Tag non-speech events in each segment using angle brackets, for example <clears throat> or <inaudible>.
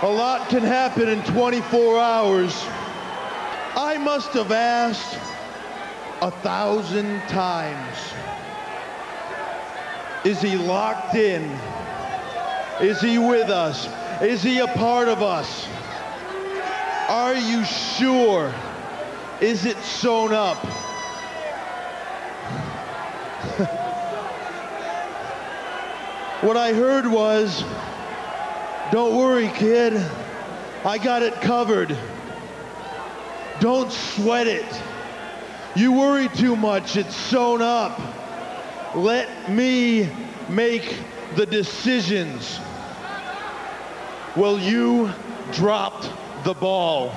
A lot can happen in 24 hours. I must have asked a thousand times. Is he locked in? Is he with us? Is he a part of us? Are you sure? Is it sewn up? <laughs> what I heard was, don't worry, kid. I got it covered. Don't sweat it. You worry too much. It's sewn up. Let me make the decisions. Well, you dropped the ball.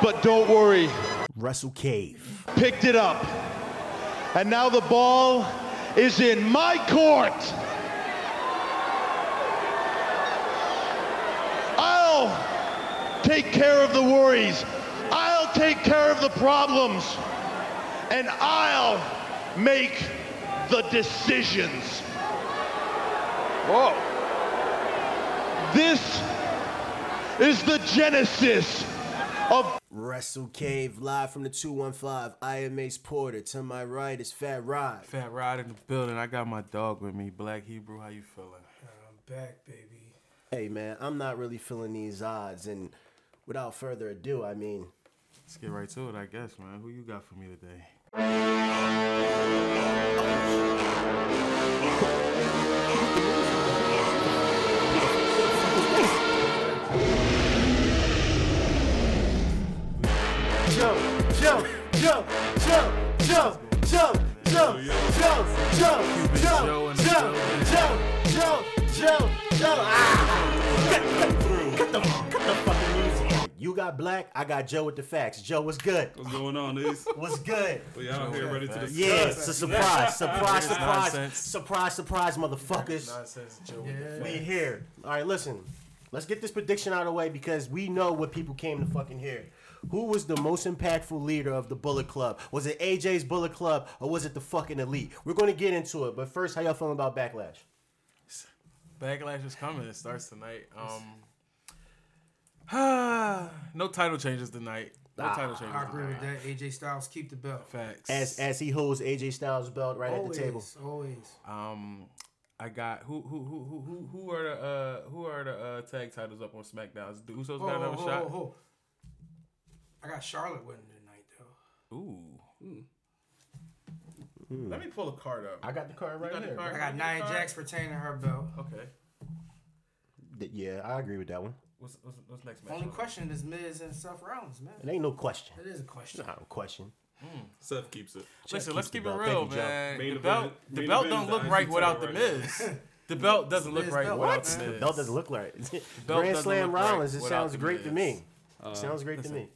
But don't worry, Wrestle Cave. picked it up. And now the ball is in my court. I'll take care of the worries. I'll take care of the problems. And I'll make the decisions. Whoa. This is the genesis of Wrestle Cave live from the 215. I am Ace Porter. To my right is Fat Rod. Fat Rod in the building. I got my dog with me. Black Hebrew, how you feeling? I'm back, baby. Hey man, I'm not really feeling these odds, and without further ado, I mean, Let's get right to it, I guess, man. Who you got for me today? Joe, Joe, Joe, Joe, Joe, Joe, Joe, Joe, Joe, Joe, Joe and Joe, Joe, Joe, Joe, Joe. Ah! Cut the, cut the fucking music. You got black, I got Joe with the facts. Joe, what's good? What's going on, these? <laughs> What's good? We out here ready to discuss. Yeah, it's a surprise, surprise, surprise, Nonsense. surprise, surprise, motherfuckers. Nonsense, Joe. We here. All right, listen. Let's get this prediction out of the way because we know what people came to fucking hear. Who was the most impactful leader of the Bullet Club? Was it AJ's Bullet Club or was it the fucking Elite? We're going to get into it, but first, how y'all feeling about Backlash? Backlash is coming. It starts tonight. Um, <sighs> no title changes tonight. No title changes. I agree tonight. with that. AJ Styles, keep the belt. Facts. As as he holds AJ Styles' belt right always, at the table. always. Um, I got who who who who who who are the uh who are the uh tag titles up on SmackDown? Is the Usos Ho, got ho, another ho, shot? ho, ho. I got Charlotte winning tonight, though. Ooh. Hmm. Let me pull a card up. I got the card right got the here. card? I got Nia Jax retaining her belt. Okay. Th- Yeah, I agree with that one. What's what's, what's next match? Only question is Miz and Seth Rollins, man. It ain't no question. It is a question. Not a question. Hmm. Seth keeps it. Listen, keeps let's the keep it belt. real, Thank you, Joe. man. Main the event- belt, the main belt event don't is the look IC right without the title right Miz. <laughs> The belt doesn't look Miz right belt. without What? the The Miz. belt doesn't look right. <laughs> Grand doesn't Slam look right Rollins, it without sounds the great to Miz. me. Uh, sounds great to me.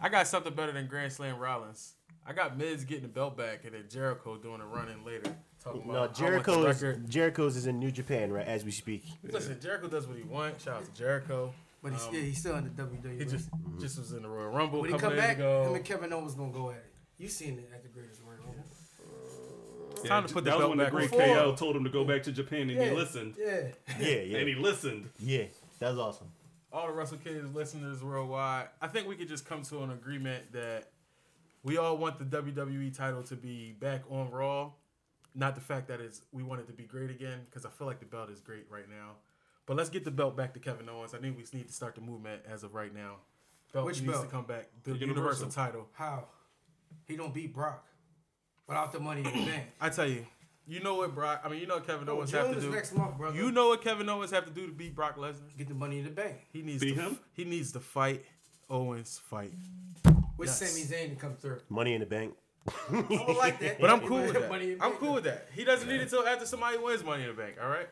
I got something better than Grand Slam Rollins. I got Miz getting the belt back and then Jericho doing a run in later. Talking No, about, I want the Jericho's. Jericho's is in New Japan right as we speak. Listen, Jericho does what he wants. Shout out to Jericho. But he's, um, yeah, he's still in the WWE. He just mm-hmm. just was in the Royal Rumble when he come back, ago. him and Kevin Owens gonna go at it. You seen it at the Greatest Royal Rumble. Uh, it's time to put the that was belt when the great on. KO told him to go back to Japan and he listened. Yeah. Yeah, yeah, <laughs> And he listened. yeah. That was awesome. all the Russell Kids listeners worldwide, I think we could just come to an agreement that we all want the WWE title to be back on Raw. Not the fact that it's we want it to be great again, because I feel like the belt is great right now. But let's get the belt back to Kevin Owens. I think we need to start the movement as of right now. Belt Which needs belt? to come back. The, The Universal. Universal. title. How? He don't beat Brock without the money in the bank. <clears throat> I tell you, you know what Brock. I mean, you know what Kevin Oh, Owens have to do. next month, brother. You know what Kevin Owens have to do to beat Brock Lesnar. Get the money in the bank. He needs Beat to, him? He needs to fight Owens fight. With Yes. Sami Zayn to come through. Money in the bank. I don't like that. <laughs> But I'm cool with <laughs> that. Money I'm cool with that. He doesn't need it till after somebody wins Money in the Bank. All right.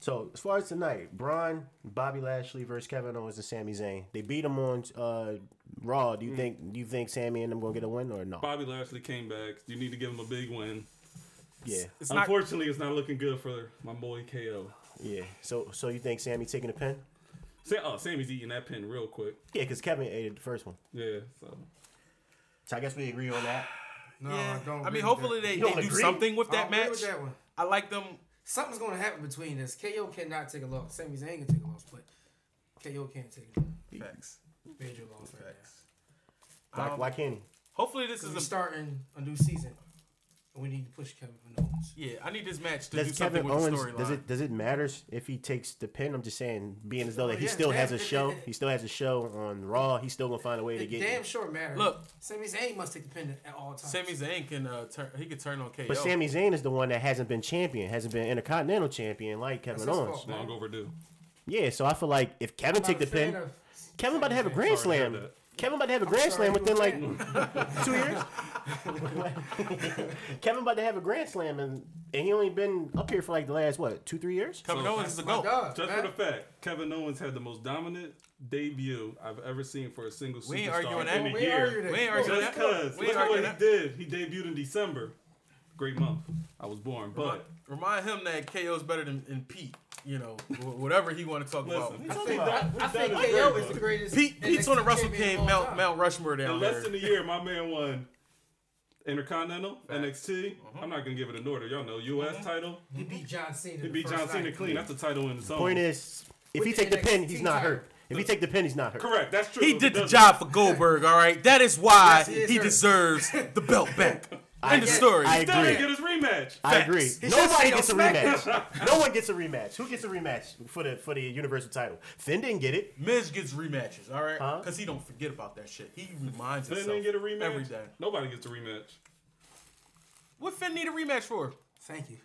So as far as tonight, Braun, Bobby Lashley versus Kevin Owens and Sami Zayn. They beat him on uh, Raw. Do you think do you think Sami and them gonna get a win or no? Bobby Lashley came back. You need to give him a big win. Yeah, It's not. Unfortunately, it's not looking good for my boy KO. yeah. So so you think Sami taking a pin? Say, oh, Sami's eating that pin real quick. Yeah, because Kevin ate it the first one. Yeah, so So I guess we agree on that. <sighs> No, Yeah. I don't. I mean, hopefully that. they, they don't agree? something with that don't agree match. with that one. I like them. Something's gonna happen between this. KO cannot take a loss. Sami Zayn can take a loss, but KO can't take a loss. Facts. major loss right now. Facts. Why, Um, why can't he? Hopefully this is we're a starting a new season, and we need to push Kevin Owens. yeah. I need this match to do Does something Kevin with Owens the storyline. does it does it matter if he takes the pin? I'm just saying, being as though that he Yeah, still has a damn. show, he still has a show on Raw. He's still gonna find a way to get It get. damn sure matters. Look. Sami Zayn must take the pin at all times. Sami Zayn can uh, turn. He could turn on KO. But Sami Zayn is the one that hasn't been champion, hasn't been intercontinental champion like Kevin That's his Owens. fault. Long overdue. Yeah, so I feel like if Kevin I'm take the a fan pin, of Kevin about to have a Sami grand Sorry to hear slam. that. Kevin about to have a grand slam within like <laughs> two years. <laughs> Kevin about to have a grand slam, and, and he only been up here for like the last what two three years. Kevin So- Owens is the My goat. God, Just man. for the fact, Kevin Owens had the most dominant debut I've ever seen for a single superstar We ain't arguing that. in a We year. argued it. We ain't arguing Just that. cause. Look at what he did. He debuted in December. Great month. I was born. But Remind him that KO's better than, than Pete. You know, whatever he want to talk listen, about. I only think, done- I, he's I think KO is the greatest. Pete, Pete's on the Russell champion Cave of Mount time. Mount Rushmore down in there. less than a year, my man won Intercontinental, Facts. NXT. Uh-huh. I'm not gonna give it an order. Y'all know U.S. title. He beat John Cena. He beat first John Cena clean. That's the title in its own. Point is, if With he take the pin, he's not hurt. If he take the pin, he's not hurt. correct. That's true. He did the job for Goldberg, all right? That is why Yes, he he deserves the belt back. <laughs> End of story. I Still didn't agree. get his rematch. I agree. Facts. He Nobody should've gets a on rematch. no one gets a rematch. Who gets a rematch for the for the Universal title? Finn didn't get it. Miz gets rematches, all right? Huh? Because he don't forget about that shit. He reminds Finn himself didn't get a rematch. every day. Nobody gets a rematch. What Finn need a rematch for? Thank you.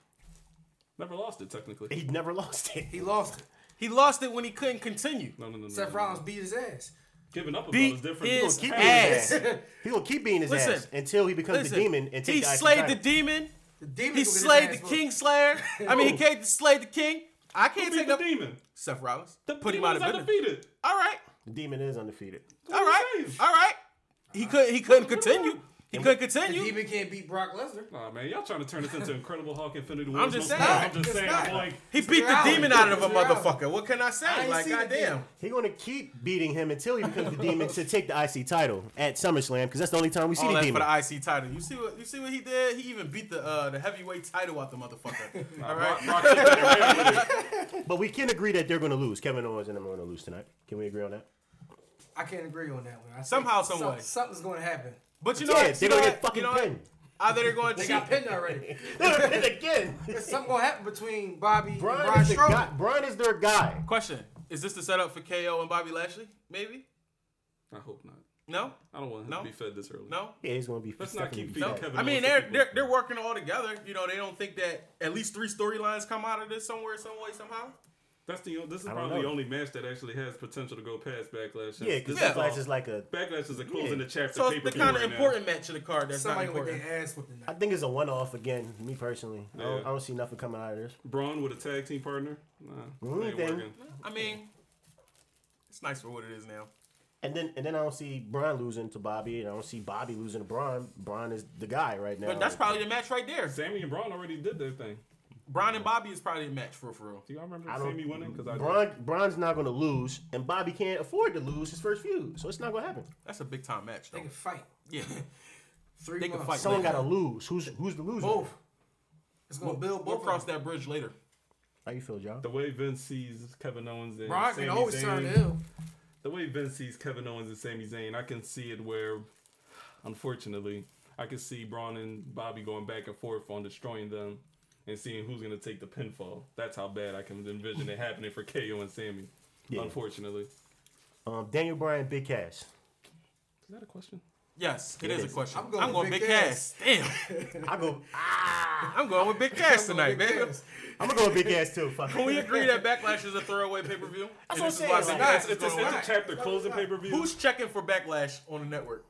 Never lost it technically. He never <laughs> lost it. He lost it. He lost it when he couldn't continue. No, no, no, no. Seth no, Rollins no. beat his ass. Giving up a Beat is different. his Keep Gonna beating ass. his ass. He gonna keep beating his Listen. ass until he becomes Listen, the demon and he the slayed the demon. The demon He slayed the. King Slayer. I mean, he <laughs> came to slay the king. I can't beat take the up demon. Seth Rollins. The Put him out was of business. undefeated. All right, The demon is undefeated. All right. All right. He couldn't. He couldn't continue. He couldn't The continue. demon can't beat Brock Lesnar. Nah, man, y'all trying to turn this into Incredible Hulk Infinity War. I'm just No, saying. I'm just It's saying. not. I'm like, He beat the demon out of a motherfucker. What can I I say? ain't Like, goddamn. He gonna keep beating him until he becomes the demon to take the IC title at SummerSlam because that's the only time we see All the demon. for the IC title. You see what? You see what he did? He even beat the uh, the heavyweight title out the motherfucker. <laughs> All right. Brock, Brock Lesnar ran with it. But we can agree that they're gonna lose. Kevin Owens and them are gonna lose tonight. Can we agree on that? I can't agree on that one. I Somehow, some some- way. something's going to happen. But you know, yeah, what? they're you gonna what? get fucking you know pinned. Ah, Either they're going to They cheat. got pinned already. <laughs> They're gonna pin again. There's something going to happen between Bobby and Brian Braun is the Strowman. guy. Braun is their guy. Question: Is this the setup for KO and Bobby Lashley? Maybe. I hope not. No. I don't want him No? to be fed this early. No. Yeah, he's gonna be. Let's not definitely keep feeding fat. Kevin I mean, they're they're they're working all together. You know, they don't think that at least three storylines come out of this somewhere, some way, somehow. That's the this is probably the only match that actually has potential to go past Backlash. Yeah, because this Yeah. Backlash is like a. Backlash is a closing Yeah. the chapter. So it's the kind of right now. important match of the card that's Somebody not with important. their ass whooped I think it's a one-off again. Me personally, I, don't, I don't see nothing coming out of this. Braun with a tag team partner. Nah, Only mm-hmm, ain't working. I mean, it's nice for what it is now. And then and then I don't see Braun losing to Bobby, and I don't see Bobby losing to Braun. Braun is the guy right now. But that's probably the match right there. Sami and Braun already did their thing. Braun and Bobby is probably a match for for real. Do y'all remember I don't- Sami winning? Because I Braun Braun's not going to lose, and Bobby can't afford to lose his first feud, so it's not going to happen. That's a big time match They can fight. Yeah. <laughs> Three They can months. fight. Someone got to lose. Who's who's the loser? Both. It's going We'll, to build we'll both. cross of them. that bridge later. How you feel, John? the way Vince sees Kevin Owens and Brock Sami can always Zayn, turn ill. the way Vince sees Kevin Owens and Sami Zayn, I can see it where, unfortunately, I can see Braun and Bobby going back and forth on destroying them and seeing who's going to take the pinfall. That's how bad I can envision it happening for KO and Sami. Yeah. Unfortunately. Um, Daniel Bryan, Big Cass. Is that a question? Yes, it It is a question. I'm going with Big Big Cass. Damn. I go. Ah, I'm going with Big Cass tonight, man. Cass. I'm gonna go with Big Cass too. Fuck. Can we agree that Backlash is a throwaway pay per view? That's what I'm saying, like, Cass It's, it's, going it's to a chapter closing pay per view. Who's checking for Backlash on the network?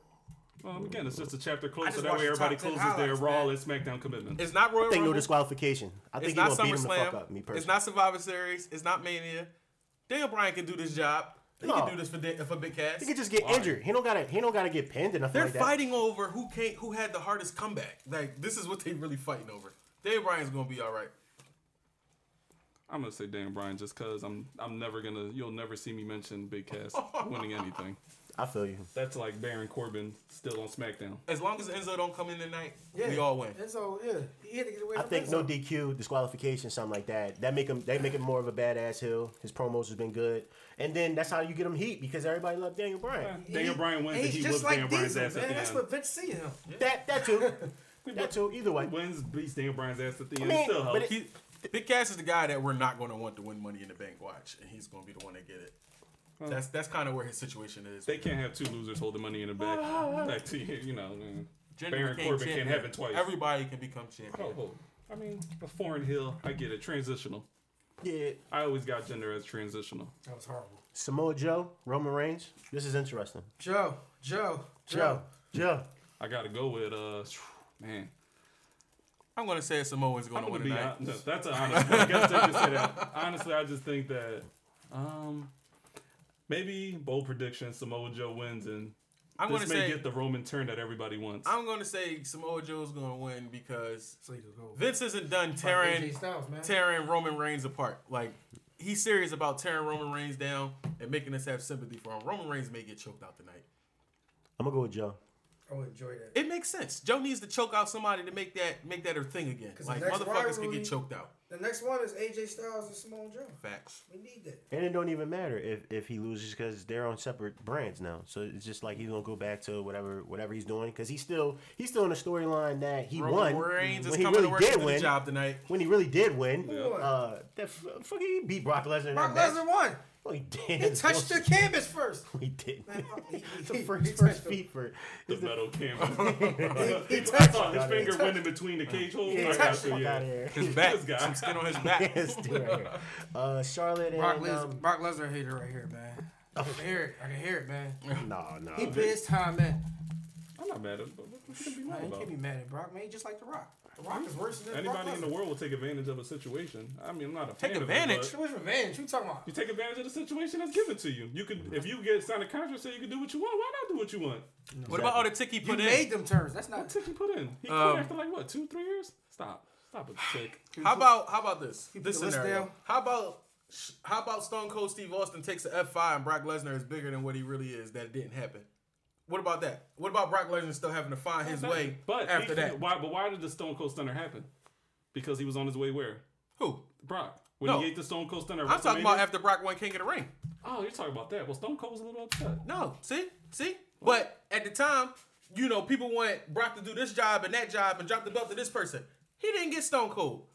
Um, again, it's just a chapter close, so that way everybody closes their Raw and SmackDown commitments. It's not Royal I think no disqualification. I think It's he's not gonna beat him the fuck SummerSlam. up. Me personally. It's not Survivor Series. It's not Mania. Daniel Bryan can do this job. He No. can do this for, Di- for Big Cass. He could just get Why? injured. He don't gotta. He don't gotta get pinned or nothing They're like that. fighting over who can't, who had the hardest comeback. Like this is what they're really fighting over. Daniel Bryan's gonna be all right. I'm gonna say Dan Bryan just cause I'm I'm never gonna you'll never see me mention Big Cass <laughs> winning anything. I feel you. That's like Baron Corbin still on SmackDown. As long as Enzo don't come in tonight, Yeah. we all win. And so yeah, he had to get away. I from think Enzo. no DQ, disqualification, something like that. That make him. They make him more of a badass heel. His promos has been good, and then that's how you get him heat because everybody loved Daniel Bryan. Daniel Bryan wins and He's he just like Daniel Bryan's Diesel, ass at man. the That's end. what Vince see in him. That that too. <laughs> that too. Either way. Wins, beats Daniel Bryan's ass at the end. mean, still but helps. it- He, Big Cass is the guy that we're not going to want to win Money in the Bank watch, and he's going to be the one to get it. That's that's kind of where his situation is. they can't have two losers holding money in the back. back to you, you know. man. Jinder Baron became Corbin can't champion. happen twice. Everybody can become champion. Oh, oh. I mean, a foreign heel, I get it. Transitional. Yeah. I always got Jinder as transitional. That was horrible. Samoa Joe, Roman Reigns. This is interesting. Joe, Joe, Joe, Joe. I gotta go with uh, man. I'm going to say Samoa's going I'm to gonna win be tonight. honest. That's an honest. I guess I can say that. Honestly, I just think that um, maybe bold prediction: Samoa Joe wins, and I'm this may say get the Roman turn that everybody wants. I'm going to say Samoa Joe's going to win because So you could go. Vince isn't done tearing Styles, man. tearing Roman Reigns apart. Like he's serious about tearing Roman Reigns down and making us have sympathy for him. Roman Reigns may get choked out tonight. I'm gonna go with Joe. I would enjoy that. It makes sense. Joe needs to choke out somebody to make that make that her thing again. 'Cause the Like next motherfuckers can get choked out. The next one is AJ Styles and Samoa Joe. Facts. We need that. And it don't even matter if, if he loses because they're on separate brands now. So it's just like he's gonna go back to whatever whatever he's doing because he's still he's still in the storyline that he Roman won Reigns is when he coming really to work did to the win. job tonight. When he really did win, Yeah. uh, that f- fucking he beat Brock Lesnar. in Brock. Lesnar won. No, he did. He touched the canvas first. He did. Man, fuck, he- the first, he first feet for the metal canvas. He I touched saw his finger went in between the cage holes. Yeah, I got fuck you. out Yeah. of here. His back, This guy. some skin on his <laughs> back. Yes, dude, right here. Uh, Charlotte Brock, and Lesnar, um, Brock Lesnar hater right here, man. I can hear it. I can hear it, man. <laughs> no, no. He put his time man. I'm not mad at him, but what you gonna be Man, mad you can't be mad at Brock, man. He just like The Rock. The Rock is worse than Anybody Brock in the world will take advantage of a situation. I mean, I'm not a Take fan advantage? Of it, Which revenge? You talking about? but you take advantage of the situation that's given to you. You could, if you get signed a contract, say you can do what you want. Why not do what you want? What about all the tick he You put in? made them terms. That's What not. tick he put in? He Um, quit after like what, two, three years? Stop, stop with the tick. <sighs> How about how about this? put This the list scenario. down? How about how about Stone Cold Steve Austin takes an F five and Brock Lesnar is bigger than what he really is? That didn't happen. What about that? What about Brock Lesnar still having to find his way But after he- that? why? But why did the Stone Cold Stunner happen? Because he was on his way where? Who? Brock. When No. he ate the Stone Cold Stunner. I'm talking about after Brock won King of the Ring. Oh, you're talking about that. Well, Stone Cold was a little upset. No, see, see. But at the time, you know, people want Brock to do this job and that job and drop the belt to this person. He didn't get Stone Cold.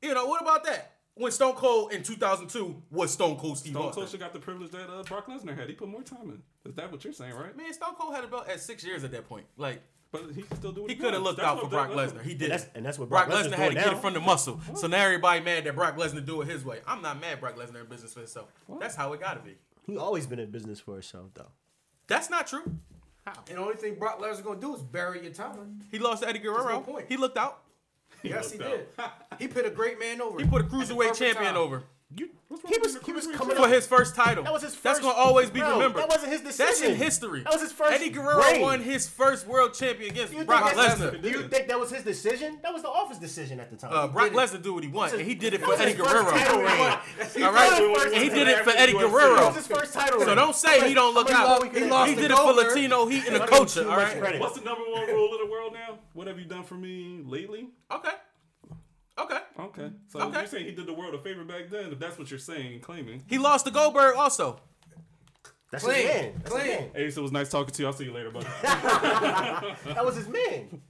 You know, what about that? When Stone Cold in 2002 was Stone Cold Steve Stone Austin. Cold should got the privilege that uh, Brock Lesnar had. He put more time in. Is that what you're saying, right? Man, Stone Cold had a belt at six years at that point. Like, But he can still do what he he, could have looked That's out for Brock that's Lesnar. He did. that's- and that's what Brock, Brock Lesnar had to doing get it from the muscle. So now everybody mad that Brock Lesnar do it his way. I'm not mad Brock Lesnar in business for himself. That's how it gotta be. He always been in business for himself though. That's not true. And the only thing Brock Lesnar gonna do is bury your time. He lost to Eddie Guerrero. no point. He looked out. Yes, he looked did. He put a great man over. He put a cruiserweight champion time. over. You, He was- he was coming champion? for his first title. That was his first. That's gonna always be Bro, remembered. that wasn't his decision. That's in history. That was his first Eddie Guerrero reign. won his first world champion against You Brock think Lesnar. Do you think that was his decision? That was the office decision at the time. Uh, Brock did. Lesnar do what he wants, and <laughs> he did it for Eddie Guerrero. All right, He right, won his and he did it for Eddie UFC. That Guerrero. was his first title So don't say he don't look How out. He, he lost did it for Latino heat and the Don't culture. too All much right. credit. What's the number one rule of the world now? What have you done for me lately? Okay. Okay. Okay. So Okay. you're saying he did the world a favor back then, if that's what you're saying and claiming. He lost to Goldberg also. That's Clean. his man. That's his Clean. man. Ace, it was nice talking to you. I'll see you later, buddy. <laughs> That was his man.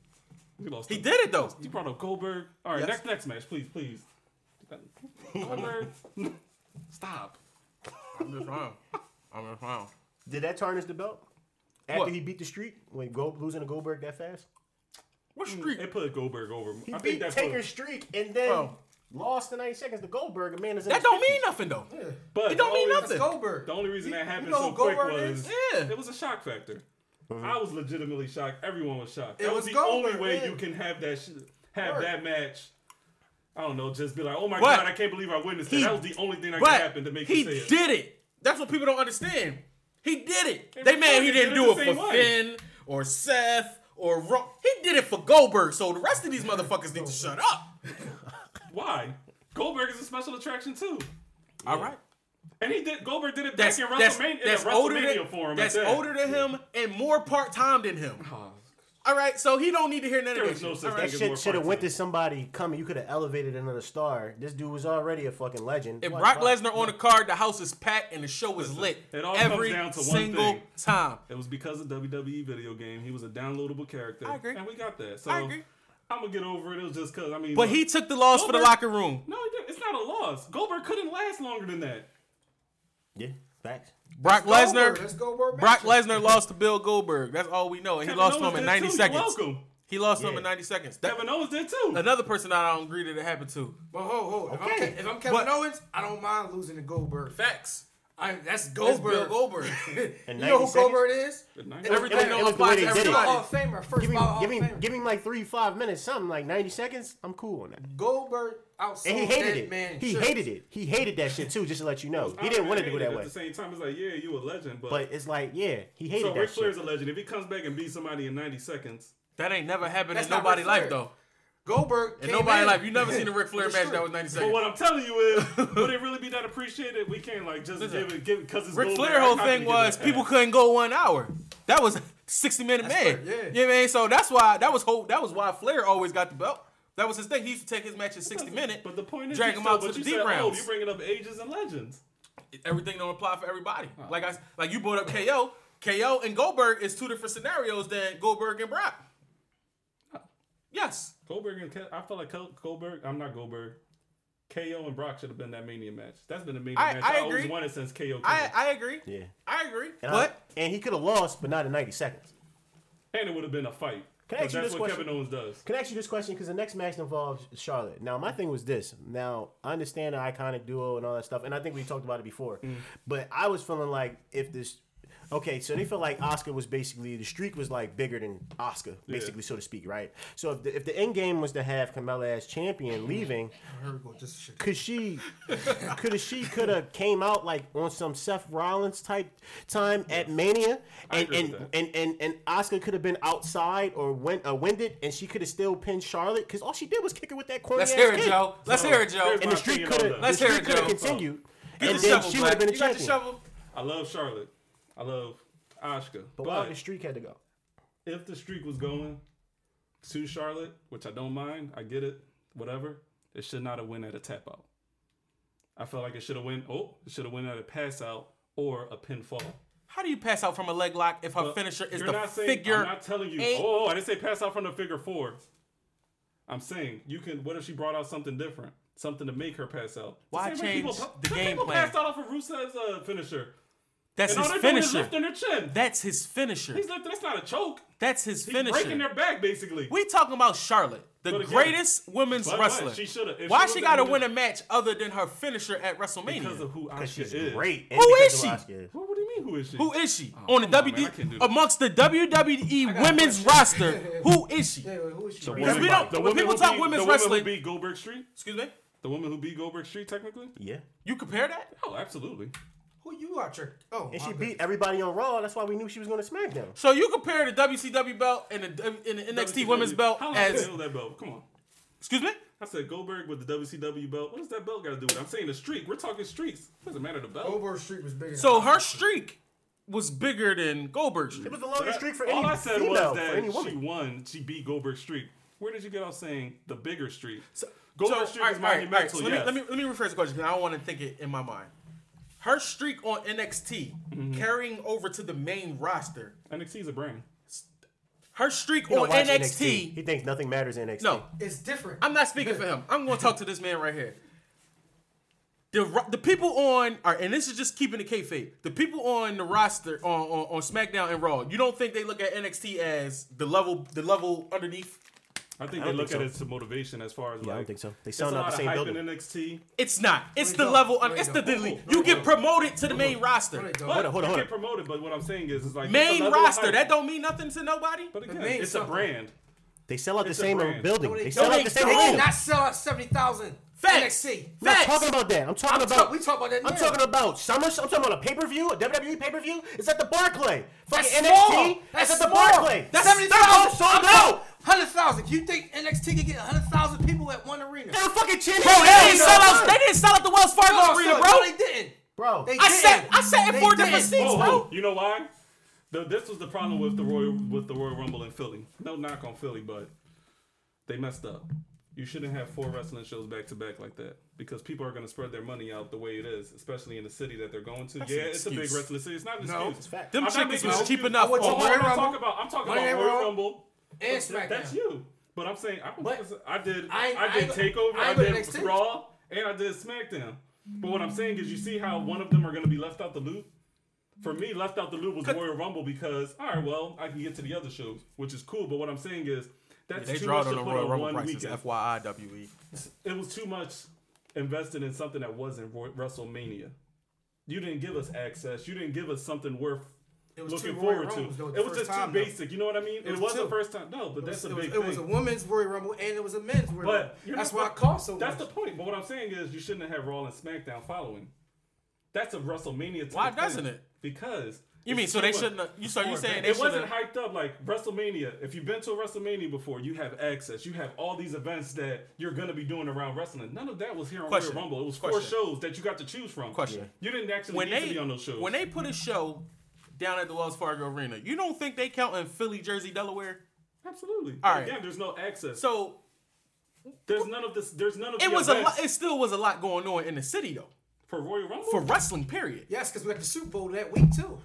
He lost. He did it though. You brought up Goldberg. All right, Yes. next next match, please, please. Goldberg. <laughs> Stop. I'm just wrong. I'm just wrong. Did that tarnish the belt? After What? he beat the streak? When Gold losing to Goldberg that fast? What hmm. street? It put Goldberg over. He I beat think that Taker's put, streak and then Oh. lost in 90 seconds to Goldberg. A man is in That don't 50s. mean nothing though. but It don't mean only- nothing. Goldberg. The only reason You- that you happened know so who quick Goldberg was? Yeah. it was a shock factor. Mm-hmm. I was legitimately shocked. Everyone was shocked. It That was, was the only way yeah. you can have that sh- have Right. that match. I don't know, just be like, oh my But god, I can't believe I witnessed that. he- That was the only thing that But could happen to make he you say it. He did it. That's what people don't understand. He did it. Hey, They man, he didn't do it for way. Finn or Seth or Ro- He did it for Goldberg. So the rest of these motherfuckers need to shut up. <laughs> Why? Goldberg is a special attraction too. All right. And he did. Goldberg did it that's back in that's, WrestleMania. that's in a older than for him. that's older than him and more part time than him. Oh, All right, so he don't need to hear none There of was that no shit. such All That shit should have went to somebody coming. You could have elevated another star. This dude was already a fucking legend. If Why- Brock Lesnar on the card, the house is packed and the show is Listen, lit it all comes every down to one single thing. time. It was because of WWE video game. He was a downloadable character. I agree. And we got that. So I agree. I'm gonna get over it. It was just cause I mean. But look, he took the loss for the locker room. No. It's not a loss. Goldberg couldn't last longer than that. Yeah, facts. Brock Goldberg, Lesnar. Let's go, Goldberg. Brock. Lesnar lost to Bill Goldberg. That's all we know, and he Kevin lost to him in 90 too. You're seconds. welcome. He lost to him in 90 seconds. That- Kevin Owens did too. another person that I don't agree that it happened to. But ho, ho. If, I'm, Okay. If I'm Kevin But- Owens, I don't mind losing to Goldberg. Facts. I, that's That's Goldberg. Bill Goldberg. <laughs> You know who seconds? Goldberg is? At 90 Everything it don't was the way they did it. Hall of Famer. First Give me, give of me, give me like three, five minutes, something like 90 seconds. I'm cool on that. Goldberg outsold And he hated it. man. he shirts. hated it. He hated that shit too. Just to let you know, he didn't want it to hate go that way. At the same time, it's like, yeah, you a legend, but, But it's like, yeah, he hated so that Ric shit. Flair's a legend. If he comes back and beats somebody in 90 seconds, That ain't never happened That's in not nobody's life though. Goldberg. and came nobody's in life, you never seen a Ric Flair <laughs> match streak. that was 90 seconds. but what I'm telling you is, <laughs> would it really be that appreciated? We can't like just Listen, give it, give it because it's Ric Goldberg. Flair whole thing was people couldn't go one hour. That was 60 minute That's man. fair, yeah. You know what I mean? So that's why that was whole that was why Flair always got the belt. That was his thing. He used to take his matches 60 minutes. But the point is, drag him out to the deep said, oh, rounds. Oh, you bringing up ages and legends. Everything don't apply for everybody. Like I like you brought up KO. KO and Goldberg is two different scenarios than Goldberg and Brock. Yes. Goldberg and Ke- I feel like Col- Goldberg. I'm not Goldberg. KO and Brock should have been that Mania match. That's been the Mania I- match. I always agree. wanted since KO. Came. I I agree. Yeah, I agree. and, but I, and he could have lost, but not in 90 seconds. and it would have been a fight. Can I ask 'Cause you that's this what question? Kevin Owens does. Can I ask you this question? Because the next match involves Charlotte. Now, my thing was this. Now, I understand the iconic duo and all that stuff, and I think we talked about it before. Mm. But I was feeling like if this. Okay, so they felt like Asuka was basically the streak was like bigger than Asuka, basically, so to speak, right? So if the, if the end game was to have Carmella as champion leaving, Here we go. Just shit. could she could have she could have came out like on some Seth Rollins type time at Mania I and and, and and and Asuka could have been outside or went uh, winded and she could have still pinned Charlotte because all she did was kick her with that corny let's ass hear it, kick. Joe. Let's So, hear it, Joe. here's And the streak could have. Let's the hear streak it, could have Joe. continued Get and the then shovel, she would have been the You got the champion. shovel. I love Charlotte. I love Asuka. But But, why the streak had to go? if the streak was going to Charlotte, which I don't mind, I get it, whatever, it should not have went at a tap out. I felt like it should have went. Oh, it should have went at a pass out or a pinfall. How do you pass out from a leg lock if her But finisher is the not saying, figure? I'm not telling you. eight? Oh, I didn't say pass out from the figure four. I'm saying you can. What if she brought out something different, something to make her pass out? Why The change people, the some game people plan? passed out off of Rusev's uh, finisher, That's and his they're doing is finisher. lifting their chin. That's his finisher. He's lifting. That's not a choke. That's his He's finisher. breaking their back basically. We talking about Charlotte, the again, greatest women's but- but wrestler. she shoulda- Why she she got to win a match other than her finisher at WrestleMania? because of who Because Asuka she's is. great. and Who because is she? What, what do you mean? Who is she? Who is she Oh, on the come on, man, I can't do that. amongst the WWE women's roster? Who is she? <laughs> Yeah, wait, who is she? Right Because we don't. The when woman people talk beat- women's the woman wrestling, who beat Goldberg Street. excuse me, The woman who beat Goldberg Street, technically. Yeah. you compare that? Oh, absolutely. Who you out your? Oh, And she goodness. beat everybody on Raw. That's why we knew she was going to SmackDown. So you compare the WCW belt and the, and the NXT women's belt How long as they that belt? Come on. excuse me? I said Goldberg with the WCW belt. What does that belt got to do with it? I'm saying the streak. We're talking streaks. Doesn't matter the belt. Goldberg Street was bigger. So her streak was bigger than Goldberg's It was the longest that- streak for all any I said female, was for that she won. She beat Goldberg's Street. Where did you get off saying the bigger streak? So, Goldberg Street alright, is alright, alright, monumental. so let, me, let me let me rephrase the question because I don't want to think it in my mind. Her streak on NXT Mm-hmm. carrying over to the main roster. NXT is a brand. Her streak on watch NXT. He thinks nothing matters in NXT. No, It's different. I'm not speaking for him. I'm going to talk to this man right here. The, the people on, all right, and this is just keeping the kayfabe. The people on the roster on, on on SmackDown and Raw, you don't think they look at NXT as the level the level underneath? I think I they look think at it as motivation as far as Yeah, like. I don't think so. They It's a selling out the same hype building. in NXT. It's not. It's they the don't. level. No, Un- they it's the don't. delete. You get promoted to the main roster. they. Hold on, hold on, You get promoted, but what I'm saying is, is like Main roster. That don't mean nothing to nobody. But again, it's a brand. They sell out the It's a same building. No, they They don't. sell out the same don't. They not sell out seventy thousand. Facts. NXT. I'm not talking about that. I'm talking I'm about. talk- we talk about that I'm talking about summer. I'm talking about a pay per view, a WWE pay per view. It's at the Barclay. That's Fucking small. NXT. That's at the. Barclay. That's That's seventy sold out. Hundred thousand. You think NXT can get hundred thousand people at one arena? They're fucking chin. Bro, they didn't sell out. They didn't sell out the Wells Fargo No, arena, sir, bro. No, they didn't. bro. They I sat didn't. I sat in They four didn't. different seats, Oh, bro. oh, you know why? The, this was the problem with the Royal with the Royal Rumble in Philly. No knock on Philly, but they messed up. You shouldn't have four wrestling shows back to back like that because people are going to spread their money out the way it is, especially in the city that they're going to. That's yeah, an it's a big excuse. wrestling city. It's not an No. excuse. It's fact. Them I'm not chickens making was an cheap excuse. enough. I went to Oh, for- hold on, Royal I'm Rumble. talking about I'm talking Monday about Night Royal Raw. Rumble. And SmackDown. That's you. But I'm saying I, But I did I- I, I did ain't- Takeover, I I, did NXT. Raw, and I did SmackDown. But what I'm saying is, you see how one of them are going to be left out the loop. For me, left out the loop was Royal Rumble because all right, well, I can get to the other shows, which is cool. But what I'm saying is that's They too much on to the put Royal on Rumble one prices. weekend. FYI, WE. It was too much invested in something that wasn't Roy- WrestleMania. You didn't give us access. You didn't give us something worth It was looking Royal forward Rumbles, to. though, It was just too though. basic. You know what I mean? It, was was, the first time. No, but It was, that's a it was- big it was a women's Royal Rumble and it was a men's Royal Rumble. But you're That's not- why I cost so That's much. the point. But what I'm saying is, you shouldn't have Raw and SmackDown following. That's a WrestleMania. type Why thing. doesn't it? Because You mean so they shouldn't? have- You so you saying they It wasn't hyped up like WrestleMania. If you've been to a WrestleMania before, you have access. You have all these events that you're gonna be doing around wrestling. None of that was here on Question. Royal Rumble. It was four shows that you got to choose from. Question. You didn't actually When need to be on those shows. when they put a show down at the Wells Fargo Arena, you don't think they count in Philly, Jersey, Delaware? Absolutely. All But right. Again, there's no access. So there's none of this. There's none of it the was a lot. It still was a lot going on in the city though for Royal Rumble. for wrestling. Period. Yes, because we got the Super Bowl that week too.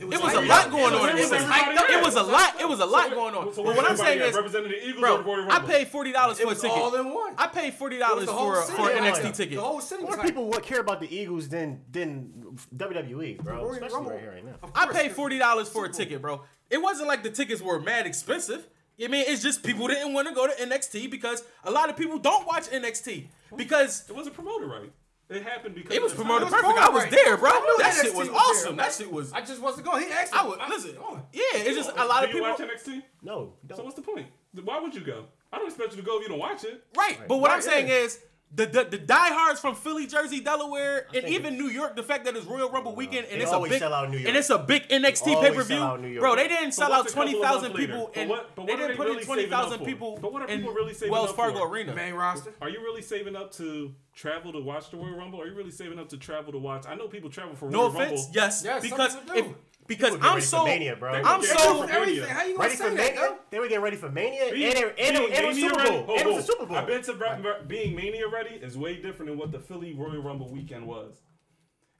It was a lot going on. It was, it was hyped up. it was a lot. It was a lot going on. what- so But what I'm saying got? is, representing the Eagles or the Royal bro, I paid forty dollars for a ticket. all in one. I paid forty dollars for city for an NXT up. ticket. The whole city More was people would care about the Eagles than than WWE, bro. Especially Rumble. right here, right now. Of I course, paid forty dollars for a ticket, bro. It wasn't like the tickets were mad expensive. I mean, it's just people didn't want to go to NXT because a lot of people don't watch NXT because It wasn't promoted right. It happened because it was promoted It was perfect. I was promoted there, bro. I That NXT shit was was awesome. bro. That shit was. I just wasn't going. He asked me. I would listen. Yeah, it's just a lot Do of you people. watch NXT? No, So don't. what's the point? Why would you go? I don't expect you to go if you don't watch it. Right, but what I'm saying yeah. is the, the the diehards from Philly, Jersey, Delaware, and even New York. The fact that it's Royal Rumble weekend and it's a always big sell out New York. and it's a big NXT pay per sell New view, York. bro. They didn't sell out twenty thousand a couple twenty of thousand months later? people, But and what- but they what are didn't put really in twenty saving up thousand for? people But what are in people really saving Wells up Fargo for? Arena. main roster. Are you really saving up to travel to watch the Royal Rumble? Are you really saving up to travel to watch? I know people travel for No Royal offense, Rumble. yes, Yes, because if do. Because I'm ready for so Mania, bro. I'm so ready for Everything. Mania. How you gonna Ready say for that, Mania? though? They were getting ready for Mania, Being- and it, and, and it was Mania Super Bowl. Ho, and it was a Super Bowl. I've been to re- being Mania ready is way different than what the Philly Royal Rumble weekend was.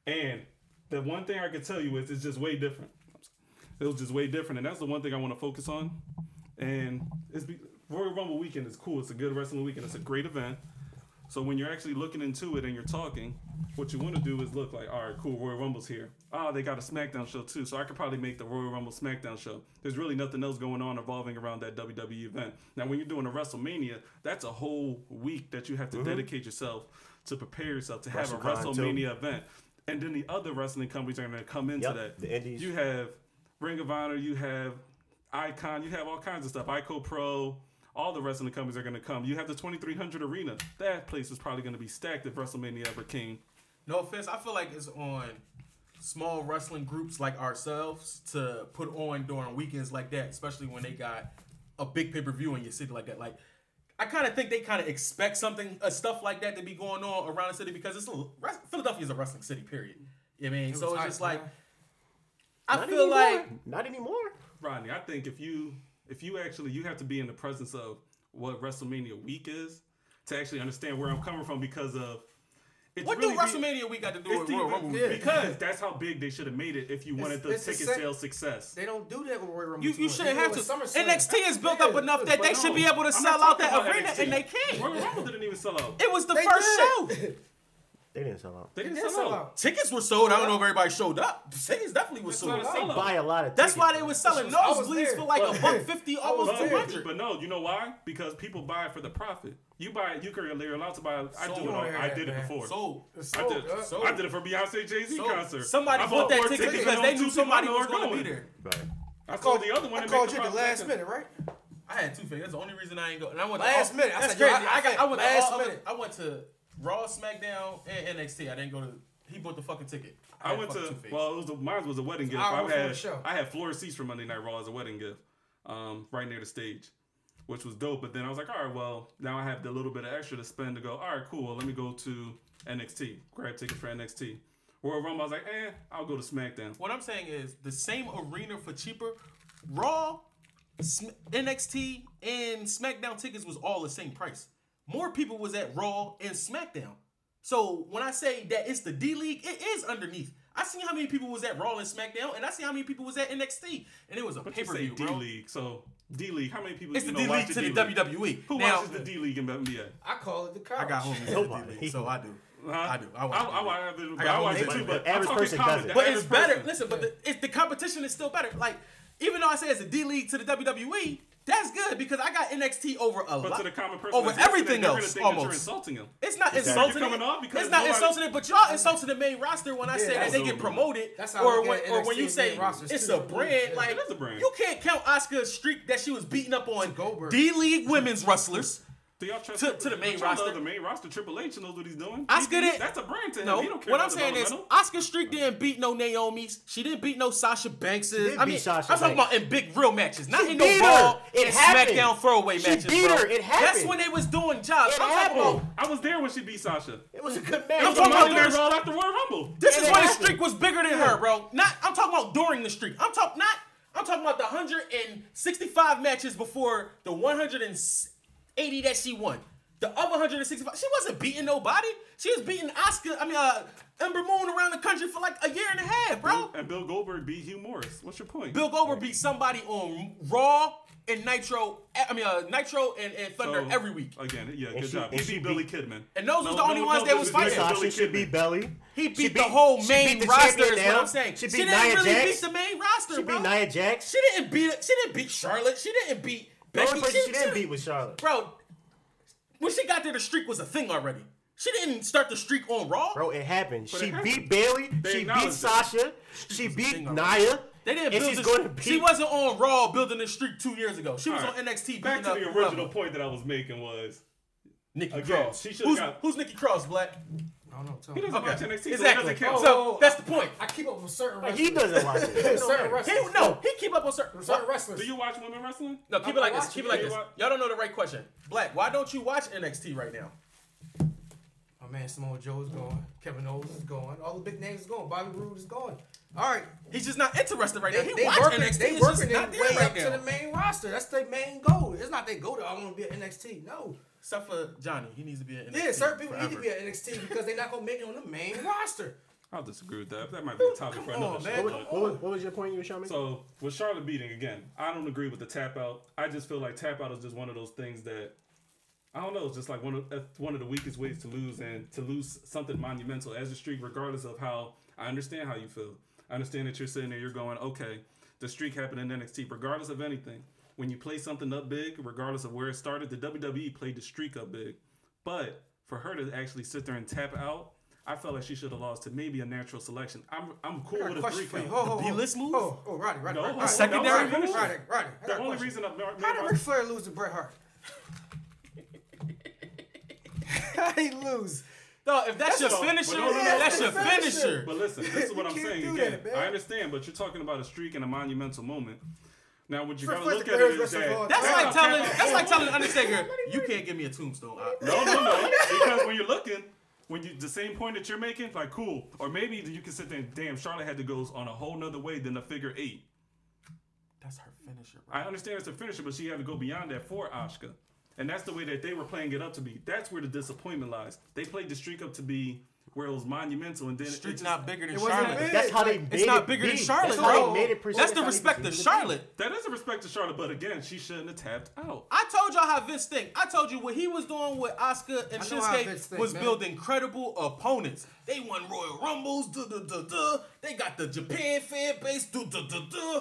And the one thing I can tell you is it's just way different. It was just way different, and that's the one thing I want to focus on. And it's be, Royal Rumble weekend is cool. It's a good wrestling weekend. It's a great event. So when you're actually looking into it and you're talking, what you want to do is look like, all right, cool, Royal Rumble's here. Ah, they got a SmackDown show too, so I could probably make the Royal Rumble SmackDown show. There's really nothing else going on revolving around that WWE event. Now, when you're doing a WrestleMania, that's a whole week that you have to dedicate yourself to prepare yourself to have a WrestleCon, too. WrestleMania event. And then the other wrestling companies are going to come into Yep, that. the indies. You have Ring of Honor, you have Icon, you have all kinds of stuff. Ico Pro, all the wrestling companies are going to come. You have the 2300 Arena. That place is probably going to be stacked if WrestleMania ever came. No offense, I feel like it's on small wrestling groups like ourselves to put on during weekends like that, especially when they got a big pay per view in your city like that. Like, I kind of think they kind of expect something, uh, stuff like that to be going on around the city because it's a, Philadelphia is a wrestling city. Period. You know what I mean, It so it's just like. I Not feel anymore. like not anymore. Rodney, I think if you if you actually you have to be in the presence of what WrestleMania week is to actually understand where I'm coming from because of it's what really do be- WrestleMania we got to do with the- Royal Rumble? Yeah. because that's how big they should have made it if you wanted the it's ticket same- sales success. They don't do that with Royal Rumble. You, you shouldn't have it to. with SummerSlam. NXT is built up Yeah, enough that they no, should be able to I'm sell out that arena, NXT. and they can't. Royal Rumble didn't even sell out. It was the They first did. show. <laughs> They didn't sell out. They didn't They did sell sell out. out. Tickets were sold. I don't know if everybody showed up. Tickets definitely was That's sold not a out. Buy a lot of. That's why they were selling I was nosebleeds for like a buck <laughs> fifty, almost was two there. hundred. But no, you know why? Because people buy it for the profit. You buy it, you can you're allowed to buy. it. I So do it. all- I did it before. So, It's I sold, did. I did it for Beyonce Jay Z concert. somebody I bought that more ticket tickets because they knew somebody was going to be there. Right. I called the other one. I called you the last minute, right? I had two figures. That's the only reason I ain't go. And I went Last minute. I That's said, crazy. I- I, got, I went last minute. I went to Raw, SmackDown, and NXT. I didn't go to. He bought the fucking ticket. I had went to fucking two figures. well, it was a, mine was a wedding gift. I had the show. I had floor seats for Monday Night Raw as a wedding gift, um, right near the stage, which was dope. But then I was like, all right, well, now I have the little bit of extra to spend to go. All right, cool. Well, let me go to NXT, grab ticket for NXT. Royal Rumble, I was like, eh, I'll go to SmackDown. What I'm saying is the same arena for cheaper. Raw, Sm- NXT, and SmackDown tickets was all the same price. More people was at Raw and SmackDown. So when I say that it's the D League, it is underneath. I see how many people was at Raw and SmackDown, and I see how many people was at NXT, and it was a But pay per say view, D League, so D League. How many people It's you the D League to the D-League? WWE. Who now, watches the D League in NBA? I call it the couch. I got homies in the D League, so I do. Huh? I do. I I, watch. I, the I, D-League. I, I watch it too, the but The average I'm person doesn't. But it's better. person. Listen, but the, it's, the competition is still better. Like, even though I say it's a D League to the WWE, that's good because I got NXT over a But lot. to the common person, over everything else, think that you're almost. insulting them. It's not Exactly. insulting You're coming it. off because It's not nobody- insulting it, but y'all insulting the main roster when I say that they get promoted, That's how or when, at or when you say it's too. a brand. Yeah. Like It is a brand. you can't count Asuka's streak that she was beating up on Goldberg. D League women's wrestlers. Do y'all trust To- to the main but y'all roster. The main roster, Triple H knows what he's doing. Asuka He- didn't. That's a brand to him. No, he don't care what I'm saying is. Asuka Streak didn't beat no Naomi's. She didn't beat no Sasha Banks's. did I beat mean, Sasha I'm talking about in big real matches, not She in no her. Raw and happened. SmackDown throwaway She matches, beat bro. her. It happened. That's when they was doing jobs. It I'm happened. about. I was there when she beat Sasha. It was a good match. I'm talking about Monday Night this- Raw after Royal Rumble. This And is it when the streak was bigger than her, bro. Not I'm talking about during the streak. I'm talking not I'm talking about the 165 matches before the 180 that she won. The other 165, she wasn't beating nobody. She was beating Asuka, I mean uh Ember Moon around the country for like a year and a half, bro. And Bill Goldberg beat Hugh Morris. What's your point? Bill Goldberg beat somebody on Raw and Nitro, I mean uh, Nitro and, and Thunder So, every week. Again, yeah, good she- job. He and beat Billy Kidman. And those was the only ones they was this is fighting. Billy Sasha should Kidman. beat Belly. He beat She the whole main the roster. champion Is what. I'm saying. She She, didn't Nia really Jax. beat the main roster, She bro. beat Nia Jax. She didn't beat. She didn't beat Charlotte. She didn't beat The only Becky. person She, she didn't beat was Charlotte. bro. When she got there, the streak was a thing already. She didn't start the streak on Raw. Bro, it happened. But she it beat. Bayley. She beat. Sasha. She beat. Nia. They didn't build she's this. going to beat. She wasn't on Raw building the streak two years ago. She was All right. on NXT. Back to the original whoever. point that I was making was Nikki Again, Cross. she who's, got- who's Nikki Cross? Black. I don't know. Tell he doesn't Okay, watch NXT, so it exactly. doesn't. Oh, so that's the point. I keep up with certain Like, wrestlers. he doesn't watch it. It <laughs> certain wrestlers. He, no, he keep up on certain. certain wrestlers. Do you watch women wrestling? No, keep I'm it like this. Keep it like this. You wa- Y'all don't know the right question. Black, why don't you watch NXT right now? My man Samoa Joe is going. Kevin Owens is going. All the big names is going. Bobby Roode is going. All right. He's just not interested right now. They, He they watch working, NXT. they It's just working not their way right up now. to the main roster. That's their main goal. It's not their goal to I want to be at NXT. No. Except for Johnny, he needs to be in NXT. Yeah, certain people forever. need to be at NXT because they're not gonna make it on the main roster. I'll disagree with that. That might be a topic for Come another on, show. man. but- What, was, what was your point you were showing me? So with Charlotte beating again, I don't agree with the tap out. I just feel like tap out is just one of those things that I don't know. It's just like one of one of the weakest ways to lose and to lose something monumental as a streak, regardless of how I understand how you feel. I understand that you're sitting there, you're going, okay, the streak happened in NXT, regardless of anything. When you play something up big, regardless of where it started, the WWE played the streak up big. But for her to actually sit there and tap out, I felt like she should have lost to maybe a natural selection. I'm I'm cool with a a question three for you. count. Ho, ho, ho. B-list move? Oh, oh, Roddy, Roddy, No, Roddy. Roddy. secondary no, finish? Roddy, Roddy. I The only question. reason I'm How did Ric Flair lose to Bret Hart? <laughs> How he lose? No, if that's, your So- finisher, no, no, no, that's that's your finisher. finisher. But listen, this is what I'm saying again. that. I understand, but you're talking about a streak and a monumental moment. Now, what you Fred gotta look at it greatest is wrestler of all that That's Yeah. like telling that's like telling Undertaker, you can't give me a tombstone. I- no, no, no, <laughs> because when you're looking, when you the same point that you're making, like cool, or maybe you can sit there and damn, Charlotte had to go on a whole nother way than the figure eight. That's her finisher, bro. I understand it's a finisher, but she had to go beyond that for Asuka. And that's the way that they were playing it up to be. That's where the disappointment lies. They played the streak up to be where it was monumental, and then it Streak's not bigger than It wasn't Charlotte. big. That's how they made It's not it bigger than big. Charlotte, That's how bro. they made it present. That's the respect to presented it Charlotte. That is a respect to Charlotte, but again, she shouldn't have tapped out. I told y'all how Vince think. I told you what he was doing with Asuka and I know how Vince Shinsuke think, was man. building credible opponents. They won Royal Rumbles, duh, duh, duh, duh. They got the Japan fan base, duh, duh, duh, duh.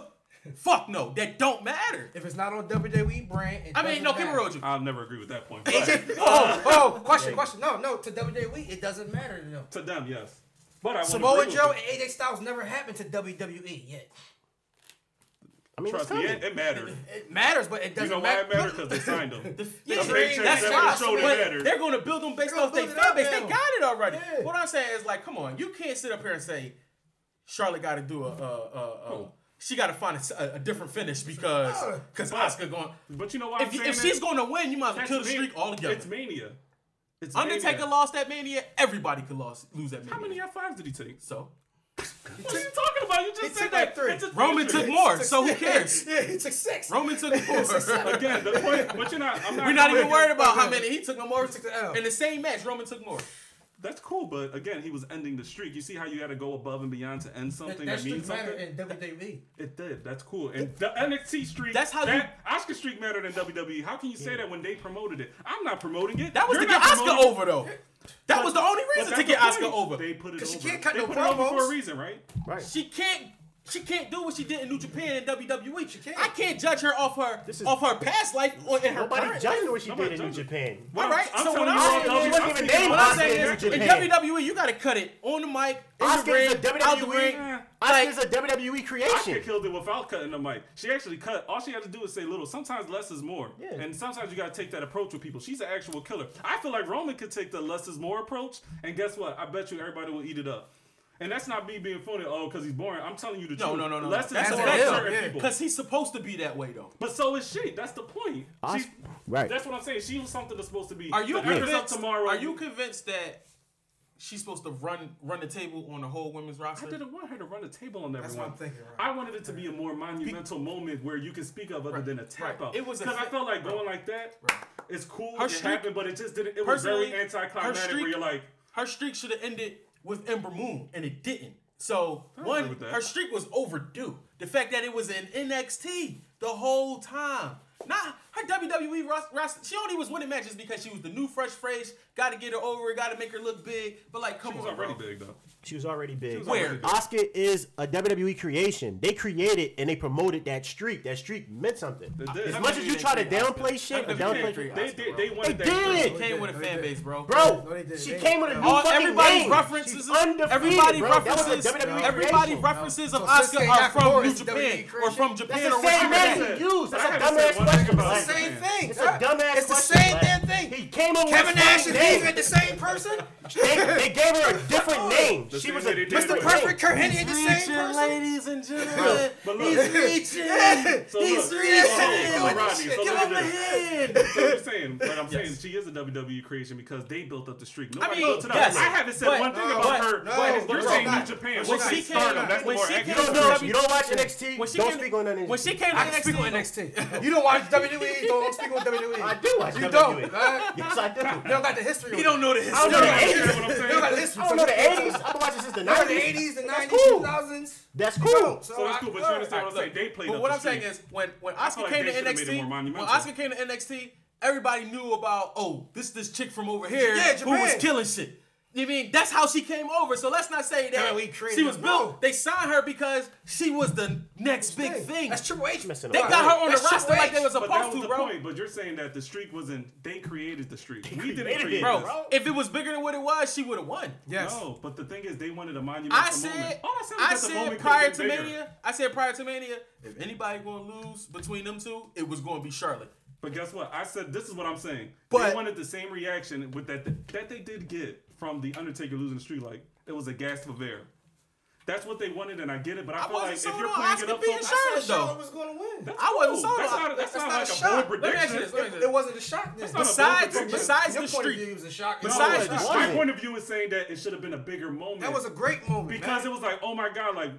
Fuck no, that don't matter. If it's not on WWE brand, it I mean, no, doesn't keep it matter. real with you. I'll never agree with that point. But <laughs> Oh, oh, question, question. No, no, to WWE, it doesn't matter to them. to them, yes. But I won't Samoa agree Joe and AJ Styles never happened to WWE yet. I mean, you. it's Trust me, it, it mattered. It matters, but it doesn't You know why matter. it mattered? Because they signed them. <laughs> Yeah, The paychecks that's that showed it But mattered. they're going to build them based off their gonna build fan base. They got it already. Yeah. What I'm saying is like, come on, you can't sit up here and say Charlotte got to do a, a, a, a she got to find a different finish because because But- Asuka going. But you know what? If, I'm you- saying if that? she's going to win, you might as well kill the ma- streak altogether. It's mania. It's Undertaker Mania. lost that Mania. Everybody could lose lose that Mania. How many F5s did he take? So What are you talking about? You just He said that. like three. It's Roman took a- more. So who cares? <laughs> Yeah, he took six. Roman took <laughs> more. Again, the point, but you're not. I'm <laughs> not. We're not even worried about how many he took no more. took the L. In the same match, Roman took more. That's cool, but again, he was ending the streak. You see how you had to go above and beyond to end something that that, means streak matter something. in WWE. It did. That's cool. And the NXT streak. That's how that Asuka streak mattered in WWE. How can you say that when they promoted it? I'm not promoting it. That was You're to get Asuka over though. That was the only reason to get Asuka over. They put it 'Cause she can't cut they no put it over for a reason, right? Right. She can't. She can't do what she did in New Japan and WWE. She can't. I can't judge her off her This is- off her past life or in her Nobody current judged life. what she Nobody did in New Japan. All right, I'm so telling when you I'm saying WWE is, wasn't even what I'm saying in is, New in WWE, you got to cut it on the mic, in Asuka the ring, is a out the WWE. ring. Eh. Asuka's a WWE creation. Asuka creation. killed it without cutting the mic. She actually cut. All she had to do is say little. Sometimes less is more. Yeah. And sometimes you gotta take that approach with people. She's an actual killer. I feel like Roman could take the less is more approach, and guess what? I bet you everybody will eat it up. And that's not me being funny. Oh, because he's boring. I'm telling you the No, truth. no, no, no. Less is That's more a for fact, certain though. people. Because he's supposed to be that way, though. But so is she. That's the point. Os- She's, right. That's what I'm saying. She was something that's supposed to be. Are you the Empress of convinced? tomorrow? Are you convinced that she's supposed to run run the table on the whole women's roster? I didn't want her to run the table on everyone. That's what I'm thinking, right. I wanted it to be a more monumental moment where you can speak of other Right, than a tap right. out. It was because I felt like right. going like that. Right. It's cool. Her it streak- happened, but it just didn't. It was very Personally, her anticlimactic. streak- Where you're like, her streak should have ended with Ember Moon, and it didn't. So one, her streak was overdue. The fact that it was in NXT the whole time. Nah, her WWE ros- roster, she only was winning matches because she was the new fresh face. Got to get her over. Got to make her look big. But like, come on. she was on, already bro. big though. She was already big. was Where? already big. Asuka is a WWE creation. They created and they promoted that streak. That streak meant something. They did. As much as you try to They- downplay shit or They- downplay, They- They, they, they wanted They did. streak. She came with a fan base, bro. bro, No, they did. she They- came with a new All, fucking everybody's name. references, She's of, undefeated, everybody bro. That was a references, WWE everybody references of Asuka are from Nakamura New is WWE Japan or creation? from That's Japan the or same whatever. name said. you use. That's I a haven't dumbass question. Thing about Black. It's the same thing. It's a dumbass It's question, same Black. damn thing. He came in with Kevin a Nash fucking and Heath name. are the same person. They, they gave her a different <laughs> oh. name. The She was a Mr. did different. Perfect Curt Hennig the same Reaching, person. ladies and gentlemen. But look, He's reaching. So He's look, reaching. hold on, oh, Rodney, so Give look him at a hand. So I'm saying, but I'm <laughs> saying she is a WWE creation because they built up the streak. Nobody mean, built it up. yes, I haven't said but- one thing no, about her. no, but you're saying no. New Japan. When When she she came- stardom, that's the when more she accurate. came You to don't, W- you don't watch NXT. When don't came, speak on NXT. When she came to I can speak on NXT, NXT. You don't watch WWE. Don't speak on WWE. I do watch You WWE. don't. Right? Yes, I do. You don't got the history. he don't know the history. I history. don't know the 80s. understand what I'm You don't got the saying? history. I don't know the 80s. I've been watching since the You know the 80s, the That's 90s, cool. 2000s. That's You cool. don't. So it's cool, but you understand what I'm saying? They played But what I'm saying is, when when Asuka like came to should've made it NXT, when. Asuka came to NXT, everybody knew about oh this this chick from over here Yeah, who was killing shit. You mean that's how she came over? So let's not say that Yeah, we she was built. No. They signed her because she was the next big thing. That's Triple H. Messing They up. got her on the roster Triple like they was But that supposed was to, the bro. point. But you're saying that the streak wasn't. They created the streak. We didn't created create it, Bro, this. if it was bigger than what it was, she would have won. Yes. No, but the thing is, they wanted a monumental I moment. said, All I said was I that the said moment prior could've to been bigger. Mania, I said prior to Mania, if anybody going to lose between them two, it was going to be Charlotte. But guess what? I said this is what I'm saying. But- they wanted the same reaction with that that they did get from the Undertaker losing the streak. Like it was a gasp of air. That's what they wanted, and I get it. But I, I feel like if you're playing Asuka it up being so Charlotte, though. Charlotte was going to win. That's I wasn't cool. sold That's not, that's that's not not like a a bold Let me ask you prediction. this, let me ask you It, this. it wasn't a shock then. That's not a Besides, besides Your the point of streak, view was a shock. Besides It the was streak- my point of view is saying that it should have been a bigger moment. That was a great moment. because man. it was like, oh my god, like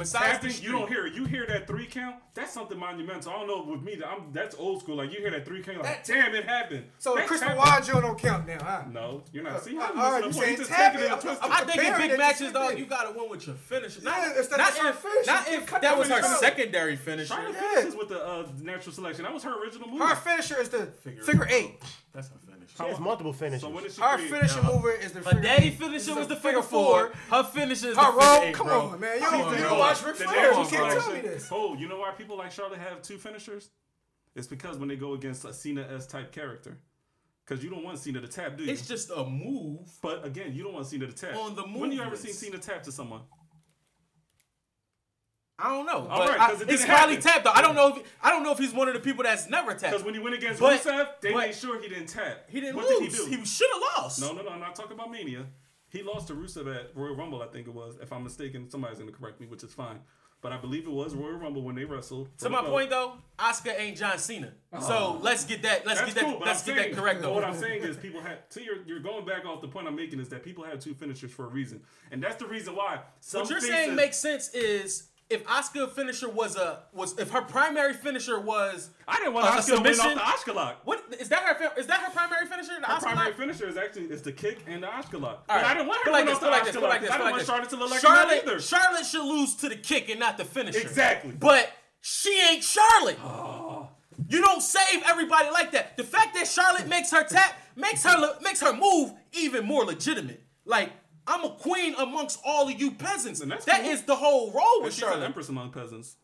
besides the you don't hear it. You hear that three count. That's something monumental. I don't know with me. I'm that's old school. Like you hear that three count, like That- damn, it happened. So the That Chris tapping- Benoit joint don't count now, huh? No, you're not. See, Uh, how all right, you you saying saying just tap taking it it, and twisting I'm- I think in big matches, though, you gotta win with your finisher. Yeah, Not, it's that- not that's if, finish. not You if that was her secondary finisher. Charlotte Yeah. finishes with the uh, natural selection. That was her original move. Her finisher is the Figure figure, eight. That's her finisher. She has multiple finishes. So when she Her create? finishing No. mover is the Her figure daddy eight. finisher was the figure four. Her finisher is the Her figure roll, eight, come bro. on, man. You don't, you don't watch The Ric Flair. You can't tell me selection. this. Oh, you know why people like Charlotte have two finishers? It's because when they go against a Cena S type character. Because you don't want Cena to tap, do you? It's just a move. but again, you don't want Cena to tap. On the move. when you ever seen Cena tap to someone? I don't know. All but right, I- 'cause it it's probably happen. tapped though. I don't know if I don't know if he's one of the people that's never tapped. Because when he went against But- Rusev, they but- made sure he didn't tap. He didn't what lose. did he? He should have lost. no, no, no. I'm not talking about Mania. He lost to Rusev at Royal Rumble, I think it was. If I'm mistaken, somebody's gonna correct me, which is fine. But I believe it was Royal Rumble when they wrestled. To my point though, Asuka ain't John Cena. So oh. let's get that. Let's That's get that. cool, let's I'm get saying, that correct though. What I'm saying is, people have. So you're you're going back off the point I'm making is that people have two finishers for a reason, and that's the reason why. What you're faces- saying makes sense is if Asuka finisher was a was if her primary finisher was I didn't want Asuka to win off the Asuka Lock. what is that her is that her primary finisher? The Her Asuka primary lock? finisher is actually is the kick and the Asuka Lock. All But. I didn't want her to like win this, off the like this, put Asuka Lock. like this, I didn't like want. Charlotte to look like Charlotte, either. Charlotte should lose to the kick and not the finisher. Exactly. But she ain't Charlotte. Ah. You don't save everybody like that. The fact that Charlotte makes her tap makes her makes her move even more legitimate. Like I'm a queen amongst all of you peasants. And that's That cool. is the whole role with she's an Charlotte. empress among peasants.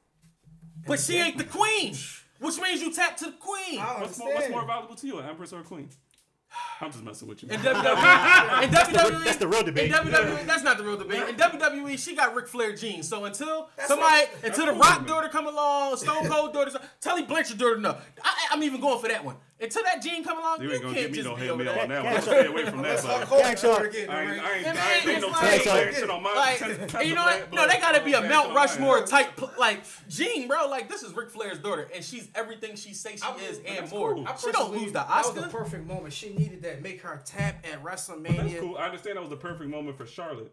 But she ain't the queen, which means you tap to the queen. What's more, what's more valuable to you, an empress or a queen? <sighs> I'm just messing with you. In WWE, in <laughs> WWE, That's the real debate. In WWE, that's not the real debate. In WWE, she got Ric Flair genes. So until That's somebody, what- until the cool Rock daughter come along, Stone Cold daughter, Tully Blanchard daughter, no, I, I'm even going for that one. Until that gene come along, You you, ain't gonna can't get me no be head over meal on that. that one. Stay away from that. Let's But Hulk Hogan Cash out. start getting I ain't. I ain't, I ain't, man, ain't no it's Tessa like- shit on my. Like, <laughs> Tessa- and you know what? No, they gotta be a Mount Rushmore type, like Gene, bro. Like this is Ric Flair's daughter, and she's everything she say she I- is and more. cool. She don't lose the That was Asuka. the perfect moment. She needed that. Make her tap at WrestleMania. That's cool. I understand that was the perfect moment for Charlotte.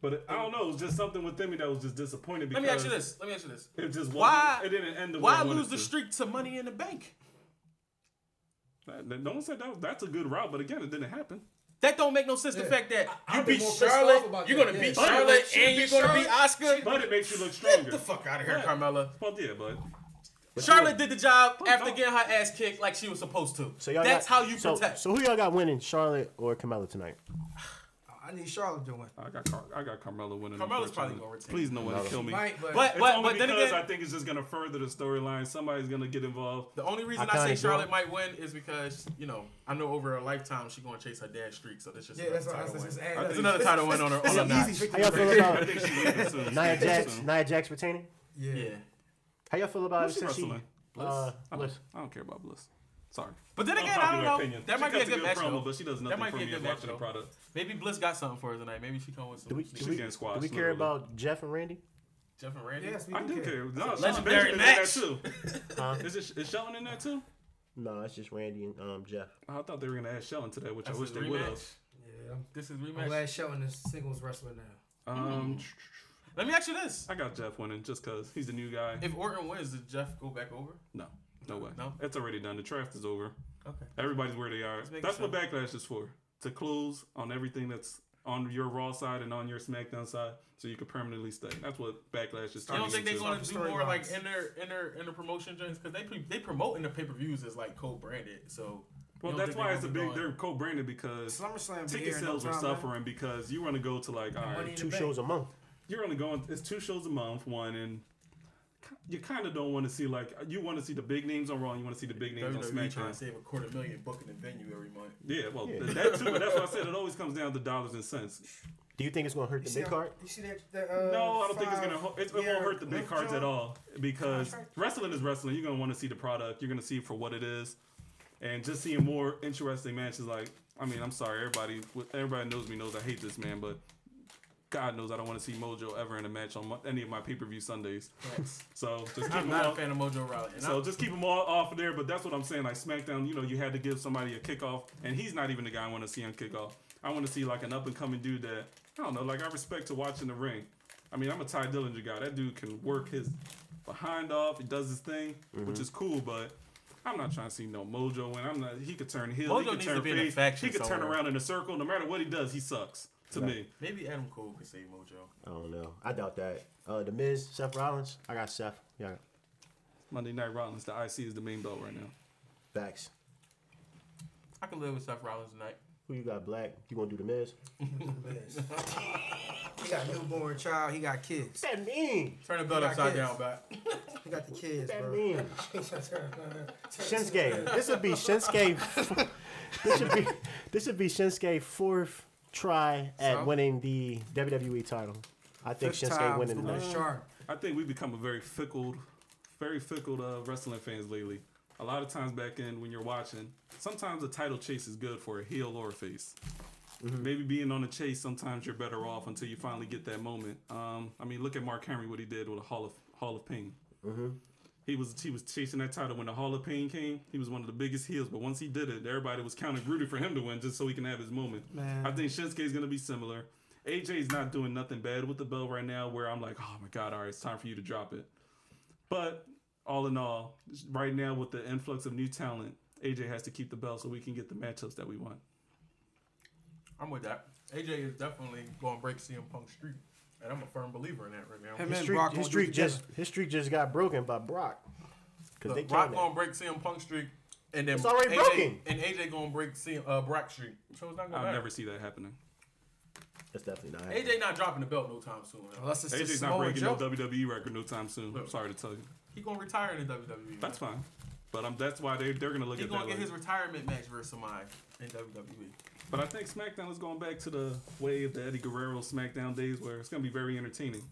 But it, I don't know. It was just something within me that was just disappointed because Let me ask you this. Let me ask you this. It just Why? It didn't end the way Why I lose the to. streak to Money in the Bank? That- No one said that. That's a good route, but again, it didn't happen. That don't make no sense. The Yeah. fact that I- you beat more pissed off Charlotte, you're gonna Yeah. beat But Charlotte, and you're gonna beat Asuka. But it makes you look Get stronger. the fuck out of here, Yeah. Carmella. Well, yeah, but Charlotte did the job after don't. getting her ass kicked like she was supposed to. So y'all That's got- how you so, protect. So who y'all got winning, Charlotte or Carmella tonight? I need Charlotte to win. I got Car- I got Carmella winning. Carmella's probably unfortunately. gonna retain. Please, no one to kill me. Might, but, But It's but only but then because again, I think it's just gonna further the storyline. Somebody's gonna get involved. the only reason I I, say kinda Charlotte do. might win is because you know I know over a lifetime she's gonna chase her dad's streak. So that's just yeah, another that's what I title was win. just I That's another title win on her on her an easy How y'all victory. feel I about think she's leaving soon. Nia She's Jax? soon. Nia Jax retaining? Yeah. Yeah. How y'all feel about Who's it she since she? wrestling? Uh, I Bliss. don't, I don't care about Bliss. Sorry. But then again, I don't Unpopular know. opinion. That She might be a cuts good match promo, but she does That nothing might for be a me good as match, watching the product. Maybe Bliss got something for us tonight. Maybe she come with some. Do we, do we, getting do we care about Jeff and Randy? Jeff and Randy. Yes, we I do care. No, Shelton Legendary Benjamin in match. that too. <laughs> Huh? Is, it, is Shelton in there too? No, it's just Randy and um, Jeff. I thought they were gonna add Shelton today, which That's I wish they would rematch. have. Yeah. This is I'm rematch. glad Shelton is singles wrestler now. Um, Let me ask you this: I got Jeff winning just because he's the new guy. If Orton wins, does Jeff go back over? No, no way. No? it's already done. The draft is over. Okay. Everybody's where they are. making That's what Backlash is for. To close on everything that's on your Raw side and on your SmackDown side, so you can permanently stay. That's what Backlash is. You don't turning think they're going to do Story more like lines. inner inner inner promotion joints because they pre- they promote in the pay per views as like co-branded. So Well, that's why it's a big. going- They're co-branded because SummerSlam ticket here in no sales are time, man. suffering because you want to go to like all Money right, in Two bank. shows a month. you're only going. It's two shows a month. One and you kind of don't want to see like you want to see the big names on Raw. You want to see the big names on WWE trying to save a quarter million booking the venue every month. Yeah, well, Yeah. that too. But that's why I said it always comes down to dollars and cents. Do you think it's going to hurt You the see big how- card? You see that? that uh, No, I don't think it's gonna. ho- It, it won't hurt the big cards at all because wrestling is wrestling. You're gonna want to see the product. You're gonna see it for what it is, and just seeing more interesting matches. Like, I mean, I'm sorry, everybody. Everybody knows me knows I hate this man, but God knows I don't want to see Mojo ever in a match on my, any of my pay per view Sundays. So just keep I'm him not a off. fan of Mojo Rawley. So I'm- just keep him all off of there. But that's what I'm saying. Like SmackDown, you know, you had to give somebody a kickoff, and he's not even the guy I want to see on kickoff. I want to see like an up and coming dude that I don't know, like I respect to watch in the ring. I mean, I'm a Tye Dillinger guy. That dude can work his behind off. He does his thing, which mm-hmm. is cool. But I'm not trying to see no Mojo win. I'm not. He could turn heel. Mojo he could needs turn to be in a face. faction He could turn around in a circle. No matter what he does, he sucks to me. maybe Adam Cole could save Mojo. I don't know. I doubt that. Uh, the Miz, Seth Rollins. I got Seth. Yeah, Monday Night Rollins, the IC is the main belt right now. facts. I can live with Seth Rollins tonight. Who you got? Black. You gonna do the Miz? <laughs> Miz. he got newborn child. He got kids. That mean? Turn the belt got upside kids. down back. <laughs> He got the kids, That bro. mean? <laughs> Shinsuke. This would be Shinsuke. this should be this should be Shinsuke fourth try at So? winning the WWE title. I think Fifth Shinsuke time winning the tonight. best. I think we've become a very fickle, very fickle uh, wrestling fans lately. A lot of times back in when you're watching, sometimes a title chase is good for a heel or a face. Maybe being on the chase, sometimes you're better off until you finally get that moment. Um, I mean, look at Mark Henry, what he did with a Hall of Hall of Pain. He was he was chasing that title when the Hall of Pain came. He was one of the biggest heels, but once he did it, everybody was counting rooting for him to win just so he can have his moment. Man. I think Shinsuke is gonna be similar. AJ's not doing nothing bad with the belt right now. Where I'm like, oh my god, all right, it's time for you to drop it. But all in all, right now with the influx of new talent, AJ has to keep the belt so we can get the matchups that we want. I'm with that. AJ is definitely going to break CM Punk's streak, and I'm a firm believer in that right now. Him His and streak, Brock his gonna do it streak just his streak just got broken by Brock. Because they Brock came gonna break CM Punk streak, and then It's already AJ, broken. And AJ gonna break CM, uh, Brock streak. So it's not gonna I'll matter. never see that happening. That's definitely not happening. AJ not dropping the belt no time soon. Unless it's AJ's just not breaking Joe. no WWE record no time soon. Look. Sorry to tell you. He gonna retire in the WWE. That's man. fine. But um, that's why they they're gonna look He at gonna that. get Like, his retirement match versus somebody in. WWE. But I think SmackDown is going back to the way of the Eddie Guerrero SmackDown days, where it's gonna be very entertaining.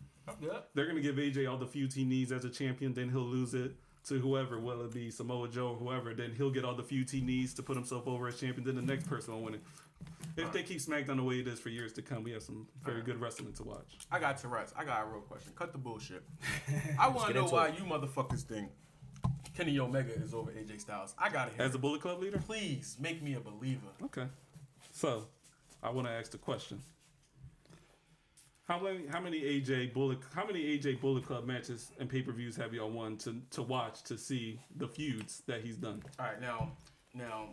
Yeah. They're gonna give AJ all the feuds he needs as a champion, then he'll lose it to whoever, whether it be Samoa Joe or whoever. Then he'll get all the feuds he needs to put himself over as champion. Then the next person will win it. If they keep SmackDown the way it is for years to come, we have some very good wrestling to watch. I got Tourette's. I got a real question. Cut the bullshit. <laughs> I want to know why it. you motherfuckers think Kenny Omega is over AJ Styles. I gotta hear. As a it. Bullet Club leader, Please make me a believer. okay. So, I want to ask the question: How many how many AJ Bullet how many AJ Bullet Club matches and pay per views have y'all won to to watch to see the feuds that he's done? All right, now, now,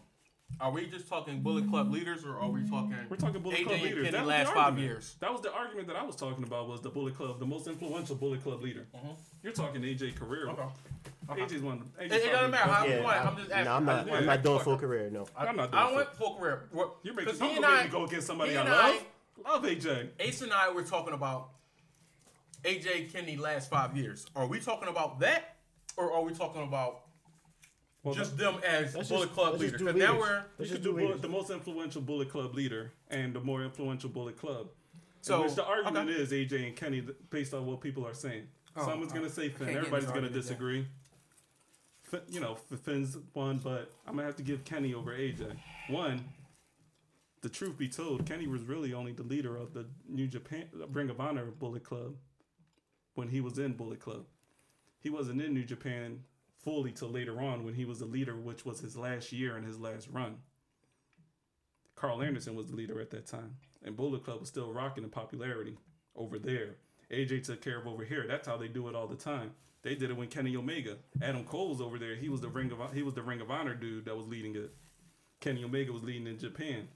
are we just talking Bullet Club leaders, or are we talking? We're talking Bullet AJ Club leaders. Kenny That was last five years. That was the argument that I was talking about. Was the Bullet Club the most influential Bullet Club leader? Mm-hmm. You're talking AJ career. Okay. Okay. AJ's one. AJ's It, it doesn't matter how Yeah, you want. it. I- I'm just asking. no, I'm not. just wanna I'm not doing full career. No. I, I'm not I doing don't want full career. What- You're making 'cause I'm he and ready I- to go against somebody he I and love. Love AJ. Ace and I were talking about AJ Kenny last five years. Are we talking about that, or are we talking about Well, just them as Let's Bullet just- Club let's just leaders? do 'Cause now leaders. we're You could do do bullet, the most influential Bullet Club leader and the more influential Bullet Club. So, So, which the argument okay. is AJ and Kenny based on what people are saying. Oh, Someone's I- gonna say Finn. Everybody's gonna disagree. Fin, you know, Finn's one, but I'm gonna have to give Kenny over AJ. One, the truth be told, Kenny was really only the leader of the New Japan uh, Ring of Honor Bullet Club when he was in Bullet Club. He wasn't in New Japan fully till later on when he was the leader, which was his last year and his last run. Karl Anderson was the leader at that time, and Bullet Club was still rocking in popularity over there. AJ took care of over here. That's how they do it all the time. They did it when Kenny Omega, Adam Cole's over there. He was the ring of he was the Ring of Honor dude that was leading it. Kenny Omega was leading in Japan.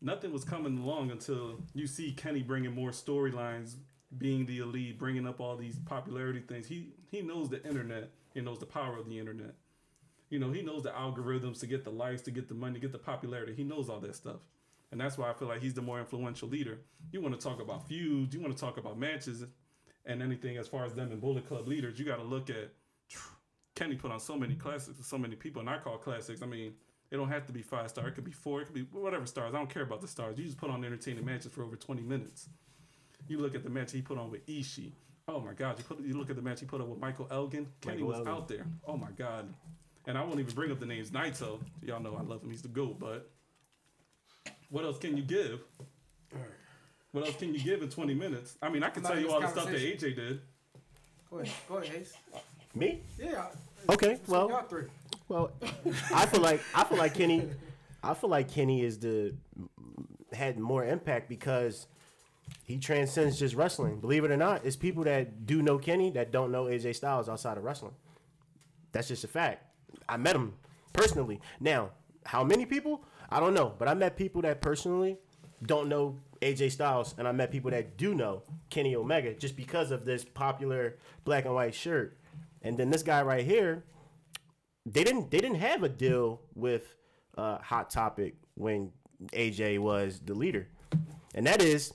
Nothing was coming along until you see Kenny bringing more storylines, being the elite, bringing up all these popularity things. He he knows the internet. He knows the power of the internet. You know, he knows the algorithms to get the likes, to get the money, to get the popularity. He knows all that stuff. And that's why I feel like he's the more influential leader. You want to talk about feuds, you want to talk about matches and anything as far as them and Bullet Club leaders, you got to look at <sniffs> Kenny put on so many classics so many people, and I call classics. I mean, it don't have to be five star. It could be four. It could be whatever stars. I don't care about the stars. You just put on entertaining matches for over twenty minutes. You look at the match he put on with Ishii. Oh my God! You put you look at the match he put up with Michael Elgin. Kenny Michael was Elgin. out there. Oh my God! And I won't even bring up the names Naito. Y'all know I love him. He's the goat. But what else can you give? What else can you give in twenty minutes? I mean, I can not tell you all the stuff that. AJ did. Go ahead, go ahead, Ace. Me? Yeah. Okay. So y'all Well, three. well, I feel like I feel like Kenny. I feel like Kenny is the had more impact because he transcends just wrestling. Believe it or not, it's people that do know Kenny that don't know AJ Styles outside of wrestling. That's just a fact. I met him personally. Now, how many people? I don't know, but I met people that personally don't know AJ Styles, and I met people that do know Kenny Omega just because of this popular black and white shirt. And then this guy right here, they didn't they didn't have a deal with uh, Hot Topic when AJ was the leader, and that is,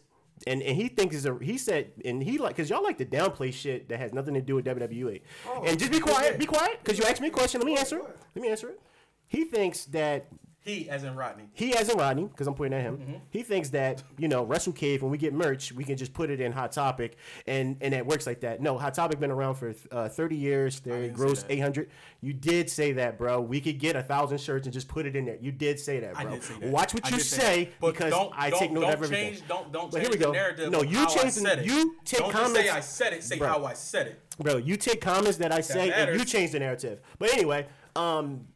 and, and he thinks is a he said and he like because y'all like to downplay shit that has nothing to do with WWE, oh, and just be quiet, be quiet because you asked me a question. Let me answer. Let me answer it. He thinks that He, as in Rodney. he as in Rodney, because I'm pointing at him, Mm-hmm. he thinks that you know Wrestle Cave when we get merch, we can just put it in Hot Topic, and and it works like that. No, Hot Topic been around for uh, 30 years. They gross 800. You did say that, bro. We could get a thousand shirts and just put it in there. You did say that, bro. say that. Watch what I you say, that. Because don't, I don't, take note of everything. Change, don't don't But change here we go. the narrative. No, you change the- you take don't comments- say I said it. Say Bro. how I said it. Bro, you take comments that I say and you change the narrative. But anyway, um,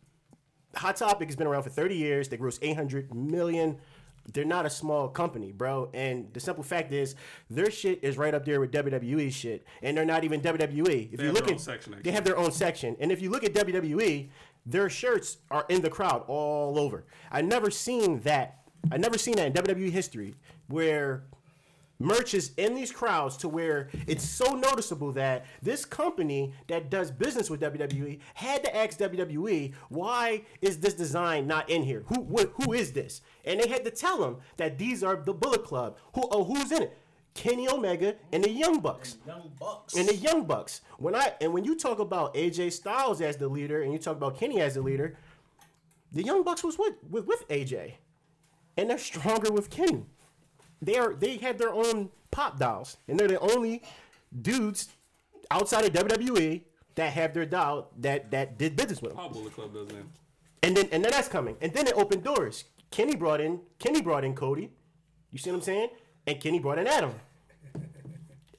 Hot Topic has been around for 30 years. They gross 800 million. They're not a small company, bro. And the simple fact is, their shit is right up there with WWE shit, and they're not even WWE. If They you have look their at, own section, they have their own section, and if you look at WWE, their shirts are in the crowd all over. I never seen that. I never seen that in WWE history where merch is in these crowds to where it's so noticeable that this company that does business with WWE had to ask WWE, why is this design not in here? Who wh- who is this? And they had to tell them that these are the Bullet Club. Who oh who's in it? Kenny Omega and the Young Bucks. Young Bucks. And the Young Bucks. When I and when you talk about AJ Styles as the leader and you talk about Kenny as the leader, the Young Bucks was with with, with AJ. And they're stronger with Kenny they are they have their own pop dolls, and they're the only dudes outside of WWE that have their doll that that did business with them. How Bullet Club does man. And then and then that's coming, and then it opened doors. Kenny brought in Kenny brought in Cody. You see what I'm saying? And Kenny brought in Adam.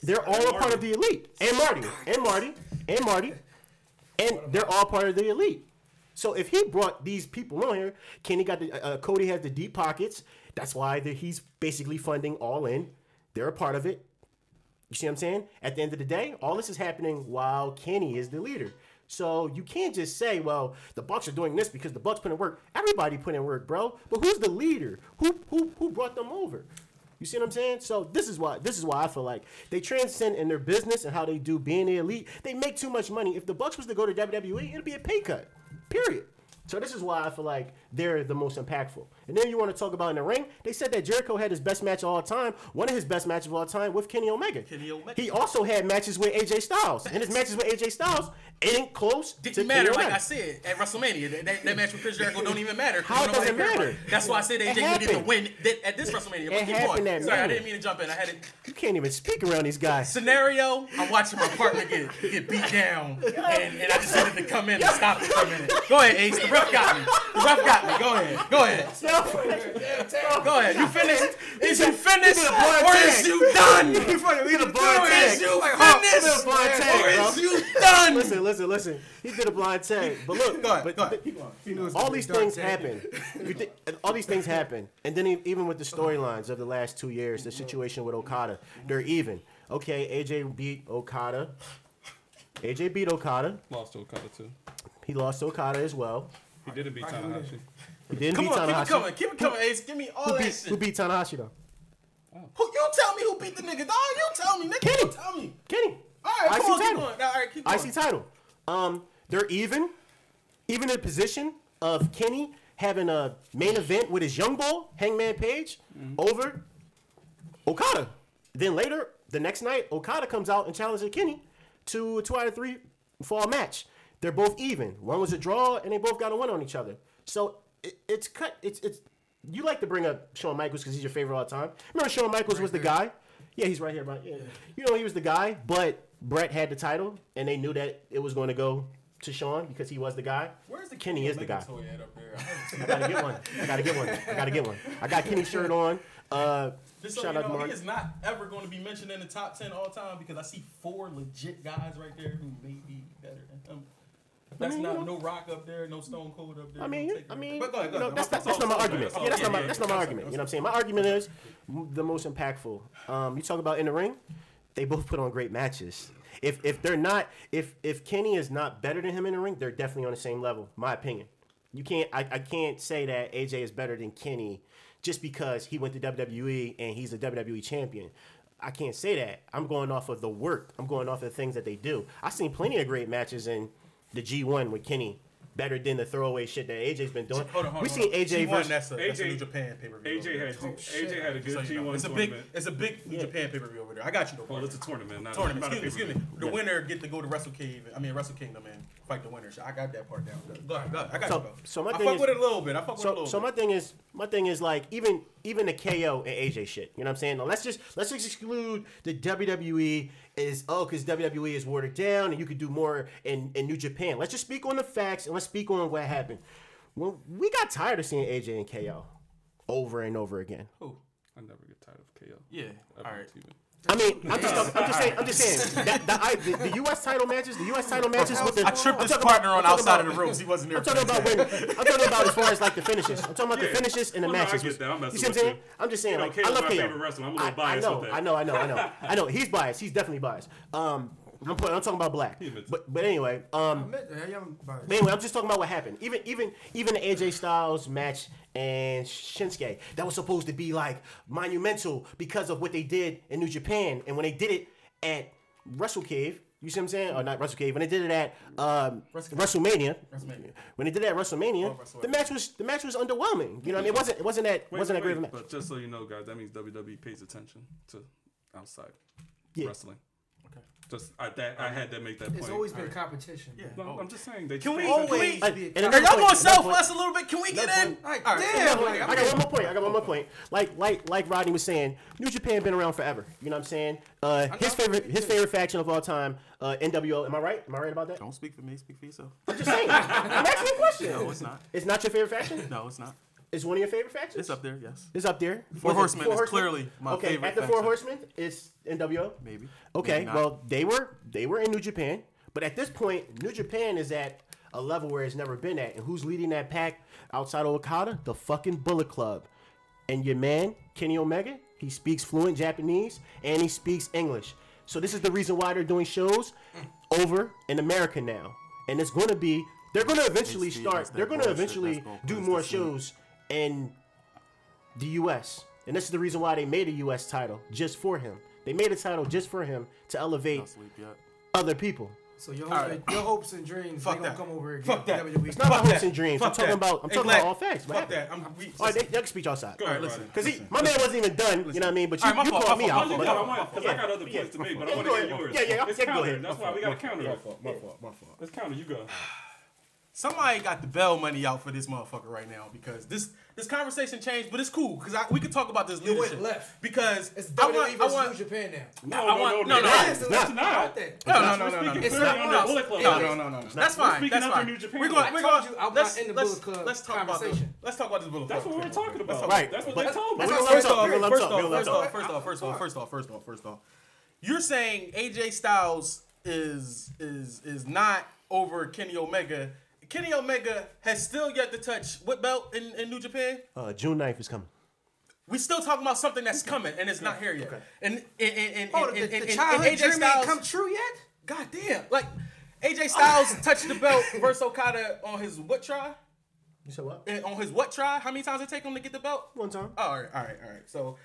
They're all a part of the elite, and Marty, and Marty, and Marty, and they're all part of the elite. So if he brought these people on here, Kenny got the uh, uh, Cody has the deep pockets. That's why he's basically funding all in. They're a part of it. You see what I'm saying? At the end of the day, all this is happening while Kenny is the leader. So you can't just say, well, the Bucks are doing this because the Bucks put in work. Everybody put in work, bro. But who's the leader? Who who who brought them over? You see what I'm saying? So this is why this is why I feel like they transcend in their business and how they do being the elite. They make too much money. If the Bucks was to go to WWE, it'd be a pay cut. Period. So this is why I feel like they're the most impactful. And then you want to talk about in the ring? They said that Jericho had his best match of all time, one of his best matches of all time with Kenny Omega. Kenny Omega. He also had matches with AJ Styles, and his matches with AJ Styles ain't close. to Didn't matter, like. I said at WrestleMania. That, that, that match with Chris Jericho don't even matter. How you it know doesn't they care about- matter? That's why I said AJ needed to happened. win at this WrestleMania. But It keep happened Sorry, I didn't mean to jump in. I had it. You can't even speak around these guys. Scenario: I'm watching my partner get get beat down, and, and I just needed to come in and stop it for a minute. Go ahead, Ace. The ref got me. The ref got me. Go ahead. Go ahead. Go ahead. You finished? Is you finished or is you done? You fucking leave a Or blind is tag. you finished? leave a blind Or tag, is bro. you done? Listen, listen, listen. He did a blind tag, but look, Go ahead. but Go ahead. Keep. He knew it was all these things tag. happen. You thi- all these things happen, and then even with the storylines of the last two years, the situation with Okada, they're even. Okay, AJ beat Okada. AJ beat Okada. Lost to Okada too. He lost to Okada as well. He didn't beat Tanahashi. He didn't Come beat on, keep it coming. Keep it coming, Ace. Give me all Who that beat, shit. who beat Tanahashi though? Who, you tell me who beat the nigga, dog. You tell me, nigga. Kenny. You tell me. Kenny. All right, IC come on, keep title. going. All right, keep going. IC title. Um, they're even, even in the position of Kenny having a main event with his young bull, Hangman Page, over Okada. Then later, the next night, Okada comes out and challenges Kenny to a two out of three fall match. They're both even. One was a draw, and they both got a win on each other. So it, it's cut. It's it's. You like to bring up Shawn Michaels because he's your favorite all the time. Remember Shawn Michaels was the guy. Yeah, he's right here, right? Yeah. You know he was the guy, but Bret had the title, and they knew that it was going to go to Shawn because he was the guy. Where's the Kenny is the guy. toy up there? <laughs> I gotta get one. I gotta get one. I gotta get one. I got Kenny's shirt on. Uh, Just so shout you out to know, Mark. he is not ever going to be mentioned in the top ten all time because I see four legit guys right there who may be better than him. That's mean, you not know- no Rock up there, no Stone Cold up there. I no mean, I mean, but go ahead, go ahead. that's, that's, My- that's not my my- argument. Yeah, that's not my that's not my argument. You know what I'm saying? My argument is the most impactful. Um, you talk about in the ring, they both put on great matches. If if they're not, if if Kenny is not better than him in the ring, they're definitely on the same level. My opinion. You can't. I, I can't say that AJ is better than Kenny just because he went to WWE and he's a WWE champion. I can't say that. I'm going off of the work. I'm going off of the things that they do. I've seen plenty of great matches in the G1 with Kenny, better than the throwaway shit that AJ's been doing. Hold on, hold we on, seen. AJ G1, versus. that's a, that's a AJ New Japan pay per view. AJ had AJ had a good So you know, G1 it's a big, it's a big New Yeah. Japan pay per view over there. I got you though. Well, it's a tournament, not tournament. Not a Excuse me, excuse me. pay-per-view. The winner get to go to Wrestle Cave. I mean Wrestle Kingdom and fight the winner. I got that part down. Go ahead, go ahead. I got So- you, bro. so my I thing fuck is- with it a little bit. I fuck with it a little so bit. my thing is, my thing is like even even the KO and AJ shit. You know what I'm saying? Now, let's just let's just exclude the WWE is oh because WWE is watered down and you could do more in in New Japan. Let's just speak on the facts and let's speak on what happened. Well, we got tired of seeing AJ and KO over and over again. Ooh, I never get tired of KO. yeah. ever All on right. TV. I mean, I'm just, I'm just saying, I'm just saying that the, I, the, the U.S. title matches, the U.S. title matches with the I tripped I'm this partner about- on outside about- of the ropes. He wasn't there. I'm talking about when I'm talking about as far as like the finishes. I'm talking about Yeah. the finishes and the Well, no, I matches. get that. I'm you see what I'm saying? I'm just saying, You know, like, KO's I love my KO. favorite wrestler. I'm a little I, biased I know, with that. I know, I know, I know, I know. He's biased. He's definitely biased. Um, I'm, put, I'm talking about black. He admits it. But but anyway, um, Admit that, yeah, I'm biased. but anyway, I'm just talking about what happened. Even even even the AJ Styles match and Shinsuke that was supposed to be like monumental because of what they did in New Japan, and when they did it at Wrestle Cave. You see what I'm saying? Or not Wrestle Cave. When they did it at um, WrestleMania, WrestleMania. when they did it at WrestleMania, Oh, WrestleMania. the match was the match was underwhelming. You know what I mean? It wasn't it wasn't that Wait, wasn't wait, that great of a match. But just so you know, guys, that means WWE pays attention to outside Yeah. wrestling. Okay. Just I that I had to make that point. It's point. always been competition. Yeah. No, Oh. I'm just saying they Can we- pay can we- Always Hey, be a and Are y'all point, going another self point. us a little bit? Can we get in? Like, All right. damn, like, I got one more point. I got one more point. Like like like Rodney was saying, New Japan been around forever. You know what I'm saying? Uh, his favorite his favorite faction of all time, uh, NWO. Am I right? Am I right about that? Don't speak for me. Speak for yourself. I'm just saying. <laughs> I'm asking a question. No, it's not. It's not your favorite faction. No, it's not. It's one of your favorite factions. It's up there. Yes. It's up there. Four Was it Horsemen is clearly my okay, favorite At the Four faction. Horsemen, it's NWO. Maybe. Okay, Maybe not. well they were they were in New Japan, but at this point, New Japan is at a level where it's never been at. And who's leading that pack outside of Okada? The fucking Bullet Club. And your man Kenny Omega, he speaks fluent Japanese and he speaks English. So this is the reason why they're doing shows over in America now. And it's going to be they're going to eventually start. that's that They're going to bullshit. eventually That's do more sleep. shows in the U.S. And this is the reason why they made a U.S. title just for him. They made a title just for him to elevate Not sleep yet. other people. So your, All hopes, right. your hopes and dreams, Fuck they gonna that. come over again. Fuck that. WWE. It's not about Fuck hopes and dreams. I'm talking that. about. I'm Hey, talking Black, about all facts. What Fuck happened? that. I'm, we, All right, they, y'all can speak outside. Go All right, ahead, listen. Because he, listen. my man wasn't even done. You know what I mean? But you, All right, my you fault, called me fault, out. my No, I because I got other Yeah, points to make, but. I want Yeah, to go get yours. Yeah, yeah, It's yeah, go ahead. That's why we got to counter it. My fault. My fault. Let's counter. You go. <sighs> Somebody got the bell money out for this motherfucker right now because this this conversation changed, but it's cool because we could talk about this went leadership left. because It's I WWE want, I want, New Japan now. No, I no, want- no, no, no. no, It's not. not. not. that. no, no, We're no, no, no, speaking It's clearly not. on No, the Bullet Club no, side. no, no, no, no. That's We're fine. speaking That's under fine. New Japan. We're going. I We're told going. you I'm let's, not in the let's, Bullet Club let's talk about the, conversation. Let's talk about this Bullet That's Club. what we're talking about. Right. That's what But- they told but me. it's First Lump off, sum, lump first sum, off, lump first sum. off, first off, first off, first off, first off, first off. You're saying AJ Styles is is is not over Kenny Omega. Kenny Omega has still yet to touch what belt in, in New Japan? Uh, June 9th is coming. We still talking about something that's coming and it's not here yet. And and and and, Oh, and, the, and, the and, and AJ Styles. come true yet? God damn, like AJ Styles <laughs> touched the belt versus Okada on his what try? You said what? Eh, On his what try? How many times did it take him to get the belt? One time. Oh, all right, all right, all right. So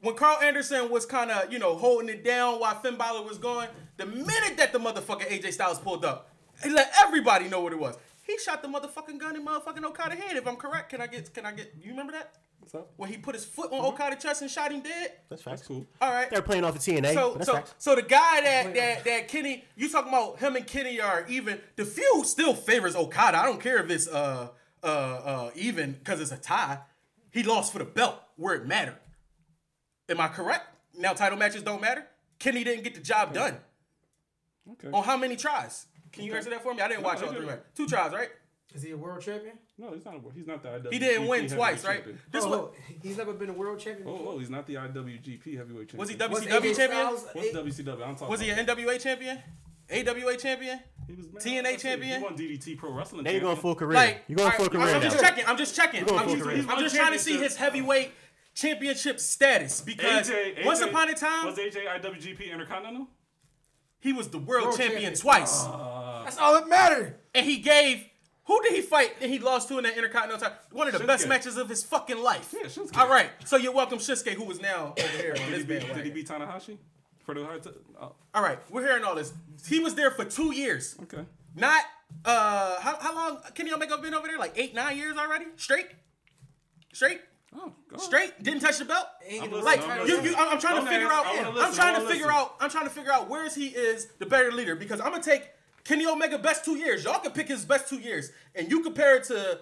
when Karl Anderson was kind of, you know, holding it down while Finn Balor was going, the minute that the motherfucking AJ Styles pulled up, he let everybody know what it was. He shot the motherfucking gun in motherfucking Okada head. If I'm correct, can I get? Can I get? You remember that? What's up? When he put his foot on Okada chest and shot him dead. That's facts. That's cool. All right. They're playing off the TNA. So, that's so, facts. so the guy that that that Kenny, you talking about him and Kenny are even. The feud still favors Okada. I don't care if it's uh uh uh even because it's a tie. He lost for the belt where it mattered. Am I correct? Now title matches don't matter. Kenny didn't get the job done Okay. on how many tries? Can you answer that for me? I didn't watch he all three. didn't. Two tries, right? Is he a world champion? No, he's not. A, he's not the IWGP. He didn't win twice, right? champion. This oh, was oh, he's never been a world champion. Oh, before? oh, he's not the IWGP heavyweight champion. was he Was WCW AJ champion? Styles What's a- WCW? I'm talking. Was he about. an NWA champion? AWA champion? He was man, TNA champion? He won DDT Pro Wrestling. Now you're going champion. full career. Like you're going full career I'm just checking. I'm just checking. I'm just. I'm just trying to see his heavyweight championship status because AJ, once upon a time was AJ IWGP Intercontinental. he was the world, World champion, champion. twice, oh. That's all that mattered. and he gave. Who did he fight and he lost to in that Intercontinental title? One of the best matches of his fucking life. Yeah, Shinsuke. All right, so you're welcome, Shinsuke, who is now over here on Did he this beat? Did he beat Tanahashi for the hard? T- oh, All right, we're hearing all this. He was there for two years. okay. Not uh, how, how long Kenny Omega been over there? Like eight, nine years already? Straight, straight. Oh, go on. Straight, didn't touch the belt. I'm Like listening, I'm you, you, I'm I'm trying Don't to figure out. I wanna I'm trying I to wanna figure out. I'm trying to figure out where's he is the better leader because I'm gonna take Kenny Omega best two years. Y'all can pick his best two years, and you compare it to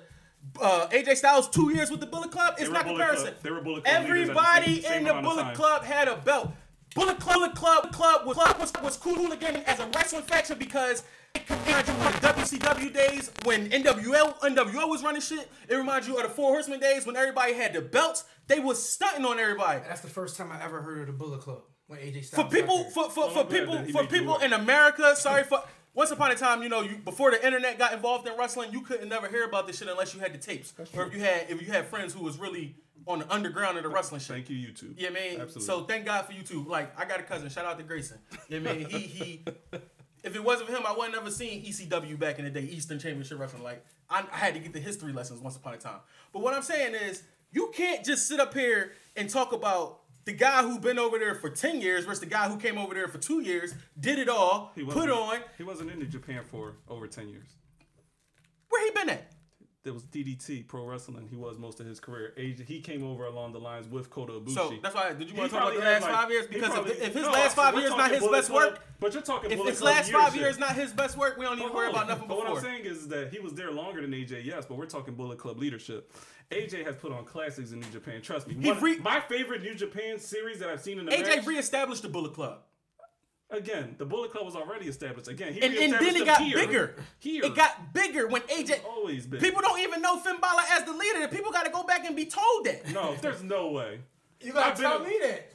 uh, AJ Styles two years with the Bullet Club. It's not Bullet comparison. Club- they were Bullet Club leaders the Everybody same- same in the Bullet. Club had a belt. Bullet Club, Bullet Club, Club was, was, was cool again as a wrestling faction because it reminded you of the WCW days when NWL NWO was running shit. It reminds you of the Four Horsemen days when everybody had the belts. They was stunting on everybody. That's the first time I ever heard of the Bullet Club when AJ Styles For people, for, for, for people, for people in America, sorry for. Once upon a time, you know, you before the internet got involved in wrestling, you couldn't never hear about this shit unless you had the tapes, or if you had if you had friends who was really on the underground of the wrestling shit. Thank you, YouTube. Yeah, man. Absolutely. So thank God for YouTube. Like I got a cousin. Shout out to Grayson. Yeah, man. He he. <laughs> If it wasn't for him, I wouldn't ever seen ECW back in the day, Eastern Championship Wrestling. Like I, I had to get the history lessons once upon a time. But what I'm saying is, you can't just sit up here and talk about the guy who been over there for ten years versus the guy who came over there for two years, did it all, He put on. He wasn't in Japan for over ten years. Where he been at? There was DDT Pro Wrestling. He was most of his career. AJ, he came over along the lines with Kota Ibushi. So that's why. Did you want to talk about the last like- five years? Because probably- if, his no, last five years not his Bullet best work, but you're talking if his last five years not his best work, we don't need to worry about nothing But what I'm saying is that he was there longer than AJ, yes, but we're talking Bullet Club leadership. AJ has put on classics in New Japan. Trust me. One- re- my favorite New Japan series that I've seen in the AJ match, reestablished the Bullet Club. Again, the Bullet Club was already established. Again, he and, and then it got here. bigger. Here, It got bigger when AJ. always been. People don't even know Finn Balor as the leader. People got to go back and be told that. no, there's no way. You gotta tell a- me that.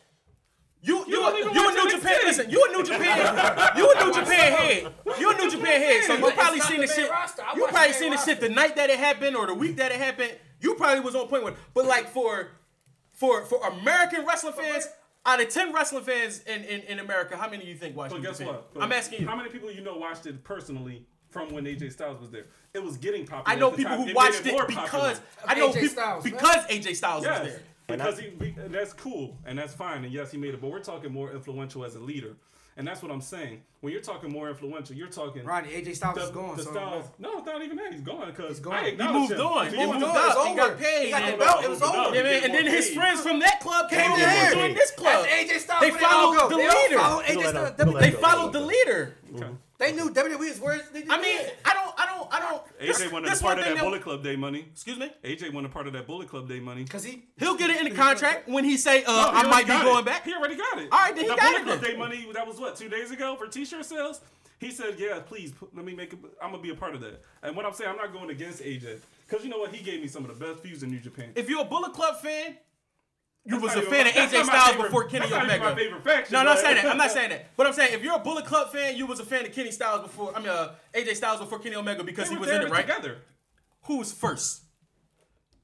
You you don't a, you a New NXT. Japan. Listen, you a New Japan. you a New Japan <laughs> head. You a New Japan head. So you probably seen the the shit. You probably seen the shit the night that it happened or the week that it happened. You probably was on point with. But like for for for American wrestling fans. Out of ten wrestling fans in, in, in America, how many do you think watch But guess Japan? what? But I'm asking you. How many people you know watched it personally from when AJ Styles was there? It was getting popular. I know at the people time. who made watched more it because. I know AJ people Styles, man. because AJ Styles was there. because he, that's cool and that's fine and yes he made it, but we're talking more influential as a leader, and that's what I'm saying. When you're talking more influential, you're talking Ronnie, AJ Styles the, is gone. the so Styles. No, it's not even that. He's gone because He's gone. I He acknowledge moved him. on. He He moved moved on. up. He got paid. He got and- the belt. It was over. Yeah, man, and then more his friends from that club came Came to and here. joined this club. After AJ Styles, They followed the leader. followed He'll AJ let Styles. him- he'll let They followed the leader. They knew WWE's where they I mean, I don't, I don't, I don't. this- AJ wanted this a part of thing that Bullet Club Day money. Excuse me. AJ wanted a part of that Bullet Club Day money. because he He'll get it in the contract when he say, uh, No, he "I might be got going it. back." He already got it. All right, then he the got Bullet it Club. Day money that was what two days ago for T-shirt sales. He said, "Yeah, please let me make. it. I'm gonna be a part of that." And what I'm saying, I'm not going against AJ because you know what? He gave me some of the best views in New Japan. If you're a Bullet Club fan, you was a fan of AJ Styles favorite- before Kenny that's not even Omega. faction, No, I'm not saying that. I'm not <laughs> saying that. But I'm saying if you're a Bullet Club fan, you was a fan of Kenny Styles before. I mean, uh, AJ Styles before Kenny Omega because he was in it, right? together. Who was first?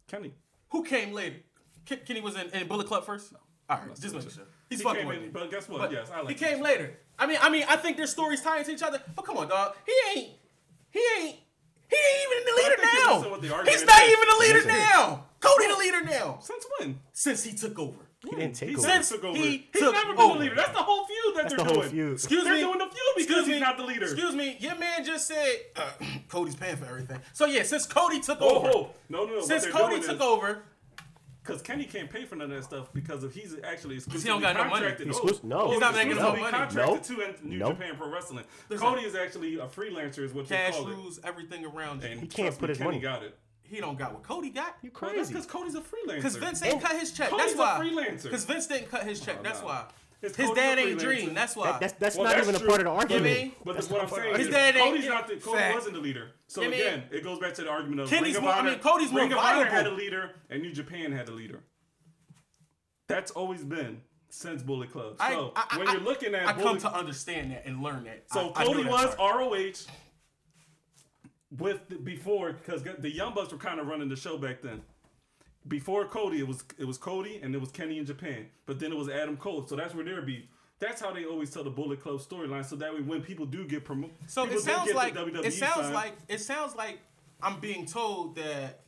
Kenny. Who came later? Ken- Kenny was in, in Bullet Club first. All right, just making sure. He's He fucking with in, me. but guess what? But yes, I like he came later. I mean, I mean, I think their stories tie into each other. But come on, dog. He ain't. He ain't. He ain't even the leader now. the He's not even the leader now. Cody the leader now Since when? since he took over. He didn't take He over. Since took over. he He's took never been over. the leader. That's the whole feud that That's they're the whole doing. feud. Excuse They're me. doing the feud because Excuse he's me. not the leader. Excuse me. Your man just said uh, <clears throat> Cody's paying for everything. So yeah, since Cody took Oh, over, oh, no, no, no. since Cody took over, because Kenny can't pay for none of that stuff because if he's actually exclusively don't got no money. contracted. He's Oh, exclusive- no. oh, He's not making no exclusively money. Contracted Nope. to in New Nope. Japan Pro Wrestling. Listen. Cody is actually a freelancer, is what cash you call it. rules everything around you. And He can't put me, his Kenny money. got it. He don't got what Cody got. You crazy. because Cody's a freelancer. Because Vince oh. ain't cut his check. Cody's that's why. a freelancer. Because Vince didn't cut his check. Oh, that's no. why. It's His dad ain't freelancer. dream. That's why. That, that's that's Well, not that's even true. a part of the You argument. mean? But That's that's what I'm saying. His dad ain't- Cody's not the Cody Fact. wasn't the leader. So You mean? again, it goes back to the argument of Kenny's Ring of more- I Honor. mean, Cody's more Ring of Honor had a leader, and New Japan had a leader. That's always been since Bullet Club. So I, I, when you're looking at I come to understand that and learn that. so I, I Cody that was part. ROH with the, before because the Young Bucks were kind of running the show back then. Before Cody, it was it was Cody and it was Kenny in Japan, but then it was Adam Cole. So that's where their beef. That's how they always tell the Bullet Club storyline. So that way, when people do get promoted, So it sounds like it sounds like it sounds like I'm being told that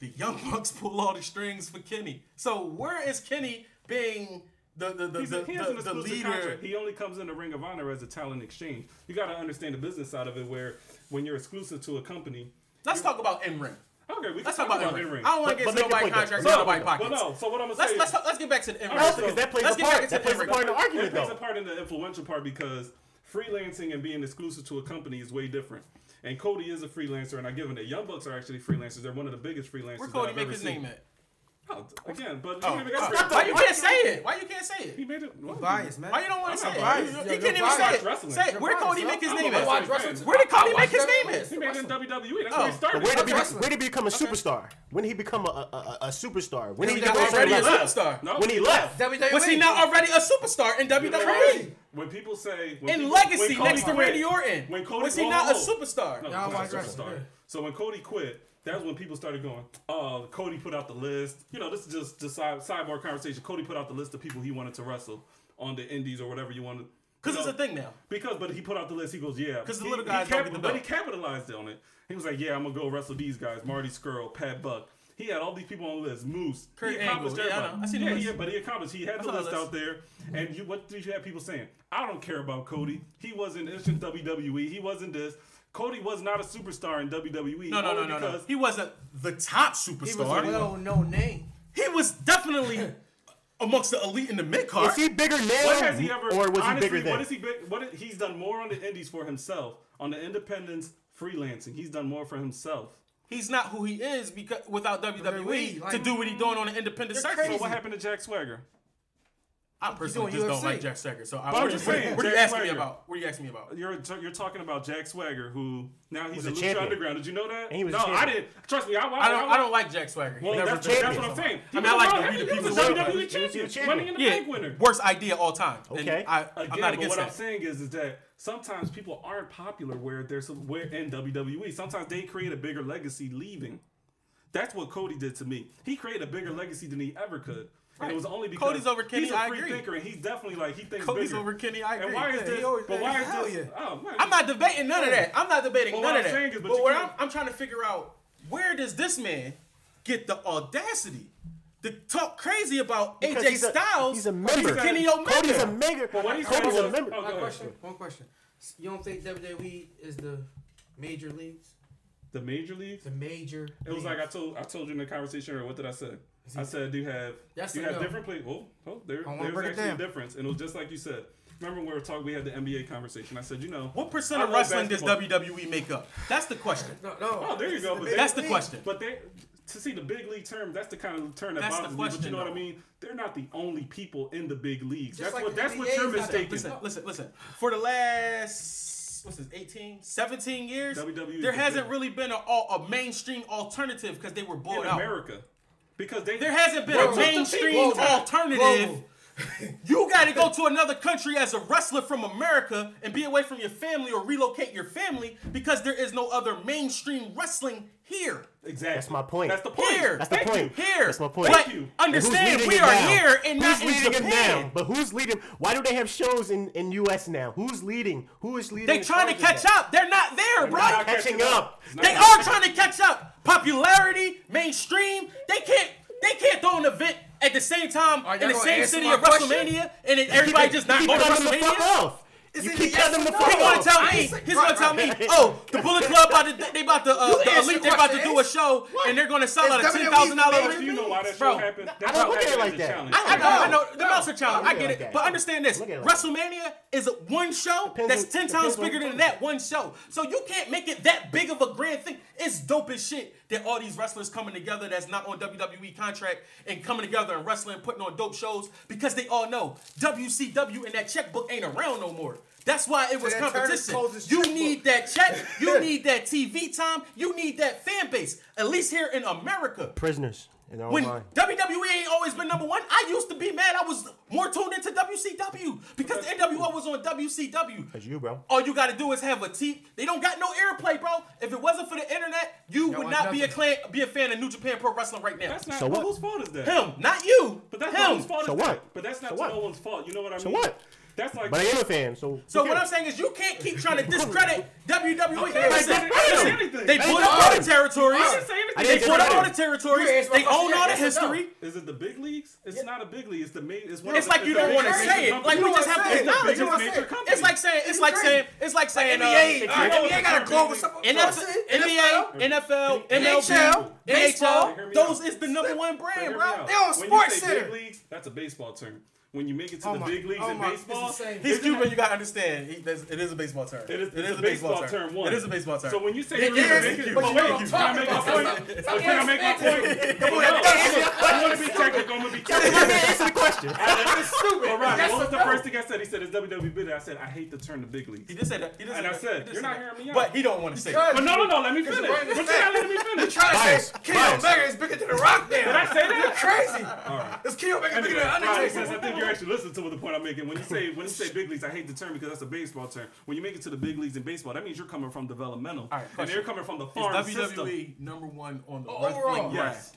the Young Bucks pull all the strings for Kenny. So where is Kenny being the the the, He's the, a, he has the, an the exclusive leader? contract. He only comes in the Ring of Honor as a talent exchange. You got to understand the business side of it, where when you're exclusive to a company. Let's talk about in ring. Okay, we Let's can talk about in in ring. ring. I don't want to get but into make your nobody point, though. contracts, No, in nobody Well, pockets. no. So what I'm gonna Let's say let's is, let's get back to the in ring. Alright, because that plays Let's a part. That plays a part in the it argument, plays though. a part in the influential part because freelancing and being exclusive to a company is way different. And Cody is a freelancer, and I give him that. Young Bucks are actually freelancers. They're one of the biggest freelancers. Where that Cody I've make ever his seen. name at? Again, but Oh, he, even oh, why you can't say it? Why you can't say it? he made it. well, Bias, man. Why you don't want to say not it? biased. You, You're- you you're can't even say it. Wrestling. Say it. Where biased, Cody make his name a at? watch fan. wrestling. Where did Cody make his name wrestling. at? He made it in WWE. That's Oh. where he started. Where did he, Wrestling. where did he become a superstar? When did he become a, a, a, a superstar? When did he When get he those Already a superstar. No, When he left. WWE. Was he not already a superstar in WWE? When people say In people, legacy when Cody next to quit, Randy Orton. When Cody, Was he not a superstar? No, Yeah, I he's a superstar. So when Cody quit, that was when people started going, "Oh, Cody put out the list." You know, this is just just side, sidebar conversation. Cody put out the list of people he wanted to wrestle on the Indies or whatever you wanted. Because it's a thing now. Because, but he put out the list. He goes, "Yeah." 'Cause the little guys don't cap- the But he capitalized on it. He was like, "Yeah, I'm gonna go wrestle these guys: Marty Scurll, Pat Buck." He had all these people on the list. Moose. Kurt he accomplished Angle. Yeah, I everybody. know. I seen the yeah, he- but he accomplished. He had the list list. out there. And you, what did you have people saying? I don't care about Cody. He wasn't in WWE. He wasn't this. Cody was not a superstar in WWE. No, no, no, no, no. because He wasn't the top superstar. He was a well known name. He was definitely amongst the elite in the mid card. Is he bigger What now, has he ever? or was honestly, he bigger then? What is he big? What is, he's done more on the indies for himself, on the Independence, freelancing. He's done more for himself. He's not who he is because without WWE WWE, to do what he's doing on the independent circuit. So what happened to Jack Swagger? I personally doing just don't like Jack Swagger. So I, But I'm what, just saying, what are you Jack asking me about? What are you asking me about? You're you're talking about Jack Swagger, who now he's Was a a Lucha champion. Underground. Did you know that? And he was no, I didn't. Trust me, I, I, I don't. I don't like Jack Swagger. He Well, never that's, that's what I'm champion. saying. I mean, I like to read the people. was people's a. WWE He was a champion, champion. Money in the Yeah, Bank winner. worst idea all time. And Okay. I, Again, I'm not but against what I'm saying is, is that sometimes people aren't popular where there's some, where in WWE. Sometimes they create a bigger legacy leaving. That's what Cody did to me. He created a bigger legacy than he ever could. And it was only because Cody's over Kenny, he's a I free thinker and he's definitely like he thinks Cody's bigger. over Kenny. I agree. And why is Yeah, this? he always- but why is hell this? yeah. Oh man, I'm not debating none of that. I'm not debating Well, none of I'm that. but but you what I'm, I'm trying to figure out where does this man get the audacity to talk crazy about Because AJ he's a- Styles? he's a versus member. Kenny Omega. Cody's a member. But what he said Cody's a member. oh, go One ahead. question. One question. You don't think WWE is the major leagues? the major leagues. The major. It was like I told I told you in the conversation earlier. What did I say? I said you have Yes you have no? different play. Oh, oh, there, there's actually a difference, and it was just like you said. Remember when we were talking? We had the NBA conversation. I said, you know, What percent of love wrestling does. WWE make up? That's the question. No, no. Oh, there you go. But they- That's the question. But they to see the big league term, that's the kind of term that That's the bothers me. But you question, know what I mean? They're not the only people in the big leagues. Just that's like what the that's what NBA you're is mistaken. Listen, listen, listen. For the last what's this, 18, 17 years, WWE there hasn't big- really been a, a mainstream alternative because they were in bought out. America, because they There hasn't been Global. a mainstream alternative. Global. You got to go to another country as a wrestler from America and be away from your family or relocate your family because there is no other mainstream wrestling here. exactly. That's my point. That's the point. Here. That's the Thank point. you. Here. That's my point. But you. understand, And we are now? here and not who's in leading it Japan. now? But who's leading? Why do they have shows in in U.S. now? Who's leading? Who is leading? They the trying to catch now? up. They're not there, bro. not Catching up. It's not They are trying to catch up. Popularity, mainstream. They can't. They can't throw an event at the same time Are in the same city my of question? WrestleMania, and then everybody just not going to the fuck WrestleMania. off. Is You keep yes them or the no? fuck gonna off. tell me. say- He's gonna tell me. Oh, the Bullet Club about to. They about to. Uh, the Elite. They about to do a Ace. show, and they're gonna sell out a ten thousand dollars. dollar. Do you know why that Bro, show happened? That I don't look at it like a that. challenge. I, I know, I know. The No. Mouse are challenge. I look get at it it, but understand this: Look at it like WrestleMania is one show Depends that's ten times bigger than that one show. So you can't make it that big of a grand thing. It's dope as shit that all these wrestlers coming together that's not on WWE contract and coming together and wrestling putting on dope shows because they all know WCW and that checkbook ain't around no more. That's why it was competition. <laughs> You need that check. You need that TV time. You need that fan base. At least here in America. Prisoners in their When mind. WWE ain't always been number one, I used to be mad. I was more tuned into WCW because the NWO was on WCW. That's you, bro. All you got to do is have a T. They don't got no airplay, bro. If it wasn't for the internet, you would want not be a nothing. clan, be a fan of New Japan Pro Wrestling right now. That's not. So but what? Whose fault is that? him, not you. But that's him. not whose fault. So is what? That? But that's not So no one's fault. You know what I mean? So what? That's like. But I am a fan, so. So what I'm saying is you can't keep trying to discredit <laughs> WWE. Okay, Listen, I didn't say anything. they I bought up all the territories. I didn't say anything. They didn't bought up all the anything. territories. You answered my They own all the yes or no? history. Is it the big leagues? It's not a big league. It's the main. it's one It's of the, like you don't want to say it. Like we just have to acknowledge it. don't major say it. company. It's like saying it's like saying it's like saying uh, NBA, uh, NBA got a it's global big. NFL, NBA, NFL, MLB, NHL, baseball. Those is the number one But brand, hear That's a baseball They when you make it to oh the my, big leagues oh in my, baseball, he's Cuban. You gotta understand. He, it is a baseball term. It is, it is a baseball, baseball term. One. It is a baseball term. So when you say it, it is, it, but you wait, can I make my point? Can I make my point? Come on, I'm gonna be technical. I'm gonna be technical. Answer the question. <laughs> That's stupid. All right. What was the first thing I said? He said it's WWE business. I said I hate the term the big leagues. He did say that. And I said you're not hearing me out. But he don't want to say. But no, no, no. Let me finish. But you're not letting me finish. You're trying to say Kenny Omega is bigger than the Rock now. Did I say that? You're crazy. All right. Is Kenny Omega bigger than Undertaker? you're actually listening to the point I'm making. When you say when you say big leagues, I hate the term because that's a baseball term. When you make it to the big leagues in baseball, that means you're coming from developmental, All right, and you're coming from the farm Is WWE system. number one on the oh, wrestling Yes.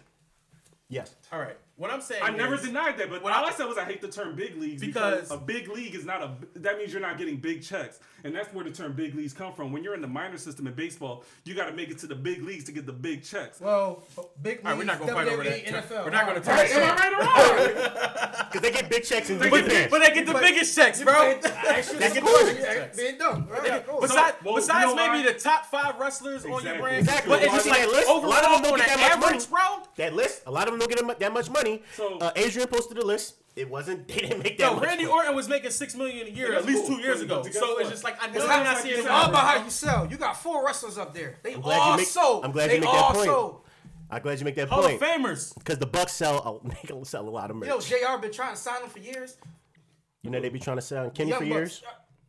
Yes. All right. What I'm saying, I never denied that, but all I, said was I hate the term big leagues because, Because- a big league is not a. That means you're not getting big checks. And that's where the term big leagues come from. When you're in the minor system in baseball, you got to make it to the big leagues to get the big checks. Well, big leagues, All right, we're not going to fight over that. NFL. We're not going to talk. Am I right or wrong? Because they get big checks in the get paid. But they get the biggest checks, bro. They get the biggest checks. They don't. Besides, besides maybe the top five wrestlers on your brand. Exactly. But it's just like overall, a lot of them don't get that much money. That list, a lot of them don't get that much money. So, uh, Adrian posted a list. It wasn't. <laughs> They didn't make that. No, Randy. Orton was making six million a year at least two years ago. So it's just like I know you're not seeing. It's all about how you sell. You got four wrestlers up there. They I'm glad all you make, sold. I'm glad they you make that point. Sold. I'm glad you make that Hall point. Hall of Famers. Because the Bucks sell a, <laughs> make them sell a lot of merch. You know, Jr. been trying to sign them for years. You know they be trying to sign Kenny Young for years.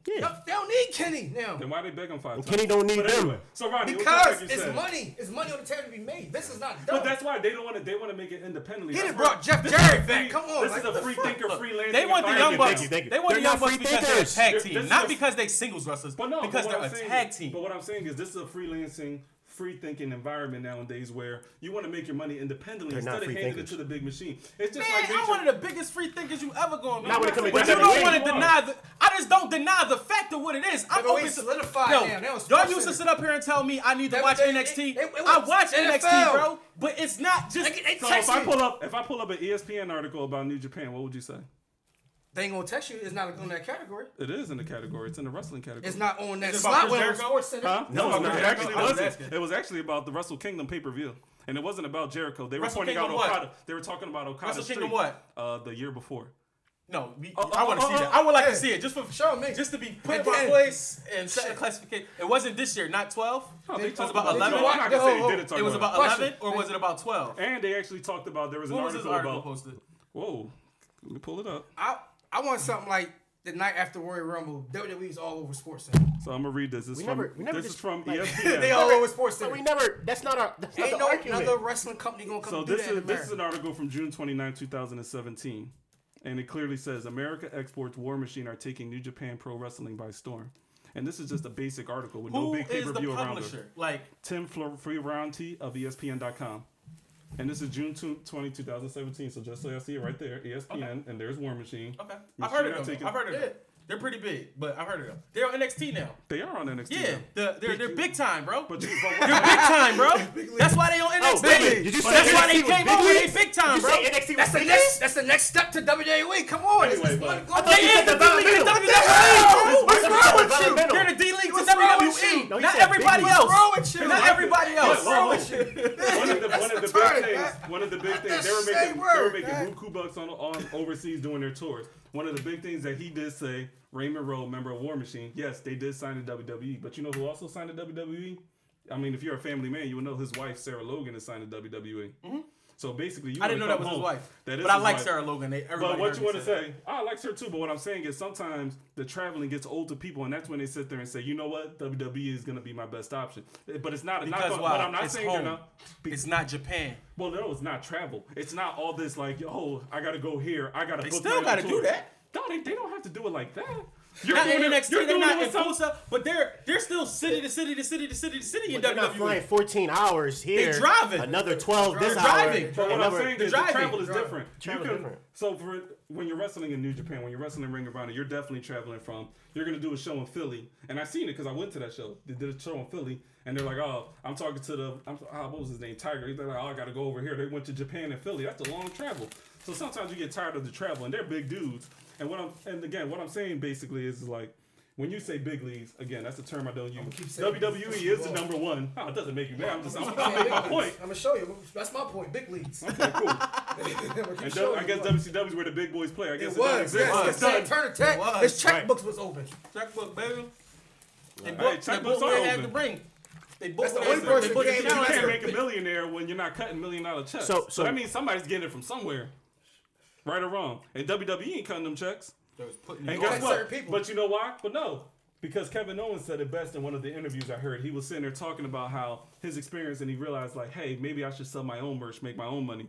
Yeah. They don't need Kenny now. Then why they beg him five well, times? Kenny don't need but them. Anyway, so Rodney, because it's said? money. It's money on the table to be made. This is not. But that's why they don't want to. They want to make it independently. He done brought Jeff Jarrett back. Come on. This like, is a free thinker, freelancer. They want the young bucks. Thank you, thank you. They want they're the young bucks because they're a tag team, not because they singles wrestlers. But no, because they're a tag team. But what I'm saying is, this is a freelancing free thinking environment nowadays where you want to make your money independently They're instead of handing thinkers. it to the big machine. It's just Man, like I'm one of the biggest free thinkers you ever going to Not when it comes to But you don't want to deny the. I just don't deny the fact of what it is. I'm open to solidify. Yo, y'all used to sit up here and tell me I need to watch NXT. I watch NXT, bro, but it's not just. so if I pull up, if I pull up an ESPN article about New Japan, what would you say? They ain't gonna text you. It's not on that category. It is in the category. It's in the wrestling category. It's not on that it's slot. When it was huh? No, no, it actually wasn't. It was actually about the Wrestle Kingdom pay per view, and it wasn't about Jericho. They were pointing out Okada. What? They were talking about Okada. Wrestle Kingdom what? Uh, the year before. No, we, oh, I oh, want to oh, see that. I would like yeah. to see it just for show me, just to be put in my place and set a classification. It wasn't this year, not twelve. No, they, talked about eleven. It. It was about eleven, or was it about twelve? And they actually talked about there was an article about. Posted? Whoa, let me pull it up. I want something like the night after Royal Rumble, WWE's all over Sports Center. So I'm gonna read this. This, we from, never, never this just, is from like, ESPN. <laughs> they all over Sports Center. So we never. That's not our. That's Ain't not no argument. another wrestling company gonna come. So this is this is an article from June 29, 2017, and it clearly says America exports war machine are taking New Japan Pro Wrestling by storm. And this is just a basic article with Who no big pay per view around it. Like Tim Fiorvanti of ESPN.com. And this is June 20, 2017. So just so y'all see it right there, ESPN, okay. and there's War Machine. Okay. Make I've, heard of it, I've heard of it. They're pretty big, but I've heard of them. They're on NXT now. They are on NXT. Yeah, the, they're they're big time, bro. But, but they're big time, bro. <laughs> That's why they on NXT. Oh, baby. Did you say that's NXT why they came over. They big time, bro. NXT that's the next. That's the next step to WWE. Come on. Anyway, but, I thought they is the D League WWE. What's wrong with you? They're the D League to WWE. Not everybody else. What's wrong with you? Not everybody else. What's wrong with you? One of the big things. One of the big things. They were making they were making buku bucks on on overseas doing their tours one of the big things that he did say, Raymond Rowe, member of War Machine, yes, they did sign the WWE. But you know who also signed the WWE? I mean, if you're a family man, you would know his wife, Sarah Logan, is signed the WWE. Mm-hmm. So basically, you I didn't know that was home. his wife. That is but I like wife. Sarah Logan. They, but what you want to say? I like her too. But what I'm saying is sometimes the traveling gets old to people, and that's when they sit there and say, you know what, WWE is gonna be my best option. Eh, but it's not. Because not, why? But I'm not it's saying home. Not, be, it's not Japan. Well, no, it's not travel. It's not all this like, oh, I gotta go here. I gotta. They book still gotta do that. No, they, they don't have to do it like that. You're not doing NXT, you're they're not in Tulsa, but they're they're still city to city to city to city to city in WWE. They're not flying 14 hours here. They're driving another 12 this they're. Driving. But what I'm saying is the travel is different. Travel you can, different. So for when you're wrestling in New Japan, when you're wrestling in Ring of Honor, you're definitely traveling from. You're gonna do a show in Philly, and I seen it because I went to that show. They did a show in Philly, and they're like, "Oh, I'm talking to the I'm, oh, what was his name, Tiger." They're like, "Oh, I gotta go over here." They went to Japan and Philly. That's a long travel. So sometimes you get tired of the travel, and they're big dudes. And what I'm and again, what I'm saying basically is like when you say big leagues, again, that's a term I don't use. WWE is the number one. Oh, it doesn't make you mad. I'm just, I'm, I'm making my point. I'm gonna show you. That's my point. Big leagues. Okay, cool. <laughs> and w- I guess WCW is where the big boys play. I guess it, it was. Yes, it's done. Turner Tech. His checkbooks right. was open. Checkbook, baby. Right. They booked, checkbooks they are open. The ring. They booked that's the only person they booked you, can't make a millionaire when you're not cutting million dollar checks. So, so, so that means somebody's getting it from somewhere right or wrong. And WWE ain't cutting them checks. And guess what? People. But you know why? But no, because Kevin Owens said it best in one of the interviews I heard. He was sitting there talking about how his experience and he realized like, hey, maybe I should sell my own merch, make my own money.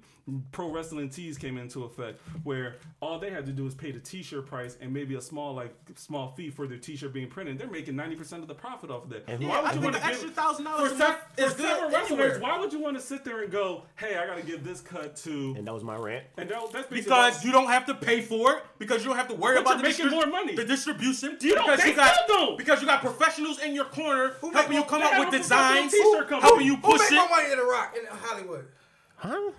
Pro wrestling tees came into effect where all they had to do is pay the t-shirt price and maybe a small like small fee for their t-shirt being printed. They're making ninety percent of the profit off of that. And yeah, why would you want to extra thousand dollars for, for several wrestlers? Anywhere. Why would you want to sit there and go, hey, I got to give this cut to? And that was my rant. And that, that's because you don't have to pay for it because you don't have to worry but about the making distri- more money, the distribution. You don't, because you got because you got professionals in your corner who helping you come up with designs. How you pushing? Who make more money in the Rock in Hollywood? Huh?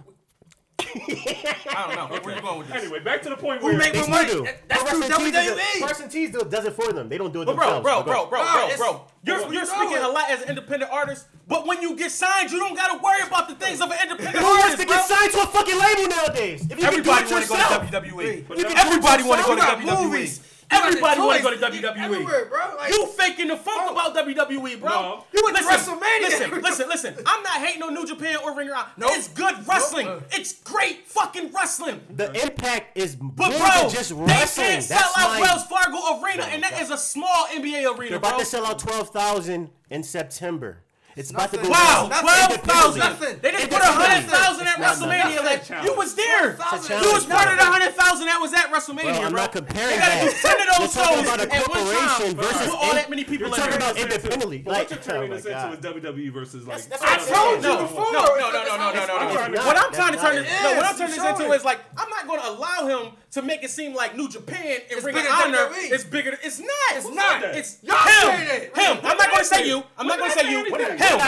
<laughs> I don't know. Where you going with this? Anyway, back to the point where make more money? do. That's through WWE. Carson T's does it for them. They don't do it bro, themselves. bro, bro, bro, bro, bro, bro. You're, you're speaking a lot as an independent artist, but when you get signed, you don't gotta worry about the things of an independent Who wants to bro. get signed to a fucking label nowadays? If you Everybody can do it wanna go to WWE. You Everybody wanna go to WWE. movies. Everybody want to go to WWE. Bro. Like, you faking the funk bro. about WWE, bro. No. You went listen, to WrestleMania. Listen, listen, listen. <laughs> I'm not hating on New Japan or Ring Around. Nope. It's good wrestling. Nope. It's great fucking wrestling. The impact is but more bro, than just wrestling. They can't sell out. Wells Fargo Arena, no, and that is a small NBA arena. They're about bro. to sell out twelve thousand in September. It's nothing. to go. Wow, twelve thousand. They just put a hundred thousand at WrestleMania. Like you was there. You was part of the hundred thousand that was at WrestleMania. Bro, I'm bro. not comparing. They gotta do ten of those shows about a corporation versus all that many people. You're talking about independently. What you're turning this into is WWE versus like. I told you before. No, no, no, no, no, no, no. What I'm trying to turn this, no, what I'm turning this into is like I'm not going to allow him to make it seem like New Japan and it's Ring of Honor is bigger. It's not. It's not. It's y'all him. Him. him. I'm not going to say you. I'm not going to say you. Him.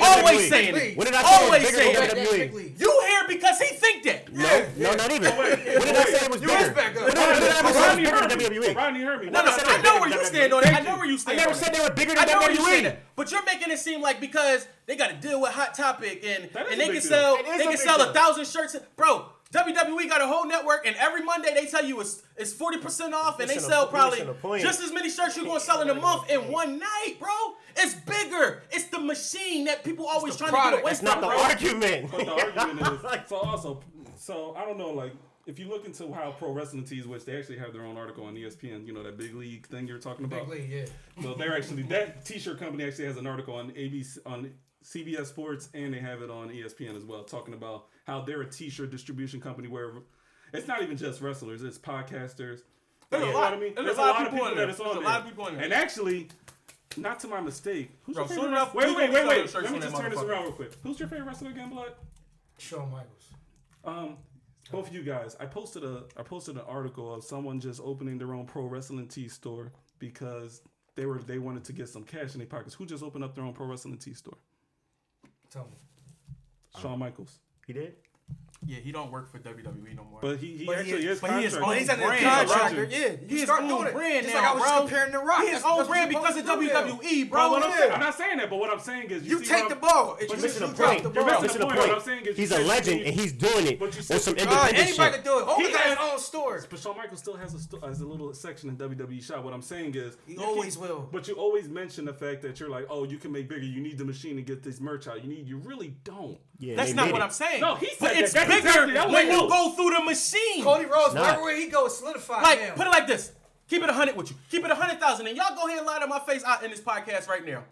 Always saying it. What did I say Always saying. than You here because he think that. No, no, not even. What did I say was bigger? What did I say was bigger than WWE? No, no, I know where you stand on that. I know where you stand. I never said they were bigger than WWE. But you're making it seem like because they got to deal with Hot Topic and and they can sell they can sell a thousand shirts, bro. WWE got a whole network, and every Monday they tell you it's it's forty percent off, and they sell probably just as many shirts you're gonna sell in a month in one night, bro. It's bigger. It's the machine that people always trying product. to get away from. It's not the argument. But the argument is <laughs> <laughs> so also so I don't know like if you look into how pro wrestling tees, which they actually have their own article on ESPN, you know that big league thing you're talking about. Big league, yeah. So they're actually that t-shirt company actually has an article on ABC on CBS Sports and they have it on ESPN as well, talking about how they're a t-shirt distribution company where it's not even just wrestlers, it's podcasters. There's yeah. a lot. I mean, there's, there's a, lot, lot of people, that it's on there's there. a lot of people in there. And actually, not to my mistake, who's Bro, your favorite? Enough, wait, wait, wait, wait. Let me just turn this around real quick. Who's your favorite wrestler again, Blood? Shawn Michaels. Um, both of you guys, I posted a I posted an article of someone just opening their own pro wrestling tee store because they were they wanted to get some cash in their pockets. Who just opened up their own pro wrestling tee store? Tell me. Shawn Michaels. He did? Yeah, he don't work for WWE no more. But he, he but actually he is, is but he is on he's brand. brand. Contractor. Yeah, he, is doing brand it. Just now, like I was bro. comparing The Rock. He is own brand because of WWE, bro. bro I'm, I'm, not saying that, but what I'm saying is you, you take the ball. It's you're missing a the point. You're missing a point. What I'm saying is he's a legend and he's doing it But you independent. Anybody can do it. He got his own store. But Shawn Michaels still has a has a little section in WWE shop. What I'm saying is he always will. But you always mention the fact that you're like, oh, you can make bigger. You need the machine to get this merch out. You need. You really don't. Yeah, that's not what I'm saying. No, he said gets That's bigger exactly- when you go through the machine. Cody Rhodes, not. wherever he goes, solidify Like, him. put it like this. Keep it a hundred with you. Keep it a hundred thousand, and y'all go ahead and lie to my face out in this podcast right now.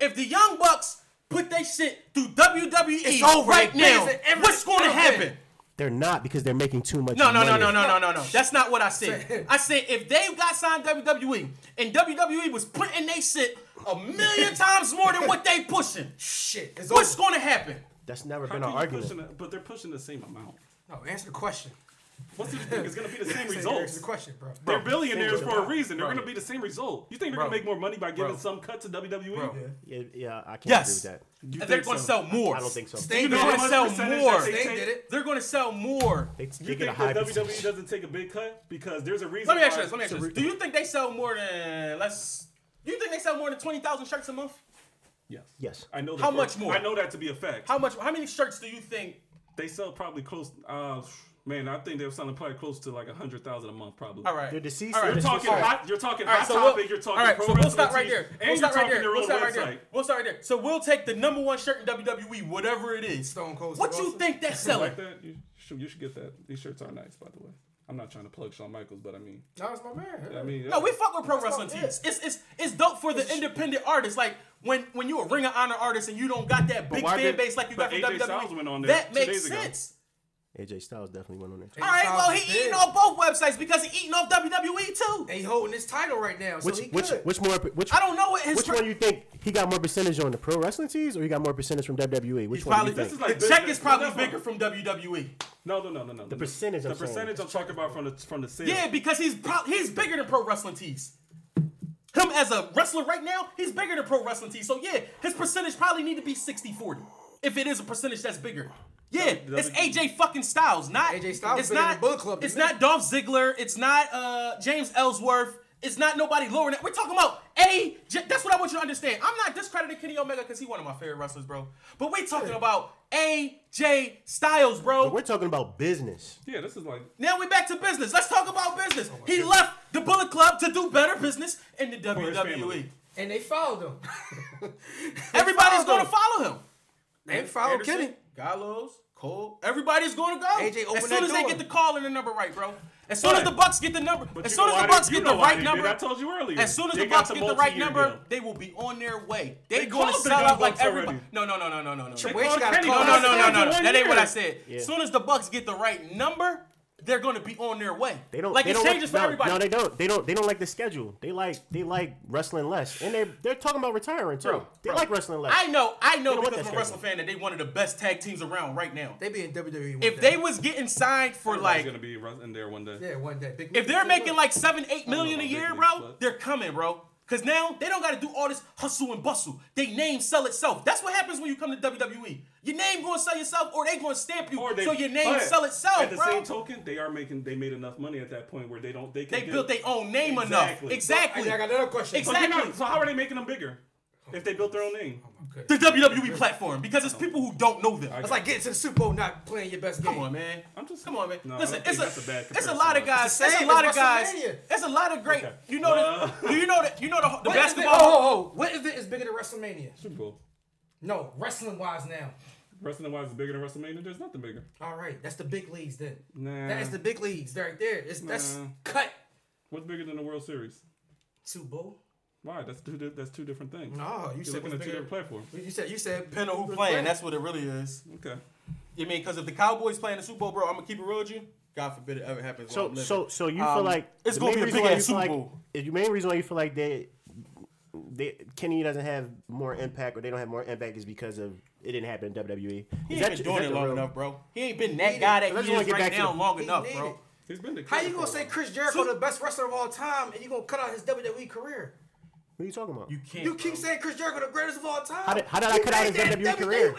If the Young Bucks put their shit through WWE It's over. right now. Every- what's going to happen? They're not because they're making too much. No, no, no, money. no, no, no, no, no. <laughs> That's not what I said. I said if they got signed WWE and WWE was putting their shit a million <laughs> times more than what they pushing, Shit, it's what's going to happen? That's never How been an argument. A, but they're pushing the same amount. No, answer the question. What's the <laughs> thing? It's gonna be the same result. Answer the question, bro. They're billionaires for a reason. They're bro. gonna be the same result. You think they're bro. gonna make more money by giving some cut to WWE? Yeah. yeah. yeah, I can't yes. agree with that. You they're gonna sell more. I don't think so. They, you know they're gonna sell more. They, they did it. They're gonna sell more. They, you, you think that percentage. WWE doesn't take a big cut because there's a reason? Let me ask you this. Let me ask you this. Do you think they sell more than less? Do You think they sell more than twenty thousand shirts a month? Yes. Yes. I know. that How much more? I know that to be a fact. How much? How many shirts do you think They sell probably close. Uh, man, I think they're selling probably close to like a hundred thousand a month, probably. All right. They're deceased. All right. You're talking deceased. hot. You're talking All right, hot so we'll. You're talking all right, pro so we'll stop right there. and We'll stop right there. We'll stop right there. We'll start right there. So we'll take the number one shirt in WWE, whatever it is. Stone Cold What you think that's selling? Like that, you should you should get that. These shirts are nice, by the way. I'm not trying to plug Shawn Michaels, but I mean, No, it's my man. I mean, No, we fuck with pro That's wrestling not teams. It's it's it's dope for the independent artists. Like when when you a Ring of Honor artist and you don't got that big fan did- base like you got from AJ Styles WWE. went on there that makes days ago. sense. AJ Styles definitely went on there. All right, well Styles he did. eating off both websites because he eating off WWE too. And he holding his title right now, so Which he which good. which more which I don't know what his which one you think he got more percentage on the pro wrestling tees or he got more percentage from WWE? Which He's one do you This think? is like the check is probably That's bigger from WWE. No, no, no, no, no. The percentage of The I'm saying. percentage I'm talking about from the from the sales. Yeah, because he's pro- he's bigger than pro wrestling tees. Him as a wrestler right now, he's bigger than pro wrestling T. So yeah, his percentage probably need to be 60-40. If it is a percentage that's bigger. Yeah, it's AJ fucking Styles, not AJ Styles It's not Bullet Club It's me. not Dolph Ziggler. It's not uh, James Ellsworth. It's not nobody lower than We're talking about AJ. That's what I want you to understand. I'm not discrediting Kenny Omega because he's one of my favorite wrestlers, bro. But we're talking about AJ Styles, bro. We're talking about business. Yeah, this is like Now we're back to business. Let's talk about business. Oh he left the Bullet Club to do better business in the his WWE. and they followed him. <laughs> <laughs> They Everybody's followed going him. to follow him. They followed Anderson, Kenny. Gallows, Cole. Everybody's going to go. AJ as soon that as they get the call and the number right, bro. As soon as the Bucks get the number, as soon as the Bucks get the right number. I told you earlier. as soon as the Bucks get the right number, they will be on their way. They They going to sell out like everybody. already. No, no, no, no, no, no, no. Triple H got a call. No, no, no, no, no, no. That ain't what. I said. As soon as the Bucks get the right number, they're going to be on their way. They don't like they it don't changes like, for no, everybody. No, they don't. They don't. They don't like the schedule. They like they like wrestling less, and they they're talking about retiring too. Bro, they bro. like wrestling less. I know, I know They don't because I'm a wrestling fan that they one of the best tag teams around right now. They be in WWE. One If day. they was getting signed for Everybody's like, gonna be in there one day. yeah, one day. Big if they're making like seven, eight million a year, bro, leagues, but- they're coming, bro. Cause now they don't got to do all this hustle and bustle. They name sell itself. That's what happens when you come to WWE. Your name going to sell yourself, or they going to stamp you, Or they, so your name sell itself, At the bro. same token, they are making. They made enough money at that point where they don't. They can. they get- built their own name enough. Exactly. Exactly. I got another question. Exactly. So, not- so how are they making them bigger? If they built their own name. The WWE platform because it's people who don't know them. It's like getting to the Super Bowl, not playing your best game. Come on, man. I'm just Come on, man. No, Listen, it's a, a bad it's a lot of guys. It's It's a lot of guys. WrestleMania. It's a lot of great. Okay. You know Uh, <laughs> the. You know that? You know the, the What event- basketball. Oh, oh, oh. What event is bigger than WrestleMania? Super Bowl. No, wrestling wise now. Wrestling wise is bigger than WrestleMania. There's nothing bigger. All right, that's the big leagues then. Nah. That is the big leagues right there. It's that's cut. What's bigger than the World Series? Super Bowl. Why? That's two. di- That's two different things. No, you You're said looking what's at two bigger. different platforms. You said you said Depending on who who's playing, that's what it really is. Okay. You mean because if the Cowboys playing the Super Bowl, bro, I'm gonna keep it real with you. God forbid it ever happens. while So I'm so so you Um, feel like it's the gonna main be a big ass you feel Super like- The main reason why you feel like they, they Kenny doesn't have more impact or they don't have more impact is because of it didn't happen in WWE. he Is ain't that- been doing it long real- enough, bro. He ain't been that guy it. that Let's he is get right back to now the- long he enough, bro. it. He's been the How you gonna say Chris Jericho the best wrestler of all time and you gonna cut out his WWE career? What are you talking about? You can't. You keep bro. saying Chris Jericho the greatest of all time. How did, how did I cut out his made that WWE career?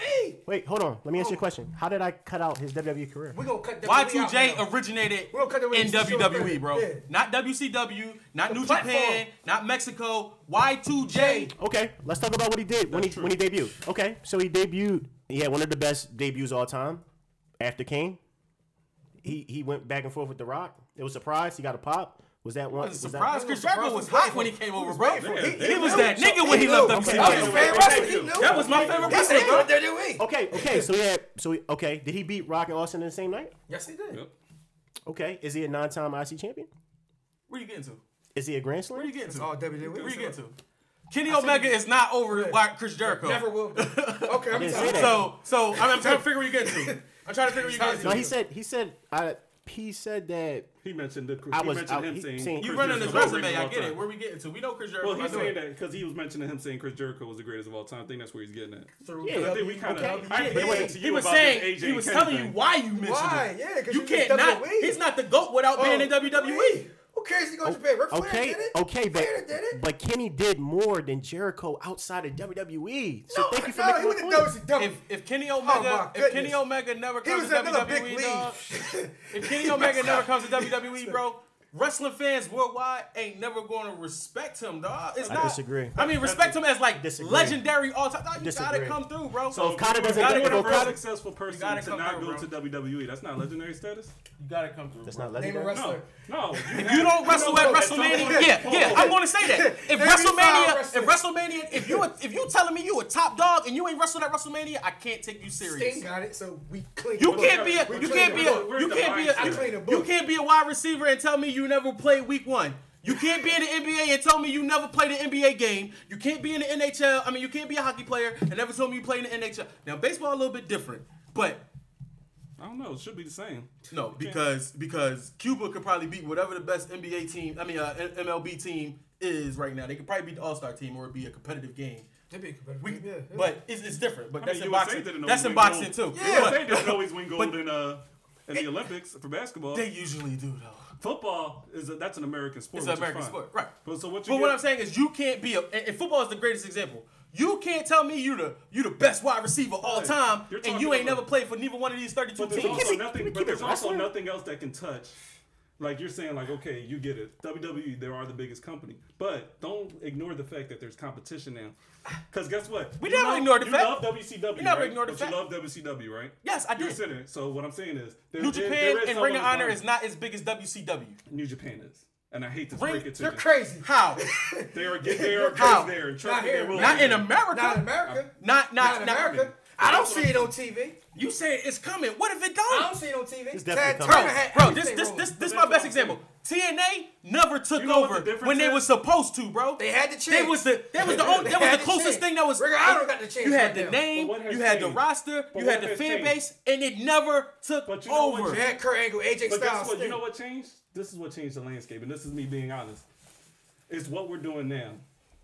Wait, hold on. Let me ask you a oh. question. How did I cut out his WWE career? We gonna cut WWE out Y2J now. originated We'll cut in rings to show WWE, bro. Yeah. Not WCW, not The New platform. Japan, not Mexico. Y2J. Okay, let's talk about what he did when he when he debuted. Okay, so he debuted. He had one of the best debuts all time. After Kane, he he went back and forth with The Rock. It was a surprise. He got a pop. Was that one? I was was surprised. Chris Jericho he was was hot when he came over, bro. He, he- he he was that nigga when he He left knew. Okay. That was a WCW. wrestler. He knew. That was my favorite wrestler, bro. WWE. Okay, okay. So he had so he, okay. Did he beat Rock and Austin in the same night? Yes, he did. Yep. Okay. Is he a nine-time IC champion? Where you getting to? Is he a Grand Slam? Where Slam? you getting to? all WWE. Where you getting to? Kenny Omega is not over like Chris Jericho. Never will. be. <laughs> Okay, I'm sorry. So, so I'm, I'm trying to figure where you getting to. I'm trying to figure where you getting to. No, he said he said I he said that He mentioned the. I he was- mentioned I- him he- saying. saying- You Chris running his resume, I all get it. time. Where we getting to? We know Chris Jericho. Well, he's saying it. that because he was mentioning him saying Chris Jericho was the greatest of all time. I think that's where he's getting at. Through Yeah, I think we kind of. Okay. I Yeah, think he, was- he was saying he was telling thing. you why you mentioned Why? it. Yeah, 'cause you you can't not. He's not the goat without being in oh, WWE. Who cares? He goes to Japan. Ric Flair okay, did it. okay, but Flair did it. but Kenny did more than Jericho outside of WWE. So no, thank you for no, making he my went to point. WCW. If if Kenny oh my Omega if Kenny. Omega never comes to <laughs> in another big WWE, dog, if Kenny Omega never comes to WWE, bro, wrestling fans worldwide ain't never going to respect him, dog. It's I not. disagree. I mean, respect him as like Disagree. legendary all time. Dog, you Disagree. gotta come through, bro. So if Okada doesn't gotta get- You're if the come first through. successful person gotta to not through, go bro. to WWE. That's not legendary status. You gotta come through. That's bro. not Name a legendary. wrestler. No, no. If you don't wrestle at WrestleMania, yeah, yeah, I'm gonna say that. <laughs> If WrestleMania, if WrestleMania, if you if you telling me you a top dog and you ain't wrestled at WrestleMania, I can't take you serious. Sting got it, so we clean. You can't be a you can't be a you can't be a I clean the you, book. you can't be a wide receiver and tell me you never played week one. You can't be in the NBA and tell me you never played an NBA game. You can't be in the NHL. I mean, you can't be a hockey player and never tell me you played in the NHL. Now, baseball a little bit different, but I don't know. It should be the same. no, because because Cuba could probably beat whatever the best NBA team, I mean, uh, MLB team is right now. They could probably beat the All Star team or it'd be a competitive game. That'd be a competitive We, game, yeah, yeah. but it's, it's different. But I that's mean, in USA boxing. That's in boxing gold. too. USA But- doesn't always win gold but- <laughs> in uh in the Olympics for basketball. They usually do though. Football is a, that's an American sport. It's an American sport, right? But so what you But what I'm saying is, you can't be a. And and football is the greatest example. You can't tell me you the you the best wide receiver all Right. time, and you ain't about- never played for neither one of these 32 But there's teams. also nothing. But there's also nothing else that can touch. Like you're saying, like okay, you get it. WWE, they are the biggest company, but don't ignore the fact that there's competition now. Because guess what? We You never love- ignored the you fact. love WCW. We never right? ignored the but fact. You love WCW, right? Yes, I You're did. sitting. So what I'm saying is, there, New there- Japan there is and Ring of Honor behind- is not as big as WCW. New Japan is, and I hate to Ring- break it to You're you. crazy. How? <laughs> They are <laughs> they are How? crazy there, and trust Not here. not in there. America. Not in America. Not Not not in not- America. I don't see it on TV. You say it's coming. What if it I don't? I don't see it on TV. It's Tad definitely Bro, coming. Had bro, this everything this rolling. this this But my best example. TNA never took You know what over the difference when they is? was supposed to, bro. They had the chance. They chance. was the <laughs> that was the only They that was had the the closest chance. thing that was. Ring of Honor got the chance You had right the now. name, But what has you had the changed? roster, But you what had the has fan changed? base, and it never took But you know what over. They had Kurt Angle, AJ But Styles. guess what? You know what changed? This is what changed the landscape, and this is me being honest. It's what we're doing now.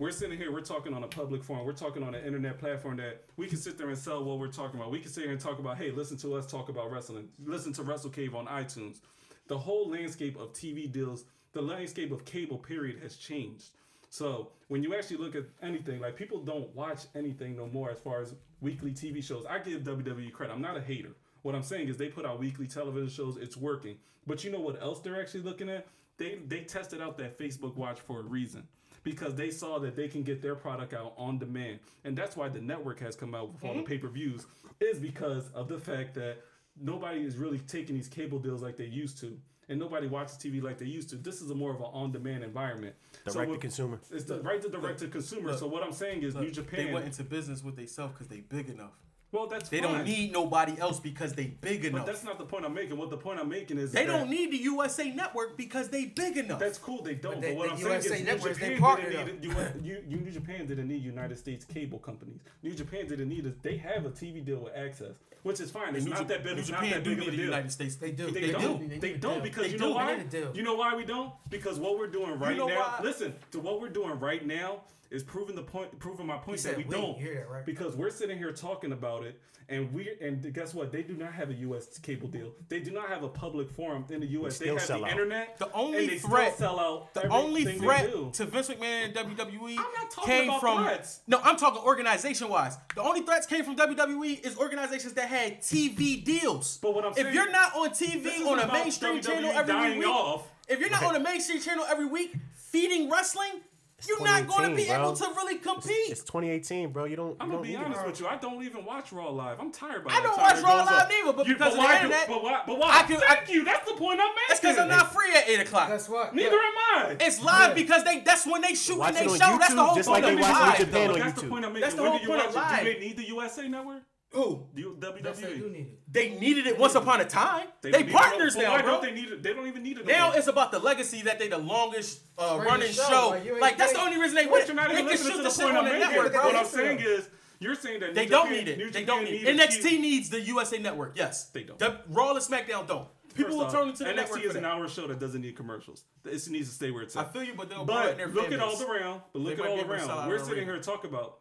We're sitting here, we're talking on a public forum, we're talking on an internet platform that we can sit there and sell what we're talking about. We can sit here and talk about, hey, listen to us talk about wrestling. Listen to Wrestle Cave on iTunes. The whole landscape of TV deals, the landscape of cable period has changed. So when you actually look at anything, like people don't watch anything no more as far as weekly TV shows. I give WWE credit. I'm not a hater. What I'm saying is they put out weekly television shows. It's working. But you know what else they're actually looking at? They they tested out that Facebook Watch for a reason. Because they saw that they can get their product out on demand. And that's why the network has come out with all the pay-per-views, is because of the fact that nobody is really taking these cable deals like they used to. And nobody watches TV like they used to. This is a more of an on-demand environment. So Direct to consumer. It's the right to direct to consumer. look, so what I'm saying is New Japan. They went into business with themselves because they big enough. Well, that's They fine. don't need nobody else because they big enough. But that's not the point I'm making. What the point I'm making is They don't need the USA Network because they big enough. That's cool. They don't. But, But what the I'm USA saying is, New networks, they Japan didn't need. You, you, New Japan didn't need United States cable companies. New Japan didn't need it. They have a TV deal with AXS, which is fine. It's New not that big. New It's not Japan that do big of need a the deal. United States. They do. They, They don't. do. They, don't because They you know They why? need a deal. You know why we don't? Because what we're doing right now. Listen to what we're doing right now is proving the point, proving my point said that we, we. don't. You hear right? Because we're sitting here talking about it, and we and guess what? They do not have a U.S. cable deal. They do not have a public forum in the U.S. They still have sell the out. internet. The only and they threat- still sell out. The only threat to Vince McMahon and WWE I'm not talking came about from threats. no, I'm talking organization wise. The only threats came from WWE is organizations that had TV deals. But what I'm saying, if you're not on TV on a mainstream WWE channel every week, off. if you're not on a mainstream channel every week feeding wrestling, you're not going to be 2018, able to really compete. It's 2018, bro. You don't. I'm gonna don't be honest it. with you. I don't even watch Raw live. I'm tired by I don't watch Raw live up. neither, but because of the why do- But why? But why? I can- Thank I- you. That's the point I'm making. That's because I'm not free at eight o'clock. Guess what? Neither am I. It's live Yeah. because they that's when they shoot Watch and they show. on That's the whole point like of live. New Japan though. on That's the point I'm making. That's the whole point of live. Do they need the USA Network? Who? Do you, Yes, they do WWE? need it. They needed it once upon a time. They, don't need it. partners But now, why bro. Don't they need it? They don't even need it. no Now it's about the legacy that they the longest uh, running show, show. like, Like that's the only reason they But win. you're not even can listening to the the point on I'm the making. network, Look What. I'm saying is, you're saying that They New don't Japan- need it. New They Japan don't need need it. a NXT TV needs the USA Network. Yes, They don't. The, Raw and SmackDown don't. People First will off, turn into the NXT network. is for an hour show that doesn't need commercials. It needs to stay where it's at. I at. feel you, but they'll broaden But their look fan at all base. around. But look They at all be able around. We're sitting arena. here talking about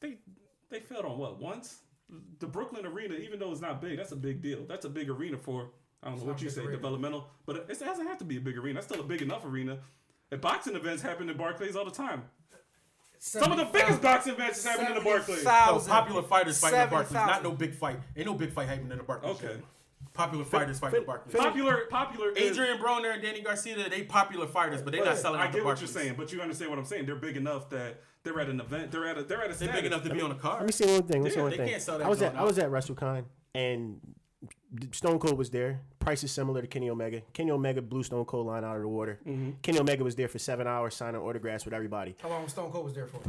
they they failed on what once the Brooklyn arena, even though it's not big, that's a big deal. That's a big arena for I don't it's know what you say, arena. developmental, but it doesn't have to be a big arena. That's still a big enough arena. And boxing events happen in Barclays all the time. Some of the biggest boxing matches happen in the Barclays. Oh, popular fighters fighting in the Barclays. Not no big fight. Ain't no big fight happening in the Barclays. Okay. Popular fighters fighting the Barclays. Popular, popular. Adrian Broner and Danny Garcia, they popular fighters, but they're not selling. I get what you're saying, but you understand what I'm saying. They're big enough that they're at an event. They're at a. They're at a. They're big enough to be on a car. Let me say one thing. Let me say one they thing. can't sell that. I was at. I was at WrestleCon and Stone Cold was there. Price is similar to Kenny Omega. Kenny Omega blew Stone Cold line out of the water. Mm-hmm. Kenny Omega was there for seven hours signing autographs with everybody. How long Stone Cold was there for?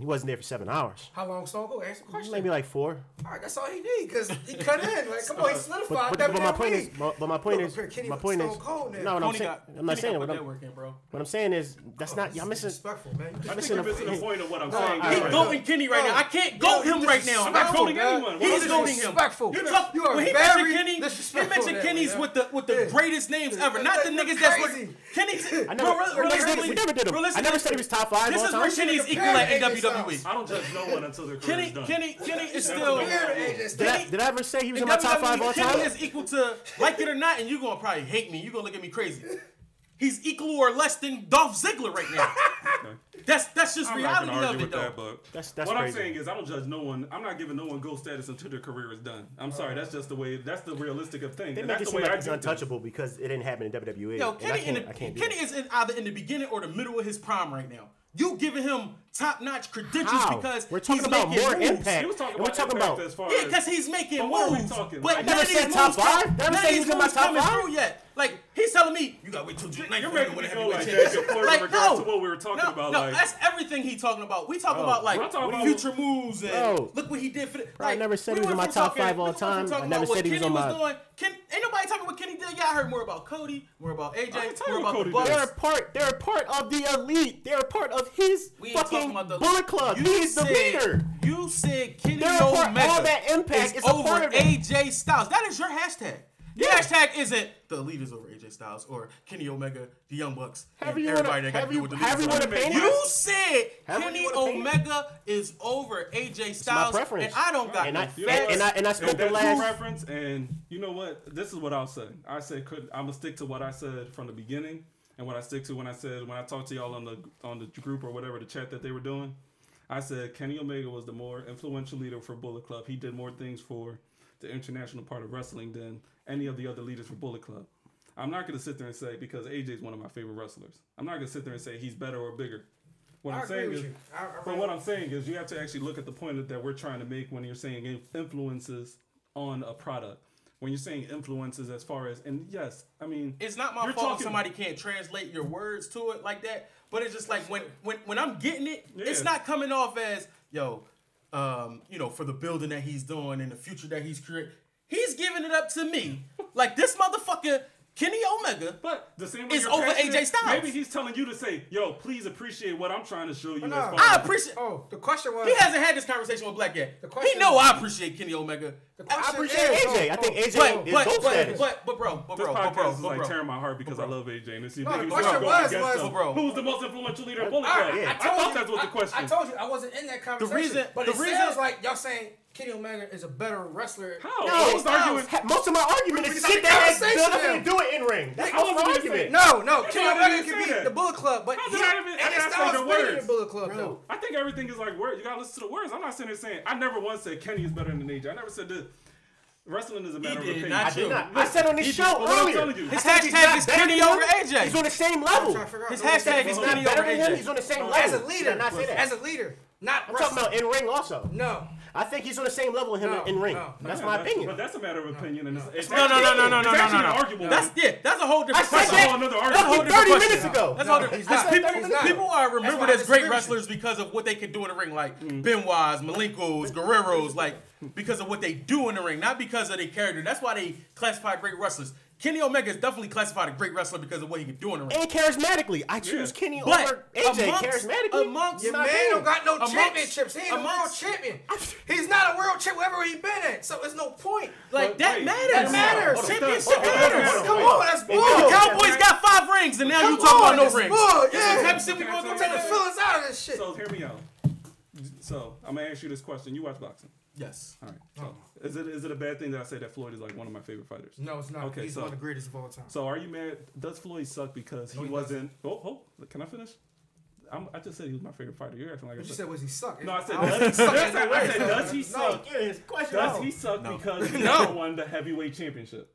He wasn't there for seven hours. How long Stone Cold? Answer question. Maybe like four. All right, that's all he need because he cut in. Like, come on, he solidified. But, but, but my point is, my, but my point no, is, Kenny my point is, Cold, no, what I'm, saying, got, I'm not Kenny saying what I'm, bro. what I'm saying is that's oh, not y'all missing. Man. I'm missing the point of what I'm saying. He's going Kenny right now. I can't goat him right now. I'm not goading anyone. He's goating him. Respectful. You are very disrespectful. He mentioned Kenny's with the with the yeah. greatest names ever, not the niggas that's crazy. Kenny. <laughs> I never, bro, we never did him. I never said he was top five. This is where Kenny's equal at in I don't judge no one until their Kenny, done. Kenny, Kenny is <laughs> still. Did I, did I ever say he was in my top five all time? Kenny is equal to like it or not, and you're gonna probably hate me. You're gonna look at me crazy he's equal or less than Dolph Ziggler right now. <laughs> That's that's just I'm reality of it, though. That, but that's, that's what crazy. I'm saying is I don't judge no one. I'm not giving no one gold status until their career is done. I'm sorry, that's just the way. That's the realistic of things. They make it seem like it's untouchable because it didn't happen in WWE. Yo, Kenny, in the, Kenny is in either in the beginning or the middle of his prime right now. You giving him top notch credentials How? because we're talking about more moves. impact. We're talking about, as far yeah, because he's making but moves. What are we talking but about? But never said top five. Never said he's in my top five yet. Like he's telling me, you got way too till Like, you're ready to go like that. like no, to what we were talking no, about. No, like, that's everything he's talking about. We talk oh, about like about future moves and bro, look what he did for. The, like, I never said we he was in my top talking, five all time. I never said he was on my. Doing. Ain't nobody talking about Kenny. Yeah, I heard more about Cody, more about AJ, more about Cody. They're part. They're part of the elite. They're part of his fucking the, Bullet Club. You He's said, the leader. You said Kenny They're Omega. All that impact is, over AJ Styles. That is your hashtag. Your yeah. hashtag isn't the leaders over AJ Styles or Kenny Omega, the Young Bucks, have and everybody that got to do with the leaders. Have you, you said have Kenny Omega is over AJ Styles, and I don't got and no I. You know and I and I spoke the last preference, and you know what? This is what I'll say. I said, could I'm gonna stick to what I said from the beginning and what I stick to when I said when I talked to y'all on the on the group or whatever the chat that they were doing, I said Kenny Omega was the more influential leader for Bullet Club. He did more things for the international part of wrestling than any of the other leaders for Bullet Club. I'm not gonna sit there and say because AJ is one of my favorite wrestlers. I'm not gonna sit there and say he's better or bigger. What I am saying is, I, I but what I'm saying is, you have to actually look at the point that we're trying to make when you're saying influences on a product when you're saying influences as far as and yes, I mean it's not my fault talking, somebody can't translate your words to it like that. But it's just like when when when I'm getting it, yeah. it's not coming off as yo, um, you know, for the building that he's doing and the future that he's creating. He's giving it up to me. <laughs> like this motherfucker Kenny Omega but the same way is over AJ Styles. Maybe he's telling you to say, "Yo, please appreciate what I'm trying to show you." No, as far I appreciate. Oh, the question was he hasn't had this conversation with Black yet. The question he know I appreciate Kenny Omega. The I appreciate is, AJ. Oh, I think oh, AJ but, is but, both but, but, but, bro, but bro, this podcast bro, is bro. like tearing my heart because. I love AJ and it's no, the question was, was, was bro. who's the most influential leader of Bullet Club. I, I, I, I thought you, that's what I, the question. I told you I wasn't in that conversation. The reason, but the it reason, sounds like y'all saying Kenny Omega is a better wrestler. How? No, most, most of my argument is shit that has nothing to do with in ring. That's all my argument. No, no, Kenny Omega can be the Bullet Club, but he's he, I even, and it's not the words. Bullet Club, Bro, though. I think everything is like words. You gotta listen to the words. I'm not sitting there saying I never once said Kenny is better than Ninja. I never said this. Wrestling is a matter he of opinion. I did not. I said on this show earlier. You, his hashtag is Kenny over AJ. He's on the same level. His hashtag is Kenny over AJ. He's on the same level. As a leader, as a leader, not I'm wrestling. talking about in ring also. No. I think he's on the same level with him No, in ring. no. That's Yeah, my that's- opinion. But that's a matter of opinion, and it's, it's No, no, no, no, no, no, no, no, no. arguable. That's yeah. That's a whole I different said question. That's a whole different 30 question. minutes ago. That's all. He's not. people, He's not. are remembered as great wrestlers because of what they can do in the ring, like mm. Benoit's, Malenko's, Guerrero's, like because of what they do in the ring, not because of their character. That's why they classify great wrestlers. Kenny Omega is definitely classified a great wrestler because of what he can do in the ring. And charismatically, I choose yeah. Kenny but over AJ. Amongst, charismatically, amongst your man opinion. don't got no amongst, championships. He ain't amongst, a world champion. He's not a world champ wherever he been at, so it's no point. Like but, that wait, matters. That matters. Champions, Championship matters. Come on, that's bull. The Cowboys got five rings, and now Come you talk about no rings. Bull. Yeah, happy. take the out of this shit. So hear me out. So I'm gonna ask you this question: You watch boxing? Yes. All right. Oh. is it is it a bad thing that I say that Floyd is like one of my favorite fighters? No, it's not. Okay, he's so, one of the greatest of all time. So are you mad? Does Floyd suck because no, he, he wasn't? Oh, oh, can I finish? I'm, i just said he was my favorite fighter. You're acting like but I you said was he suck? No, I said does, he suck? I said, does he suck? Does he suck, no. does he suck because <laughs> he never won the heavyweight championship?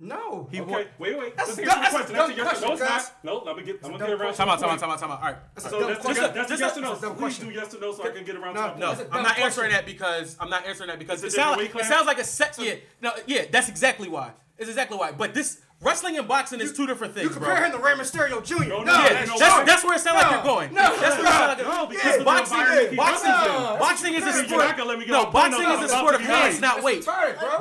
No. He okay. Won. Wait, wait. That's Let's answer question. That's a yes question, or no. It's guys. not. No, let me get. That's I'm gonna get around. Time out. Time out. Time out. Time out. All right. That's so that's, question. just, a, that's just a yes a, or no. Please question. do yes or no, so I can get around. No, to no. no. I'm not answering that because I'm not answering that because it, sound, it sounds like a sex. Yeah. No. Yeah. That's exactly why. It's exactly why. But this Wrestling and boxing is two different things. You compare him to Rey Mysterio Jr. No, no, yeah, that's, that's, that's, where it sounds no, like you're going. No, that's where it sounds like you're going. No, because yeah, boxing, boxing, boxing, is a sport. No, boxing is a sport of hands, not weight.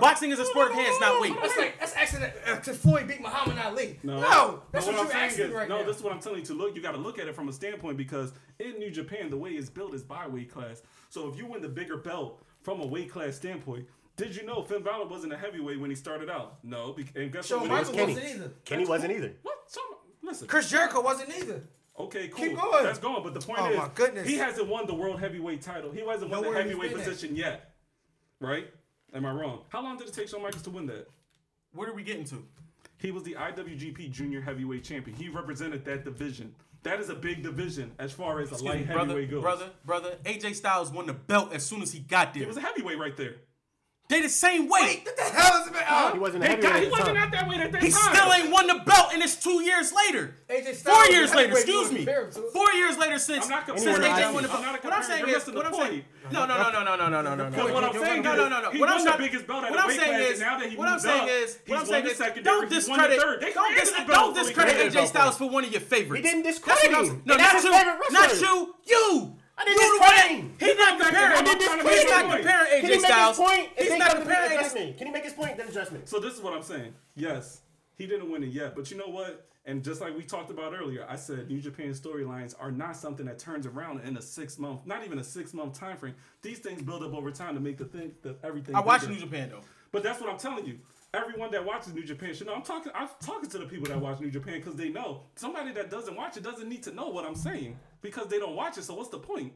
Boxing is a sport of hands, not weight. That's like that's accident. Uh, because Floyd beat Muhammad Ali. No, that's what you're asking right. No, this is what I'm telling you to look. You got to look at it from a standpoint because in New Japan, the way it's built is by weight class. So if you win the bigger belt from a weight class standpoint, did you know Finn Balor wasn't a heavyweight when he started out? No, and guess Shawn what? Kenny. wasn't either. Kenny That's wasn't cool. either. What? So, listen. Chris Jericho wasn't either. Okay, cool. Keep going. That's gone. But the point oh, is, my goodness. he hasn't won the world heavyweight title. He hasn't won the heavyweight position at. yet. Right? Am I wrong? How long did it take Shawn Michaels to win that? What are we getting to? He was the IWGP Junior Heavyweight Champion. He represented that division. That is a big division as far as Excuse a light me, brother, heavyweight goes. Brother, brother, AJ Styles won the belt as soon as he got there. It was a heavyweight right there. They the same weight. Wait, what the hell is it? Uh, he wasn't. They got, he wasn't out that weight at that he time. He still ain't won the belt, and it's two years later. AJ Four years later, excuse me. Four years later since I'm not since AJ won the belt. What I'm saying is, what I'm saying. No, no, no, no, no, no, no, no, no. What I'm saying, no, no, no, no. What I'm not biggest belt at What I'm saying is, what I'm saying is, what I'm saying is, don't discredit, don't discredit AJ Styles for one of your favorites. He didn't discredit him. No, not you, not you, you. I didn't the parent He's not comparing. He's not comparing AJ Styles. He's not comparing AJ me. Can he make his point? Then address me. So this is what I'm saying. Yes, he didn't win it yet, but you know what? And just like we talked about earlier, I said New Japan storylines are not something that turns around in a six month, not even a six month time frame. These things build up over time to make the thing that everything. I watch New Japan though, but that's what I'm telling you everyone that watches New Japan should know. I'm talking. I'm talking to the people that watch New Japan because they know somebody that doesn't watch it doesn't need to know what I'm saying because they don't watch it. So what's the point?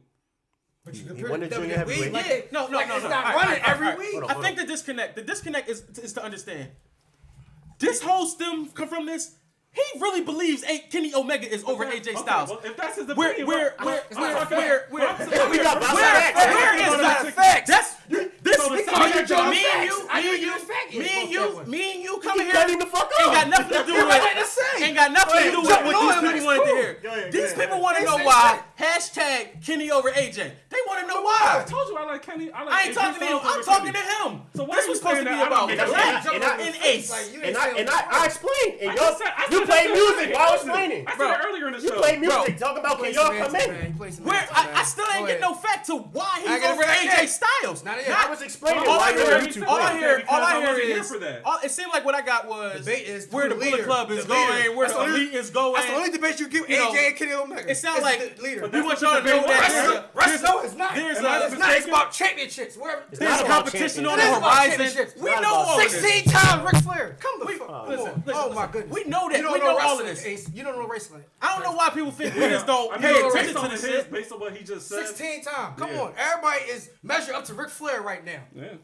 But you compare it to Like, yeah. No, no, like, no, no. It's no. not running right, every right, week. On, I think on. the disconnect. The disconnect is is to understand. This whole stem come from this. He really believes a- Kenny Omega is over okay, AJ Styles. Okay, well, if that's his opinion, where, where, where, where, where, where, where, where, where, where, where, where is that fact? That's you, this nigga, so you Joe me and you, me and you, me and you, me and you coming here. Ain't got nothing to do with. it. Ain't got nothing to do with what these people wanted to hear. These people want to know why. Hashtag Kenny over AJ. They want to know why. I told you I like Kenny. I, like I ain't talking to him. I'm talking to him. So what is this supposed to be about black and ace. And I and I I explained. And y'all you play music. I was explaining. I said earlier in the show. You play music. Talk about can y'all come in? Where I still ain't get no fact to why he's over AJ Styles. Not was explaining all why I hear, all I hear, all I hear is for that. All, it seemed like what I got was is where the Bullet Club is going, where the elite is going. That's the only debate you give AJ and Kenny Omega. It sounds like leader. We want y'all to know that No, it's not. There's not. About championships. There's competition on the horizon. We know all this. 16 times Ric Flair. Come the fuck on. Oh my goodness. We know that. We know all of this. You don't know wrestling. I don't know why people think we just don't pay attention to this. Based on what he just said. 16 times. Come on. Everybody is measured up to Ric Flair right now right now. Yeah.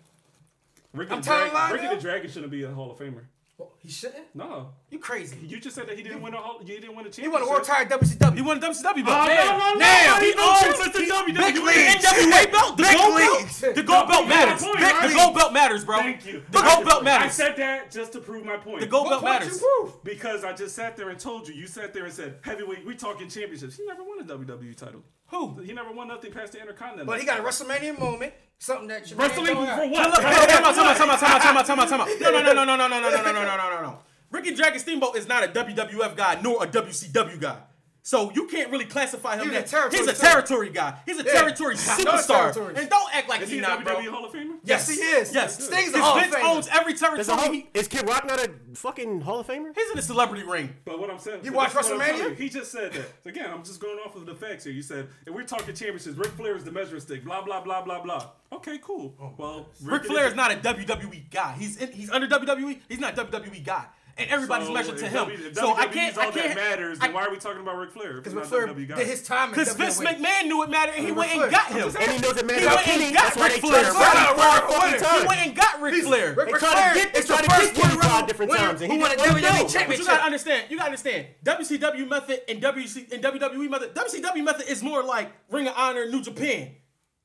Ricky I'm the, Ricky the Dragon shouldn't be a Hall of Famer. Well, he shouldn't. No, you crazy. You just said that he didn't win a Hall. he didn't win a championship. He won a world title WCW. He won a WCW belt. Oh, no, no, no, now he owns the WWE NWA belt. The gold belt. The gold belt matters. The gold belt matters, bro. Thank you. The gold belt matters. I said that just to prove my point. The gold belt matters. Because I just sat there and told you. You sat there and said heavyweight. We talking championships. He never won a WWE title. Who? He never won nothing past the Intercontinental. But he got a WrestleMania moment. Something that you wrestling for what? Time out, time out, time out, time out, time out, time out. No, no, no, no, no, no, no, no, no, no, no, no, no. Ricky Dragon Steamboat is not a WWF guy nor a WCW guy. So you can't really classify him. He's, a, territory he's a territory guy. He's a territory superstar. And don't act like he's he not, WWE. Hall of Fame? Yes, he is. Yes, Sting's a Hall of Famer. owns every territory. Hall- He, is Kid Rock not a fucking Hall of Famer? he's in the celebrity ring. But what I'm saying, You watch WrestleMania? He just said that. Again, I'm just going off of the facts here. You said if we're talking championships, Ric Flair is the measuring stick. Blah blah blah blah blah. Okay, cool. Oh well, Ric Flair is not a WWE guy. He's in, he's under WWE. He's not a WWE guy and everybody's So, measured to him. W- if so I can't. all I can't. that matters. I- Then why are we talking about Ric Flair? Because Ric Flair did his time. Because Vince McMahon knew it mattered, and he went and got him. And he knows it He went and got Ric Flair. turned Right, around right, four right, fucking right. He went and got Ric Flair. They Ric tried Flair to get, they is tried the to first Kenny winner of- different times. and who he won a didn't WWE know. But you gotta understand. You gotta understand. WCW method and WC and WWE method. WCW method is more like Ring of Honor, New Japan.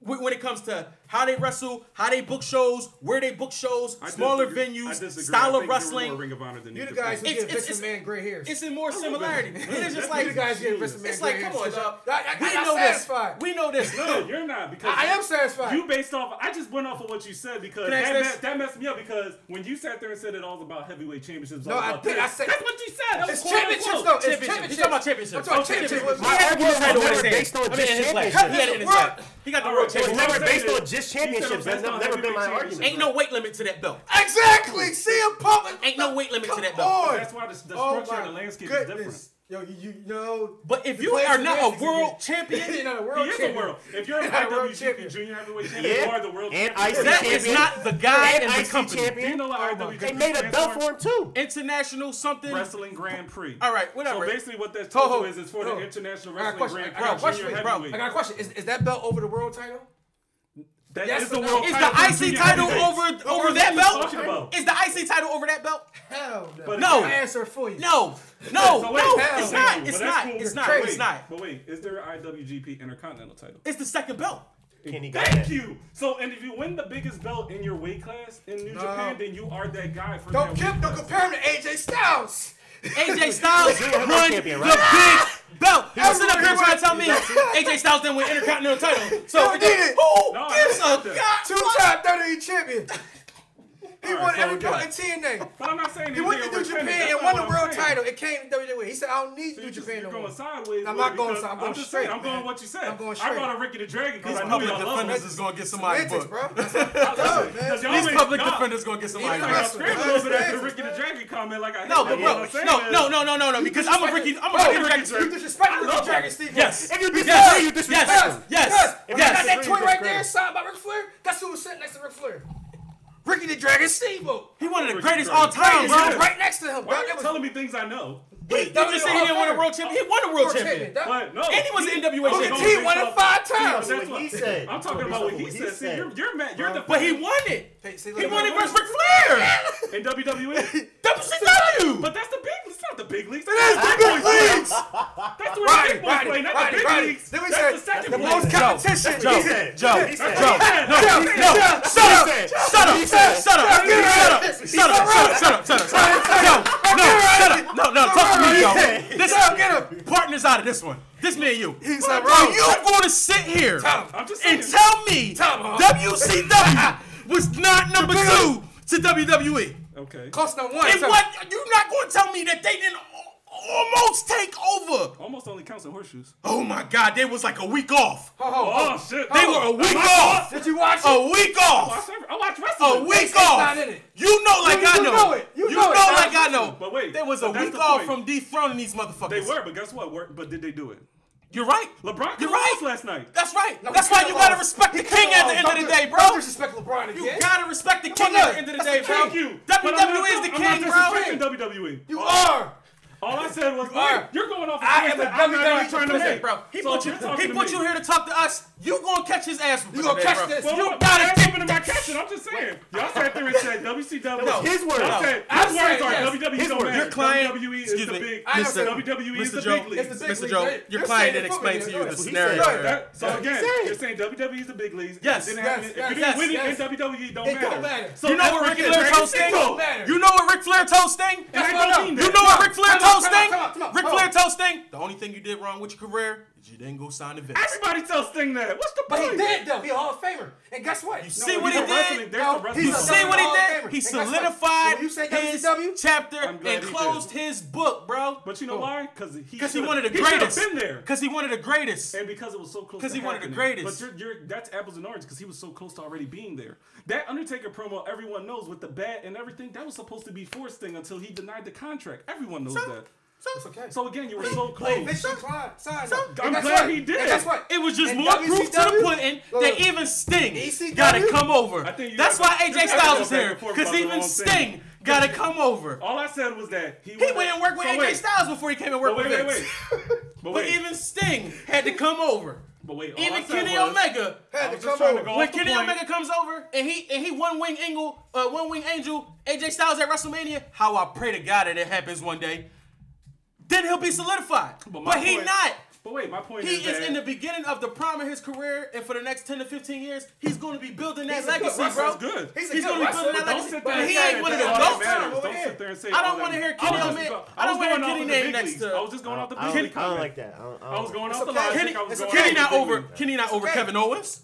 When when it comes to how they wrestle, how they book shows, where they book shows, I smaller venues, style of wrestling. you <laughs> the guys who Vince Man gray hairs. It's in more similarity. it is just like you guys give Vince Man. It's like come on, dog. We know this. We know this. No, you're not because I am satisfied. You based off. I just went off of what you said because that, messed me up because when you sat there and said it all about heavyweight championships, no, I think I said that's what you said. It's championships though. It's championships. You talking about championships. My argument had to never based on just championships. He got the world championship. Never based on just this championships that's never, never been my argument. Ain't no weight limit to that belt. Exactly. CM Punk. Ain't no weight limit to that belt. That's why the, oh structure of the landscape is different. Yo, you, you know. But if you are not a world champion, you're not a world he is a world. If you're a IWGP champion. junior heavyweight champion, you are the world and champion. That is not the guy and in the company. Champion. You know, like oh they made a belt for him too. International something. Wrestling Grand Prix. All right, whatever. So basically, what that total ho, is is for the international wrestling Grand Prix. I got a question. Bro, I got a question. Is that belt over the world title? That yes, is the world is title. Is the IC title over over that belt? Is the IC title over that belt? Hell no. No. Answer for you. No. No. so no. It's not. It's not. Cool. It's not. Wait, it's not. But wait, is there an IWGP Intercontinental title? It's the second belt. Kenny Thank you. So, and if you win the biggest belt in your weight class in New no. Japan, then you are that guy for don't that. Don't compare him to AJ Styles. AJ Styles <laughs> won champion, right? the big belt. He sitting up here trying to tell me AJ <laughs> Styles didn't win Intercontinental title. So, who no, gives a Two time 30 champion. He All won so every belt in TNA. But I'm not saying he went to New Japan and won the world title. It came to WWE. He said, "I don't need so New just, Japan no more." Sideways, I'm not going sideways. I'm going straight. I'm going what you said. I'm going straight. I'm going Ricky the Dragon because I know y'all love is going to get somebody booked, bro. <laughs> These public defenders going to get somebody booked. I'm a little bit after Ricky the Dragon comment, like I no, but bro, no, no, no, no, no, no, because I'm a Ricky, I'm a Ricky the Dragon. You disrespect Ricky the Dragon, Steve. Yes. If you disrespect, you disrespect. Yes. Yes. Yes. Got That toy right there, signed by Ric Flair. That's who was sitting next to Ric Flair. Ricky the Dragon Steamboat. He one of the greatest all time, bro. Right, right next to him. Why are you telling me things I know? He, you just said he didn't win a world champion. He won a world champion. But no, and he was an NWA champion. He won it five times. That's what he said. I'm talking about what he said. See, you're you're mad. You're the. But he won it. Hey, see, he won it versus Ric Flair! <laughs> In WWE. WCW. But that's the big. It's not the big leagues. That is the big leagues. That's where right, the big boys right, play, not right, the big right. leagues. Then we that's said the second the most competition. Joe, Joe, Joe, Joe, no, no, shut up, shut up, shut up, shut up, shut up, shut up, shut up, shut up, shut up, no, no, shut up, no, no, talk to me, Joe. This partners out of this one. This man, you. He's like, Are you going to sit here and tell me WCW? <laughs> was not number two to WWE. Okay. Cost number one. And so what? You're not going to tell me that they didn't almost take over. Almost only counts in horseshoes. Oh my God, they was like a week off. Oh, oh, oh shit! They oh, were a week off. Did you watch it? A week off. I watched watch wrestling. A week off. Not in it. You know, like you, I know. You know it. You, you know, know it. like I know. But wait, there was a week the off from dethroning these motherfuckers. They were, but guess what? But did they do it? You're right. LeBron You're right. last night. That's right. No, That's why you gotta respect the king at the end of the day, bro. Don't disrespect LeBron again. You gotta respect the king at the end of the day, bro. Thank you. WWE is the king, bro. WWE. You are. All I said was, are, you're going off. Of I am a WWE trying to make, bro. He so put you, he put you here to talk to us. You gonna catch his ass? You gonna catch this? Well, you gotta catch him in my catching. I'm just saying. Y'all sat there and said WCW. No, his word. No. Said, I'm his words yes. WWE. His don't. Your client, WWE is the big. I said WWE is the big league. Mr. Joe, your client didn't explain to you the scenario. So again, you're saying WWE is the big league. Yes. If you didn't win it in WWE, don't matter. You know what Ric Flair told Sting? You know what Ric Flair told Sting? You know what Ric Flair told? toasting? Ric Flair told Sting? The only thing you did wrong with your career you didn't go sign the vest. Everybody tells Sting that. What's the point? But he did though. He a Hall of Famer. And guess what? You see no, what he did? You see what he did? He solidified you say his chapter and closed his book, bro. But you know why? Because he because he wanted the greatest. Been there. Because he wanted the greatest. And because it was so close. Because he wanted the greatest. But you're, you're that's apples and oranges because he was so close to already being there. That Undertaker promo, everyone knows with the bat and everything. That was supposed to be forced thing until he denied the contract. Everyone knows so, that. It's okay. So again, you were so close. Vince McMahon signed so- him. I'm glad what? he did. And guess what? It was just In more proof to the WCW pudding Look, that even Sting ECW? got to come over. I think you That's why AJ Styles are is here because even wrong thing. Sting got to come over. All I said was that he, He went went and worked with so AJ wait, Styles before he came and worked But wait, with wait, Vince. wait. But But even Sting had to come over. but wait. All I Even said Kenny was- Omega Had to come just trying to over. when Kenny point. Omega comes over and he and he one wing angle, uh, one wing angel, AJ Styles at WrestleMania. How I pray to God that it happens one day. Then he'll be solidified. But But, he point- not. But wait, my point is He is, is that in the beginning of the prime of his career, and for the next 10 to 15 years, he's going to be building that He's a good legacy, bro. That's good. He's He's gonna be building that legacy. sit But there and he ain't one of the all that goats. over Don't here. sit there and say I don't wanna hear matters. Kenny I was Omega- just go- I don't wanna hear Kenny name next to- I was just going off the I big don't, I don't like that. I, don't, I, I was going off the okay. logic. Kenny, I was It's going okay. off Kenny the not over. Kenny not over. Kevin Owens.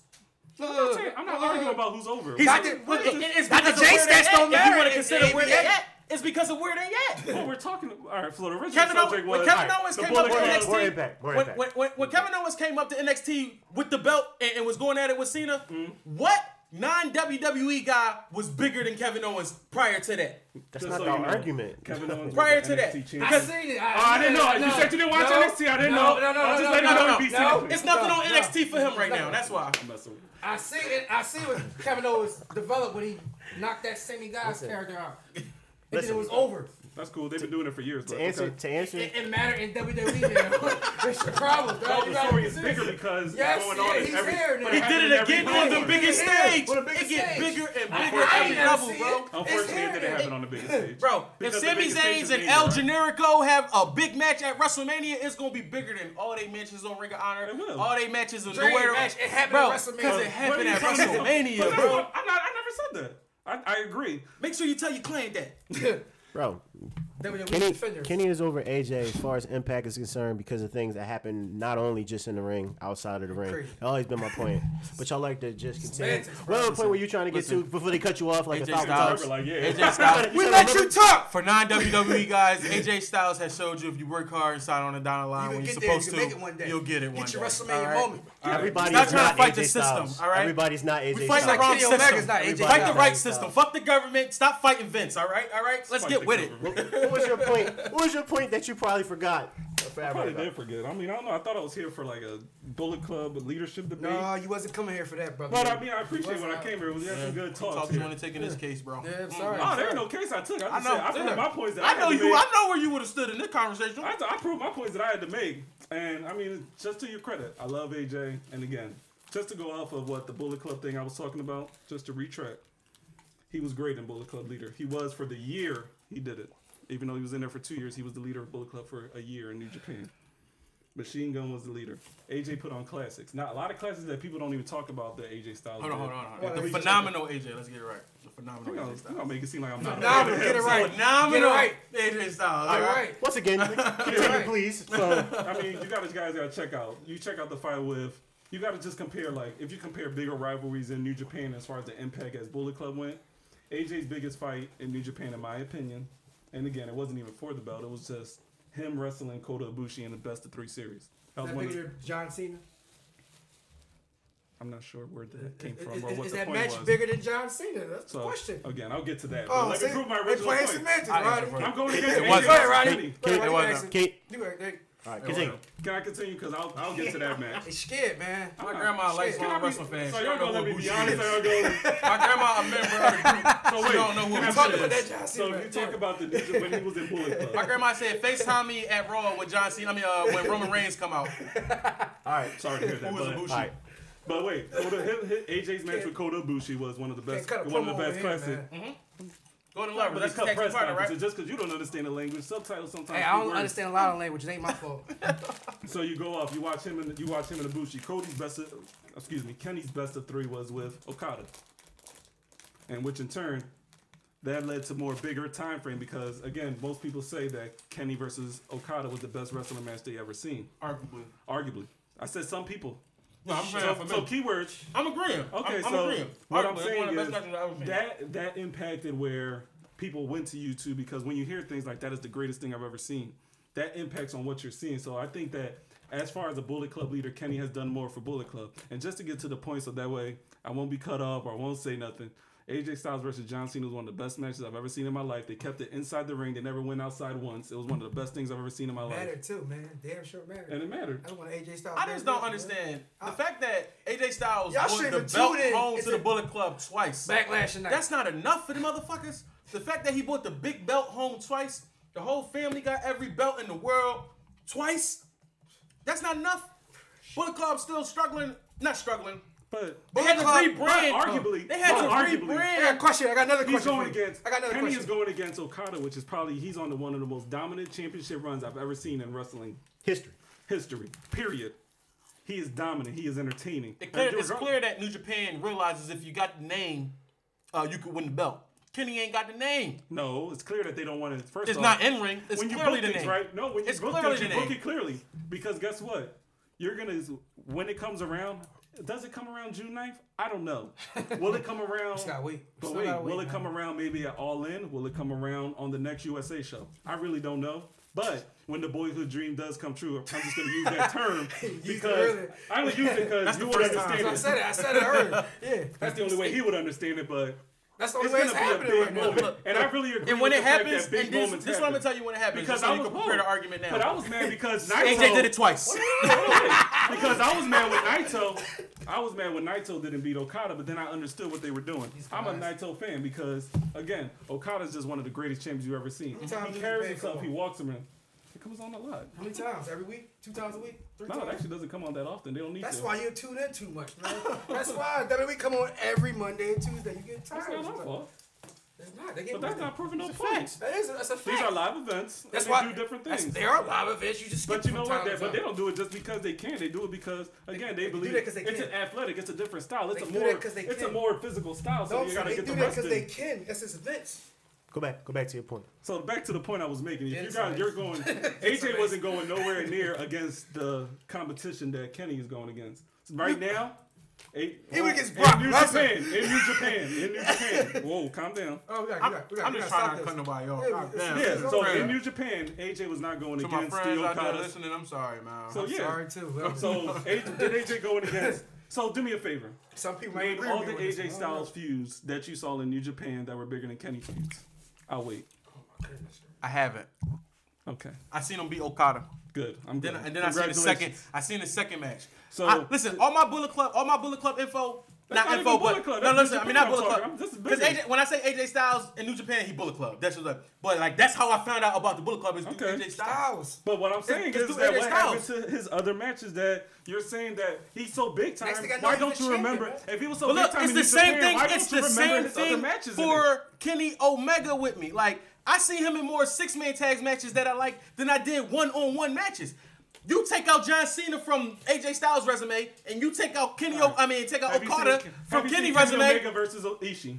I'm not I'm not arguing uh, about who's over. He's Dr. it- What is it's Dr. because of J where they stats don't If you want to consider where they ABA. at, it's because of where they at. Well, we're talking. All right, Florida The original Kevin Owens, subject when Kevin all Owens came up to NXT, More impact, more when, impact. when, when, when Kevin Owens came up to NXT with the belt and, and was going at it with Cena, Mm-hmm. what non WWE guy was bigger than Kevin Owens prior to that? that's Just not so the you know, argument. Kevin Owens Prior to that. Champion. I seen it. I, Oh, I didn't know. You said you didn't watch no, NXT. I didn't no, know. No, no, I was no, just no, letting no, you know no, to no. It's nothing No, on no. NXT for him right now. That's why. I'm messing with you. I see it. I see what Kevin Owens developed when he knocked that Sami Zayn character out, and then Listen. it was over. That's cool. They've been doing it for years. To but answer, okay. to answer, It, it mattered in WWE. Man. <laughs> That's your problem, Bro. Well, the story is bigger because Yes, it's going yeah, on in he's every. here but now. He did it again on the biggest here. stage. On the biggest It get stage. bigger and bigger every ain't level, bro. Unfortunately, it didn't happen on the biggest stage. Bro, if Because Sami biggest Zayn and El? Generico have a big match at WrestleMania, it's gonna be bigger than all they matches on Ring of Honor, all they matches on Dream nowhere. match, it happened bro, at WrestleMania. because it happened at trying to say? WrestleMania, bro. what- I'm not. I never said that. I, I agree. Make sure you tell your client that. <laughs> bro. WWE Kenny, defenders. Kenny is over AJ as far as impact is concerned because of things that happen not only just in the ring, outside of the ring. Crazy. That's always been my <laughs> point. But y'all like to just continue. Semantics, bro. What other point where you're trying to get listen. to before they cut you off like a AJ thousand Styles. times? Like, yeah. AJ Styles. <laughs> we let you talk. For non WWE guys, AJ Styles has showed you if you work hard and sign on the dotted line you when you're get there, you supposed can to, make it one day. you'll get it Get one your day. WrestleMania All right? moment. All right. Everybody Stop is trying not to fight AJ the system, Styles. all right? Everybody's not AJ We fight the Styles. wrong Kenny Omega's system. Fight the right system. Fuck the government. Stop fighting Vince. All right, all right. Let's get with it. <laughs> government. What was your point? What was your point that you probably forgot? I probably did forget. I mean, I don't know. I thought I was here for like a Bullet Club leadership debate. No, you wasn't coming here for that, brother. But I mean, I appreciate when I came here. We had some good talks. Talk you here. want to take in this case, bro. Yeah, I'm sorry. Oh, there ain't no case I took. I, I know. said, I proved yeah. my points that I, I know had to you. make. I know where you would have stood in this conversation. I, I proved my points that I had to make, and I mean, just to your credit, I love AJ. And again, just to go off of what the Bullet Club thing I was talking about, just to retract, he was great in Bullet Club leader. He was for the year he did it. Even though he was in there for two years, he was the leader of Bullet Club for a year in New Japan. Machine Gun was the leader. AJ put on classics. Now a lot of classics that people don't even talk about the AJ Styles. Hold on, hold on, hold Well, on. The we just- phenomenal AJ. Let's get it right. The You phenomenal know, AJ you Styles. know, make it seem like I'm not. Phenomenal, get it right. Phenomenal Get it right. AJ Styles. All all right. Once again, <laughs> continue, right. please. <laughs> So I mean, you guys guys gotta check out. You check out the fight with. You gotta just compare like if you compare bigger rivalries in New Japan as far as the impact as Bullet Club went. AJ's biggest fight in New Japan, in my opinion, and again, it wasn't even for the belt. It was just him wrestling Kota Ibushi in the best of three series. That was That one of- bigger John Cena? I'm not sure where that came from is- or what is the that point match was. bigger than John Cena? That's the question. again, I'll get to that. Oh, but let me prove my They original playing point. semantics, I Roddy. answer for I'm going <laughs> against It It wasn't. AJ Roddy. Kenny. It wasn't. Jackson. Kate, You right, all right, continue. Can I continue? Because I'll, I'll get to that match. They scared, man. My grandma a Shit. lifelong Can I be- wrestling fan. So She y'all don't gonna let who me be Bushi honest? is. or y'all gonna- <laughs> My grandma a member of the group. So She wait, don't know who can I Bushi Talk finish? about that is. John So Cena. if you talk about the ninja when he was in Bullet Club. My grandma said FaceTime me at Raw with John Cena. I mean, uh, when Roman Reigns come out. <laughs> All right, Sorry to hear that. Who was But, Ibushi? all right. but wait, Kota, his, his, AJ's match with Kota Ibushi was one of the best, Can't cut a one of the promo best over here, classic. man. Golden But Lovers. it's That's cut the tag press team partner, conferences right? just because you don't understand the language. Subtitles sometimes. Hey, I don't words. understand a lot of language. It ain't my fault. <laughs> So you go off. You watch him and you watch him and Ibushi. Cody's best. Of, excuse me. Kenny's best of three was with Okada, and which in turn, that led to more bigger time frame because again, most people say that Kenny versus Okada was the best wrestling match they ever seen. Arguably. Arguably, I said some people. No, I'm So, for so keywords. I'm agreeing. Okay, I'm, I'm so agreeing. what I'm saying one of the is best matches I've ever seen. that that impacted where people went to YouTube because when you hear things like that is the greatest thing I've ever seen. That impacts on what you're seeing. So I think that as far as a Bullet Club leader, Kenny has done more for Bullet Club. And just to get to the point, so that way I won't be cut off or I won't say nothing. AJ Styles versus John Cena was one of the best matches I've ever seen in my life. They kept it inside the ring. They never went outside once. It was one of the best things I've ever seen in my life. Mattered too, man. Damn sure mattered. And it mattered. I don't want AJ Styles. I just don't understand the fact that AJ Styles Y'all brought the belt tuned in. home It's to the a- Bullet Club twice. Backlash tonight. That's not enough for the motherfuckers. The fact that he brought the big belt home twice, the whole family got every belt in the world twice. That's not enough. Bullet Club still struggling, not struggling. But they had to rebrand. Arguably, they had to rebrand. I got a question. I got another he's question. Going against. I got another Kenny question. is going against Okada, which is probably he's on the one of the most dominant championship runs I've ever seen in wrestling history. History. Period. He is dominant. He is entertaining. It clear, it's clear that New Japan realizes if you got the name, uh, you could win the belt. Kenny ain't got the name. No, it's clear that they don't want it. First, it's off, not in ring. It's when you clearly book the things, name. right? No, when you it's book clearly things, you book name. it clearly because guess what? You're gonna when it comes around, does it come around June 9th? I don't know. Will it come <laughs> around? Wait. But wait, will wait, it come around maybe at All In? Will it come around on the next USA show? I really don't know. But when the boyhood dream does come true, I'm just gonna use that term <laughs> because I only use it because you would understand time. it. I said it. I said it earlier. <laughs> Yeah, that's the only way he would understand it. But that's the only it's way it's happening right now. And I really agree. And when it happens, and this, this is what I'm gonna tell you when it happens. Because I was can prepare argument now. But I was mad <laughs> because Naito, AJ did it twice. because I was mad with Naito. I was mad when Naito didn't beat Okada, but then I understood what they were doing. I'm a Naito fan because again, Okada's just one of the greatest champions you've ever seen. He carries himself. He walks around. It comes on a lot. How many times? Every week? Two times a week? Three no, times? it actually doesn't come on that often. They don't need That's to. why you tune in too much, man. That's why WWE <laughs> come on every Monday and Tuesday. You get tired. That's not my fault. It's not. But that's not proving no point. That is. A, that's a fact. These are live events. That's why they do different things. They are live events. You just. But you know what? But they don't do it just because they can. They do it because again they, they believe it's can. an athletic. It's a different style. It's they a more. It's can. a more physical style. So no, you gotta they do that because they can. That's just events. Go back. Go back to your point. So back to the point I was making. If you guys, you're going. AJ wasn't going nowhere near against the competition that Kenny is going against right now. Eight, he would against Brock in New Japan, in New Japan, in New Japan. <laughs> Whoa, calm down. Oh, we got, we got, we got, I'm, we got, I'm just trying to cut nobody off. Yeah, yeah so, in New Japan, AJ was not going to against my friends out listening. I'm sorry, man. So I'm yeah, sorry too. so AJ, <laughs> did AJ going against? So do me a favor. Some people name all the AJ Styles feuds that you saw in New Japan that were bigger than Kenny feuds. I'll wait. Oh my goodness. I haven't. Okay. I seen him beat Okada. Good. I'm good. Then, and then I seen the second. I seen the second match. So I, listen, all my Bullet Club, all my Bullet Club info not, info, but Club. no, listen. I mean, not Bullet Club. Because when I say AJ Styles in New Japan, he Bullet Club. That's what. Like, but like, that's how I found out about the Bullet Club is okay. AJ Styles. But what I'm saying it's, is that what Styles. happened to his other matches that you're saying that he's so big time. Why don't you remember? Champion, if he was so but big time, it's the same Japan, thing. It's the same thing for Kenny Omega with me. Like I see him in more six man tags matches that I like than I did one on one matches. You take out John Cena from AJ Styles' resume, and you take out Kenny. Right. O, I mean, take out have Okada seen, from Kenny's resume. Kenny Omega versus Ishii.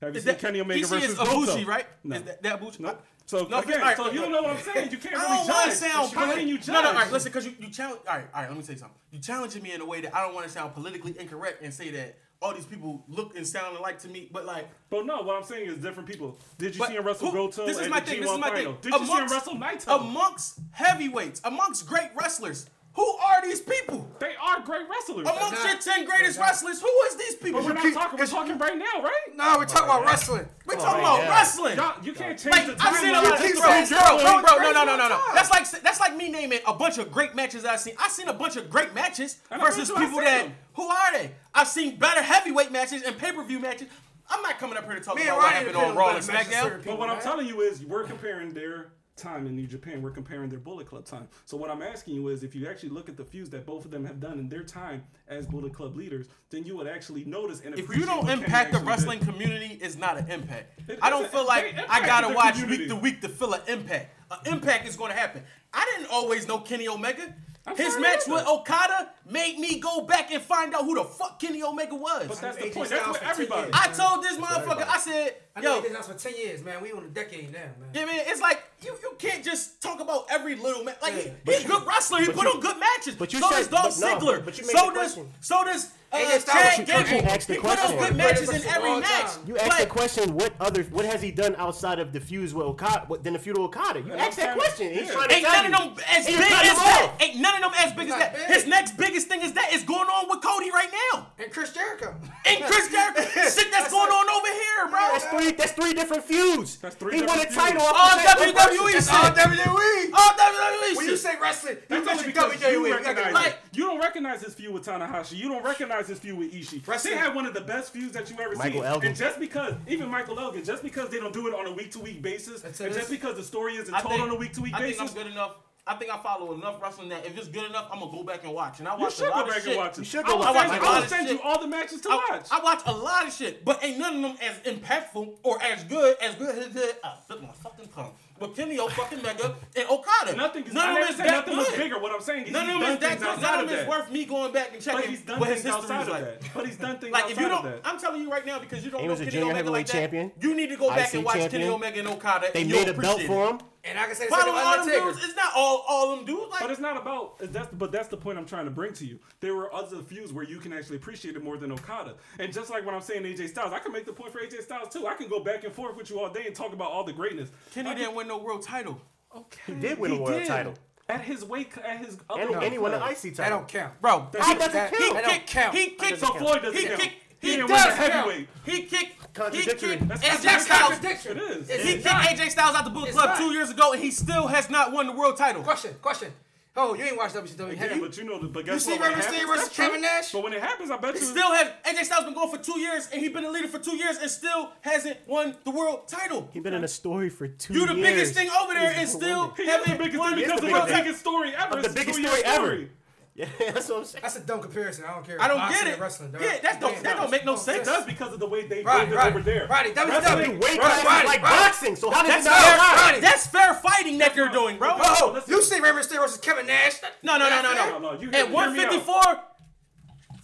Have you is seen that, Kenny Omega Ishii versus is Ibushi, right? No. Is that, that Ibushi? No. So no, again, right, so you don't know what I'm saying. You can't really I don't judge. Sound can you judge? No, no. All right, listen, because you, you challenge. All right, all right. Let me tell you something. You challenging me in a way that I don't want to sound politically incorrect and say that all these people look and sound alike to me, but like. But no, what I'm saying is different people. Did you see him wrestle Goto? This is my thing. This is my thing. Did you see him wrestle Naito? Amongst heavyweights, amongst great wrestlers, who are these people? They are great wrestlers. Amongst your 10 greatest wrestlers, who is these people? But we're not talking. We're talking right now, right? No, we're talking about wrestling. We're talking about wrestling. Y'all, you can't change the Like I've seen a lot of bro, bro, bro, bro, no, no, no, no, no. That's like that's like me naming a bunch of great matches I've seen. I've seen a bunch of great matches And versus people that them. who are they? I've seen better heavyweight matches and pay per view matches. I'm not coming up here to talk Man, about why what happened on Raw and SmackDown. But what I'm telling you is, we're comparing their time in New Japan. We're comparing their Bullet Club time. So what I'm asking you is, if you actually look at the feuds that both of them have done in their time as Bullet Club leaders, then you would actually notice and if you don't impact the wrestling did. community, it's not an impact. It, I don't feel like I gotta watch community. week to week to feel an impact. An impact is going to happen. I didn't always know Kenny Omega. I'm His match with Okada made me go back and find out who the fuck Kenny Omega was. But that's the point. That's what everybody. I told this motherfucker. I said I've been doing this for ten years, man. We on a decade now, man. Yeah, man. It's like you, you can't just talk about every little man. Like yeah. he, he's a good wrestler. He put you, on good matches. But you so said, is Dolph Ziggler. No, but you made so does so does uh, Chad Gable. He put on good matches in every match. You asked the question. What other? What has he done outside of the feud with Okada? Then the feud with Okada? You asked that question. He's trying to ain't none of them as big as that. Ain't none of them as big as that. His next biggest thing is that is going on with Cody right now. And Chris Jericho. And Chris Jericho. <laughs> Shit that's going on over here, bro. That's three that's three different feuds. That's three. He won a title. All WWE. All WWE. All WWE. When you say wrestling, that's only WWE. Like you don't recognize this feud with Tanahashi. You don't recognize this feud with Ishii. Wrestling. They had one of the best feuds that you ever Michael seen. Elgin. And just because even Michael Elgin, just because they don't do it on a week to week basis, and just because the story isn't told on a week to week basis, I think I'm good enough I think I follow enough wrestling that if it's good enough, I'm gonna go back and watch. And I watch a lot of shit. and watch it. You should go I, watch send, I will send you all the matches to I, watch. I watch a lot of shit, but ain't none of them as impactful or as good as good as uh, good. I spit my fucking tongue. But Kenny O fucking Mega and Okada. Nothing is, none of them is that nothing good. bigger. What I'm saying is none of them is that good. None of them is worth me going back and checking. But he's done what things his outside of like. that. But he's done things like if you don't. I'm telling you right now because you don't he know Kenny Omega like that. Champion, you need to go back and watch Kenny Omega and Okada. They made a belt for him. And I can say follow all them Undertaker. dudes. It's not all all them dudes. Like, but it's not about that's. But that's the point I'm trying to bring to you. There were other views where you can actually appreciate it more than Okada. And just like when I'm saying AJ Styles, I can make the point for AJ Styles too. I can go back and forth with you all day and talk about all the greatness. Kenny I didn't can, win no world title. Okay, he did win he a world did. title. At his weight, at his other and, and he won an IC title. That don't count, bro. That, that doesn't count. He kicked. He kicked. So Floyd doesn't he count. Kicked, he, he does heavyweight. He kicked. He kicked It is. He kicked AJ Styles out the Bullet Club two years ago, and he still has not won the world title. Question. Question. Oh, you ain't watched WCW, have you? But you know, but guess you what? You see River versus Kevin Nash? But when it happens, I bet you. Still has AJ Styles been going for two years, and he's been a leader for two years, and still hasn't won the world title. He's been in a story for two. You the years. biggest thing over there, he's and still haven't won the, the biggest story ever. The biggest story ever. Yeah, <laughs> that's what I'm saying. That's a dumb comparison. I don't care. I don't Boxing get it. Wrestling, yeah, that's that don't make no sense. That's because of the way they right, right, over there. Right, WWE weight right, right, like right. boxing. So how did that's fair, right. That's fair fighting that you're doing, bro. Oh, you see Rey Mysterio versus Kevin Nash? No, no, no, no, no. no, no. You, At 154,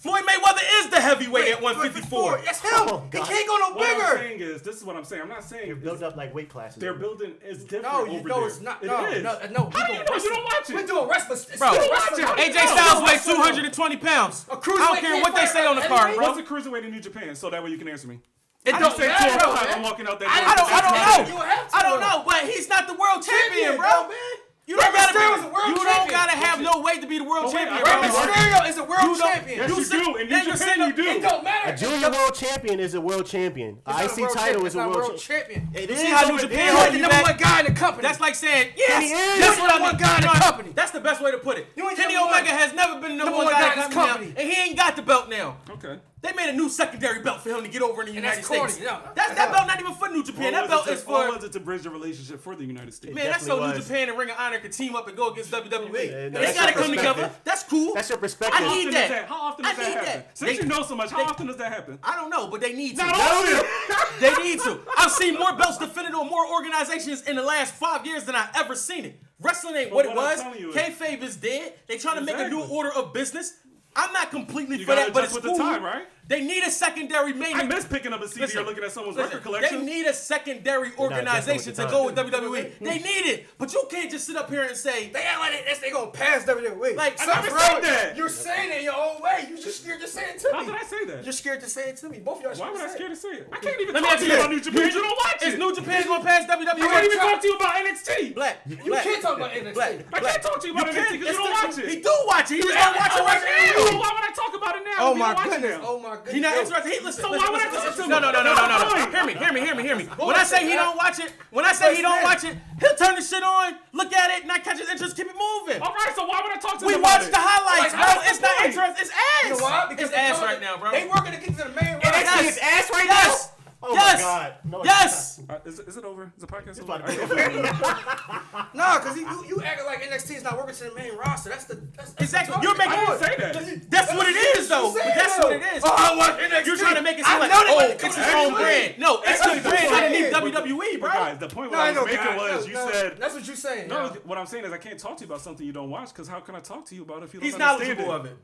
Floyd Mayweather is the heavyweight Wait, at 154. That's him. Oh, it can't go no bigger. What I'm saying is, this is what I'm saying. I'm not saying they're built up like weight classes. They're building. It's different. No, you know it's not. No, it is. no, no. How do you know? You don't watch it. We're doing wrestling. Bro, you don't. AJ Styles weighs 220 pounds. I don't care what they say on the card, bro. What's a cruiserweight in New Japan? So that way you can answer me. It I don't say yeah, two I'm walking out there. I, don't. Know. I don't know. But he's not the world champion bro. Man. You don't gotta Mysterio be. You champion. don't gotta have no weight to be the world oh, wait, champion. Rey Mysterio is a world you champion. Yes, you, you do. In New Japan, you do. It don't matter. A junior world champion is a world champion. A IC title is a world, world champion. It is. See how New Japan holds the number one guy in the company. That's like saying yes. That's what I one guy in the company. That's the best way to put it. Kenny Omega has never been the number one guy in the company, and he ain't got the belt now. Okay. They made a new secondary belt for him to get over in the and United that's States. Yeah. That's, that belt not even for New Japan. That belt is for. was it to bridge the relationship for the United States? Man, that's so was. New Japan and Ring of Honor could team up and go against WWE. Yeah, no, they gotta come together. That's cool. That's your perspective. I need that. that. How often does I that happen? That. Since they, you know so much, how they, often does that happen? I don't know, but they need to. Not often. <laughs> they need to. I've seen more belts defended on more organizations in the last five years than I've ever seen it. Wrestling ain't what, what, it was. Kayfabe is, dead. They trying to make a new order of business. I'm not completely for that, but it's cool. The time, right? They need a secondary main. I miss picking up a CD listen, or looking at someone's listen, record collection. They need a secondary organization to go with WWE. they mm-hmm. need it, but you can't just sit up here and say they ain't like this. They gonna pass WWE. Like I never said that. You're saying it in your own way. You just scared to say it to How me. How did I say that? You're scared to say it to me. Both of y'all. Why would I scared to say it? I can't even Let talk to you about New Japan. You don't watch it. Is New Japan gonna pass WWE? I can't even talk to you about NXT. Black. You can't talk about NXT. Black. I can't talk to you about NXT because you don't watch it. He do watch it. He just don't watch it right now. Why would I talk about it now? Oh my goodness. Oh my my goodness. He not interested. He, so why would I listen to him? No, no, no, no, no, no. Hear me, hear me, hear me, hear me. When I say he don't watch it, when I say he don't watch it, he'll turn the shit on, look at it, not catch his interest, keep it moving. All right, so why would I talk to him? We watch the highlights, bro. It's not interest. It's ass. You know why? Because it's ass right now, bro. They working to get to the main. And it's ass right now. Oh yes! my god. No, yes! Uh, is, is it over? Is the podcast over? no, because <laughs> you, you acting like NXT is not working to the main roster. That's the that's, that's exactly. The you're making I say that. That's, what it is, though. That's what it is. Oh, I want NXT. You're trying to make it seem I like oh, it's his own brand. No, it's the brand underneath WWE, bro. Guys, the point what I was making was you said that's what you're saying. No, what I'm saying is I can't talk to you about something you don't watch because how can I talk to you about it if you don't understand it? He's knowledgeable of it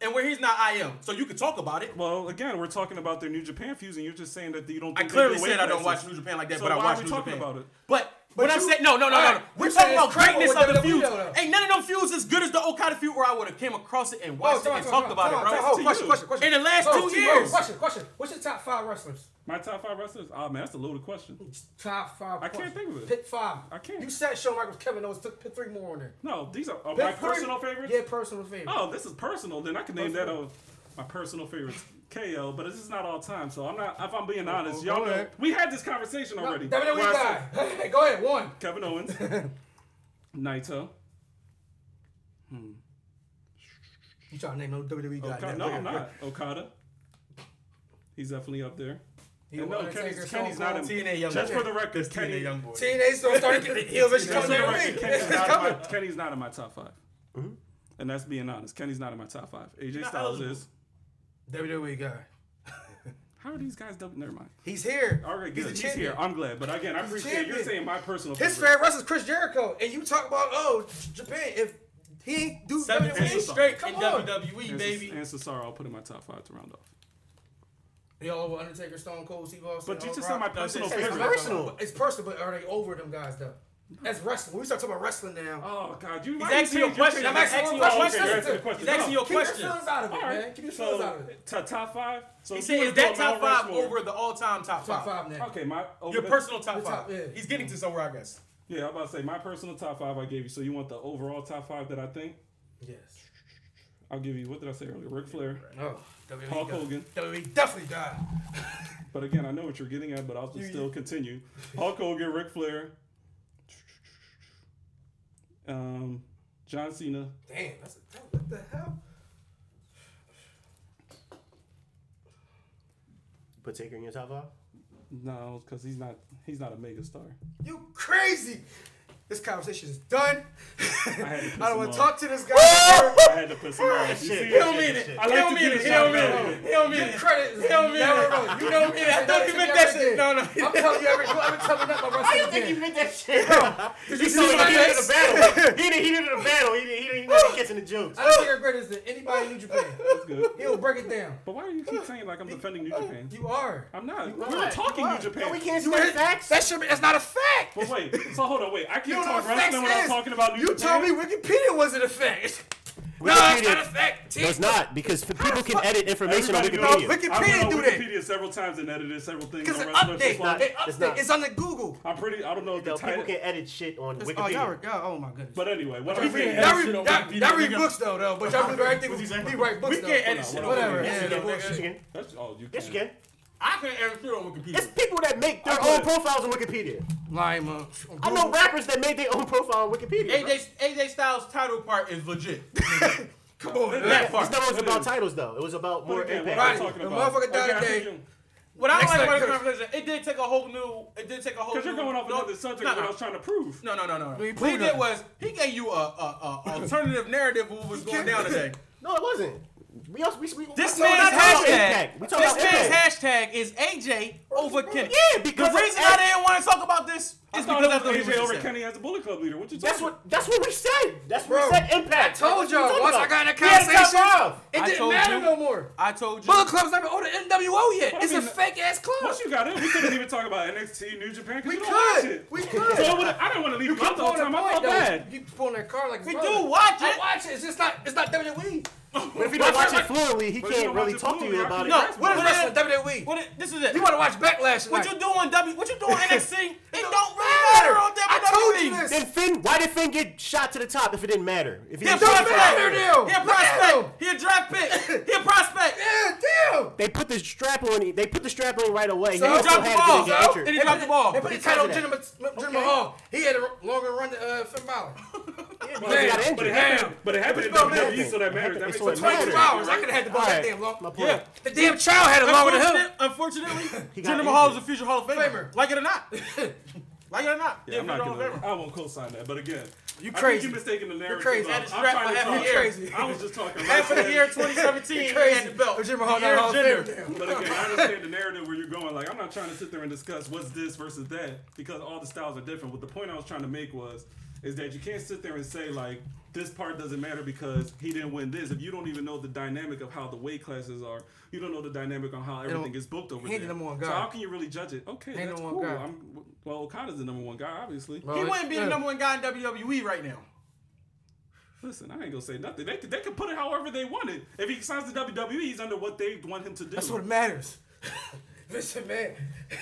and where he's not, I am. So you could talk about it. Well, again, we're talking about their New Japan fusion. and you're just saying that you don't. I clearly said I don't watch New Japan like that, so but I watch New Japan. about it. But but I said no, no, no, right, no, no. We're talking about greatness of the feud. Ain't none of them fuse as good as the Okada feud, or I would have came across it and watched oh, it and talked about it, bro. Oh, question, question, question. In the last two years. Question, question. What's your top five wrestlers? My top five wrestlers? Oh man, that's a loaded question. Top five. I can't think of it. Pick five. I can't. You said Shawn Michaels, Kevin Owens, took pick three more on there. No, these are, are my three. personal favorites. Yeah, personal favorites. Oh, this is personal. Then I can name personal. that uh, my personal favorites. KO, but this is not all time. So I'm not. If I'm being honest, go y'all know ahead. we had this conversation No, already. WWE guy. said Hey, go ahead. One. Kevin Owens, <laughs> Naito. Hmm. You trying to name no WWE guy? Okada. No, I'm not. Okada. He's definitely up there. He And no, Kenny's, Kenny's not in. TNA Young Just Boy. for the record, That's Kenny. TNA Young Boy. TNA still starting to get heels, but she's Just coming for the record. Kenny's not, in my. <laughs> Kenny's not in my top 5 And that's being honest. Kenny's not in my top five. AJ Styles eligible. is. WWE guy. How are these guys double? Never mind. He's here. All right, He's good. the He's, here. I'm glad. But again, I He's the appreciate you're saying my personal. His favorite. favorite wrestler is Chris Jericho, and you talk about oh Japan. If he ain't do Seven WWE, straight come in on. WWE, And baby. Ces- And Cesaro, I'll put in my top five to round off. He all over Undertaker, Stone Cold, Steve Austin. But you just Rock. said my personal It's personal. It's personal, but are they over them guys though? That's wrestling. We start talking about wrestling now. Oh God, you. He's why you asking you a change- question. you're I'm asking you a okay, question. you're asking a question. He's asking Keep your question. feelings out of it, All man. Keep your So feelings out of it. to top five. So He if said, you is wanna that top Mount five Rushmore- over the all-time top Top five? five now. Okay, my over Your the- personal top top, five. yeah. He's getting to somewhere, I guess. Yeah, I'm about to say my personal top five I gave you. So you want the overall top five that I think? Yes. I'll give you. What did I say earlier? Ric Flair, Oh, WWE Hulk got- Hogan. WWE definitely died. But again, I know what you're getting at, but I'll just still continue. Hulk Hogan, Ric Flair, um, John Cena, Damn, that's a what the hell? Put Taker in your top five. no, because he's not he's not a mega star. You crazy? This conversation is done. had to <laughs> I don't want to talk to this guy. <laughs> I had to piss him off. You Shit. He don't mean it. Shit. I He don't mean it. He don't mean it. He don't mean it. credit. He don't mean it. You don't mean it. I thought he meant that shit. No, no. I'm telling you every. I've been telling you that about wrestling. again. meant that shit? Did you He see said my he needed face? a battle. He didn't. He needed a battle. He didn't. He didn't. He wasn't catching the jokes. I don't think you're greater than anybody in New Japan. <laughs> That's good. He'll break it down. But why do you keep saying like I'm defending New Japan? You are. I'm not. We are. talking New. Japan. We can't You say are- facts. That should be. That's not a fact. But wait, so hold on, wait. I can't don't know talk what facts wrestling without talking about New You Japan. told me Wikipedia wasn't a fact. <laughs> No, it's not a fact. No, it's not because people can edit information on Everybody Wikipedia. knows- Wikipedia I've been on do that. Wikipedia several times and edited several things. Because on it wrestling. update. not- It it's not. It's on the Google. I'm pretty. I don't know if the No, people can edit shit on Oh, y'all, Wikipedia. y'all, oh my goodness. But anyway, what We I'm can't saying. edit Y'all shit read, on y'all, Wikipedia, y'all read nigga. books though, though, but y'all believe everything. What's he? We write books We can't edit shit on Whatever. Yes, you can. bullshit. Yes, you can. That's, you Yes, you can. can. I can't edit shit on Wikipedia. It's people that make their own profiles on Wikipedia. Lime, uh, I know rappers that made their own profile on Wikipedia. AJ AJ Styles' title part is legit. <laughs> Come on, That man. part. It's not always about titles though. It was about more But again, what impact. I'm Right. talking The about. motherfucker died I today. What I don't like about the conversation, it did take a whole new. It did take a whole. Because you're going off no, another subject no, of what I was trying to prove. No, no, no, no. no. What he did was he gave you a, a, a alternative narrative of what was going down today. <laughs> No, it wasn't. We also we, we This we man's hashtag. impact. We talking This man's hashtag is AJ over Kenny. Yeah, because the reason Ed- I didn't want to talk about this is thought because it of was AJ over Kenny as a Bullet Club leader. What you That's what that's what we said. That's what we said. Impact. I told That's what we y'all talking once I got in that We had a top conversation, it didn't matter you. no more. I told you. Bullet Club's never on the NWO yet. What It's do you a fake ass club. Once you got in, we couldn't even talk about NXT, New Japan, because We don't could. We could. So I didn't want to leave you out pulling time. I felt though. bad. You keep pulling that card like We do watch I it. watch it. It's just not. It's not WWE. But if you don't watch it fluently, he can't really talk to you about it. No, can't- what is Wrestling that? WWE. What it, this is it. You want to watch Backlash What you doing W? What you doing <laughs> NXT? It don't really matter. matter on I told you WWE. this. Then Finn, why did Finn get shot to the top if it didn't matter? If he He a didn't don't matter, the- now. He a Look at prospect. He a draft pick. He a prospect. <laughs> Yeah, damn. They put the strap on. They put the strap on right away. So he he dropped the ball, so? Then he dropped the ball. They put the title on that. Jinder, Jinder Mahal. He had a longer run than uh, Finn Balor. <laughs> Yeah, because he got But it injured. happened, but it happened in WWE, so that matters. That It's makes what sense. matters. 22 hours. I could have had the ball that damn long. my. Yeah. The damn child had it longer than him. Unfortunately, <laughs> He Jinder Mahal is a future Hall of Famer. Famer. Like it or not. <laughs> like it or not. Yeah, I'm not future Hall of gonna. Famer. I won't co-sign that. But again, You I crazy. think you mistaken the narrative. crazy. of- Had the I'm trying for to half talk. a crazy. <laughs> I was just talking. Half of the year 2017, You he crazy. had the belt. But Jinder Mahal He not Hall of Famer. But again, I understand the narrative where you're going. Like, I'm not trying to sit there and discuss what's this versus that because all the styles are different. What the point I was trying to make was, is that you can't sit there and say like this part doesn't matter because he didn't win this. If you don't even know the dynamic of how the weight classes are, you don't know the dynamic on how everything is booked over he there. the number one So how can you really judge it? Okay, He ain't that's the one cool. guy. I'm, well, Okada's the number one guy, obviously. He wouldn't be the number one guy in WWE right now. Listen, I ain't gonna say nothing. They could, they could put it however they want it. If he signs to WWE, he's under what they want him to do. That's what matters. <laughs> Listen, man.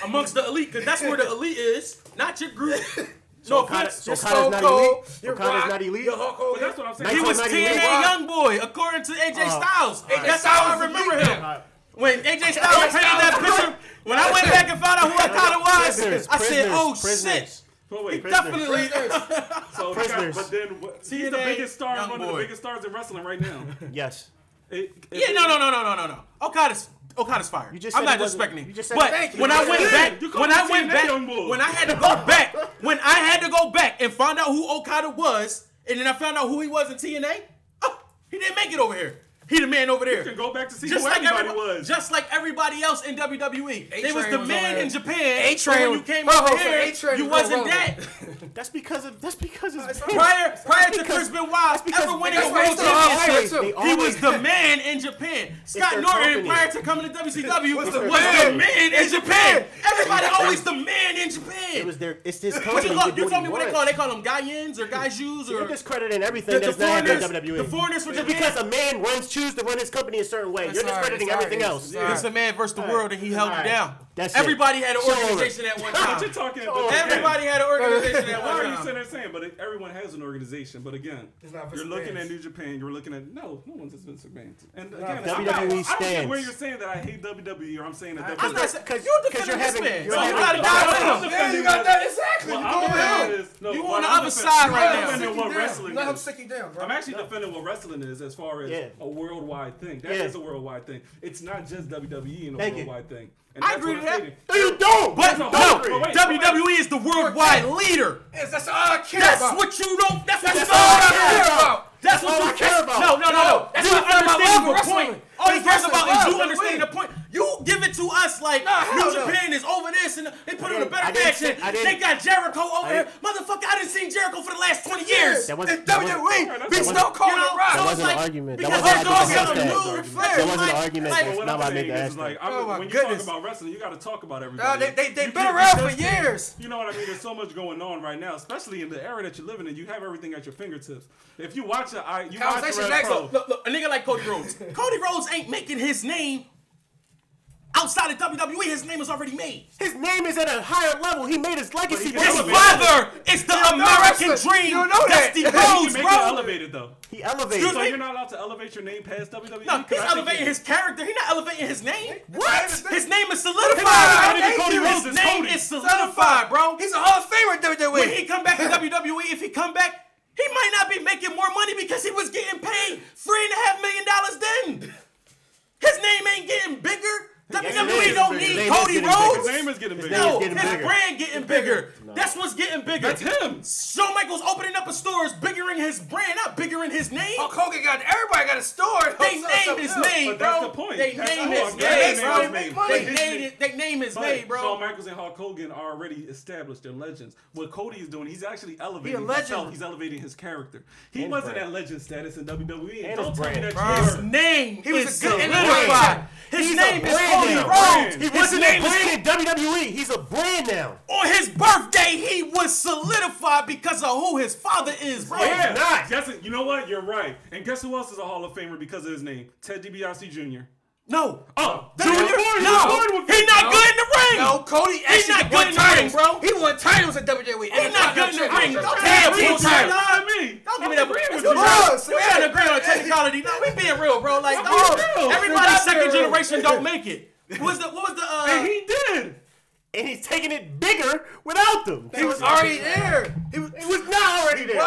Amongst the elite, because that's where the <laughs> elite is, not your group. <laughs> No Okada, so Okada's Stone not Cold. elite. You're Okada's Rock. not elite. You're Hulk But Hogan. that's what I'm saying. He was Nice. TNA young boy, according to AJ oh. Styles. AJ That's how I remember him. now. When AJ Styles painted that picture, when I went back and found out who Okada was, Prisoners, I said, "Oh prisoners, shit." <laughs> But wait, Definitely. so he got, Prisoners. but then what, he's the biggest star, young one of the biggest stars in wrestling right now. Yes. It- it- Yeah, no, no, no, no, no, no, no. Okada's Okada's fired. You just I'm not disrespecting him. you just said but thank you. when You I went said back, You when I went back, when I had to go back, when I had to go back and find out who Okada was, and then I found out who he was in TNA, oh, he didn't make it over here. He the man over there. You can go back to see just who like everybody was. Just like everybody else in WWE. A-train they was the was man in Japan. A Train. When you came over oh, here, A-train you wasn't that. <laughs> that's because of that's because of prior prior to Chris Benoit ever winning a world championship. He was the man in Japan. Scott Norton prior to coming to WCW was the man in Japan. Everybody always the man in Japan. It was their it's this company. You told me what they call they call them Guyans or Gaijus or you're discrediting everything that's not in WWE. The foreigners were just because a man runs choose to run his company a certain way. That's You're discrediting right, everything right. else. It's, right. the man versus the world, and he held it down. That's everybody it. had an organization at one <laughs> time. What you talking about? Everybody had an organization at one time. What are you said that saying, but everyone has an organization. But again, you're looking fans. at New Japan. You're looking at no, no one's Vince McMahon. And again, no, WWE not, I don't get where you're saying that I hate WWE or I'm saying that I'm not because you're defending this man. You're no, you got that exactly. Well, you I'm no, you on the other side right now. Defending what wrestling. I'm actually defending what wrestling is as far as a worldwide thing. That is a worldwide thing. It's not just WWE and a worldwide thing. I agree with that. No, you don't. But no, WWE is the worldwide leader. Yes, that's all I care that's about. That's what you don't. That's, that's what all I care about. That's what you care about. No, no, no. That's not understand the point. All he cares about is you understanding the point. You give it to us like nah, New Japan is over this and they put on a better match and they got Jericho over here. Motherfucker, I didn't see Jericho for the last 20 years. That was, and WWE beat Stone Cold you know, That wasn't an argument. That wasn't an argument. That's not what I made to ask. When you talk about wrestling, you got to talk about everything. They've been around for years. You know what I mean? There's so much going on right now, especially in the era that you're living in. You have everything at your fingertips. If you watch it, you watch the Pro. Look, look, a nigga like Cody Rhodes. Cody Rhodes Michaels ain't making his name outside of WWE. His name is already made. His name is at a higher level. He made his legacy. His elevated. is the yeah, American no, dream. You know that. Dusty Rhodes, bro. He elevated though. He elevated. So you're not allowed to elevate your name past WWE. No, he's elevating he... his character. He's not elevating his name. What? His name is solidified. His Cody name is solidified, bro. He's a Hall of Famer in WWE. When he come back to WWE, if he come back. He might not be making more money because he was getting paid three and a half million dollars then. His name ain't getting bigger. WWE don't need Cody Rhodes. His name is getting bigger. No, his brand getting bigger. That's what's getting bigger. That's him. Shawn Michaels opening up a store is biggering his brand, not biggering his name. Hulk Hogan got everybody got a store. They name his name, bro. That's the point. They name his name, bro. They, they named his name, bro. Shawn Michaels and Hulk Hogan are already established. They're legends. What Cody is doing, he's actually elevating he himself. He's elevating his character. He and wasn't at legend status in WWE. And Don't tell me that. His name. He was a good. His he's name is Cody Rhodes. He wasn't a brand in WWE. He's a brand now. On his birthday say he was solidified because of who his father is, bro. Yeah, not. Yes, you know what? You're right. And guess who else is a Hall of Famer because of his name? Ted DiBiase Jr. No. Oh, Junior? No. He's not good in the ring. No, Cody He's not good in the ring, bro. He won titles at WWE. He's not good in the ring. Ted won titles. Don't give me that. Bro, we gotta agree on technicality. No, we being real, bro. Like, everybody second generation don't make it. Was the, what was the, uh. And he did and he's taking it bigger without them. He was already there. He was, he was not already there.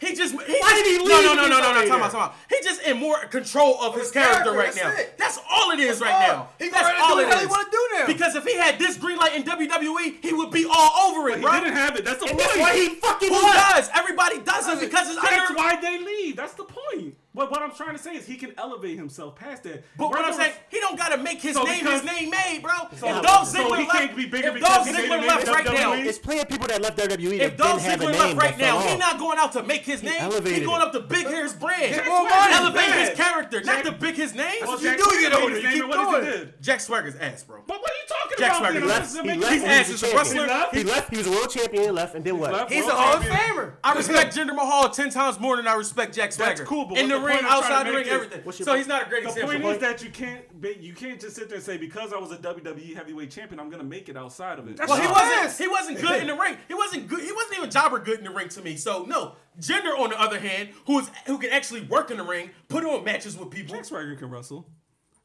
He just he, why did he leave? No, no, no, no, no, no. Time out, time. He just in more control of his, his character, character right that's now. It. That's all it is that's right all. now. He that's all do. He want to do now. Because if he had this green light in WWE, he would be all over it. But. He didn't have it. That's the and point. That's why he fucking Who does. Everybody does it because it's that's under. Why they leave. That's the point. But what I'm trying to say is he can elevate himself past that. But what I'm saying, he don't gotta make his so name his name made, bro. If Dolph Ziggler left, if Dolph Ziggler left right now, it's plenty of people that left WWE. If Dolph Ziggler left right now, he's not going out to make his name. Elevated. He going up to big hair's brand. Jack Elevate his character, not to big his name. Well, what you do, you get older. You keep going. Jack Swagger's ass, bro. But what Jack Swagger left. He left. His a wrestler. He left. He was a world champion. He Left and then what? He's a Hall of Famer. I respect Jinder Mahal ten times more than I respect Jack Swagger. That's cool, but in the ring, outside the ring, everything. So he's not a great example. The point is that you can't you can't just sit there and say because I was a WWE heavyweight champion, I'm gonna make it outside of it. Well, he wasn't. He wasn't good in the ring. He wasn't good. He wasn't even jobber good in the ring to me. So no, Jinder, on the other hand, who is who can actually work in the ring, put on matches with people. Jack Swagger can wrestle.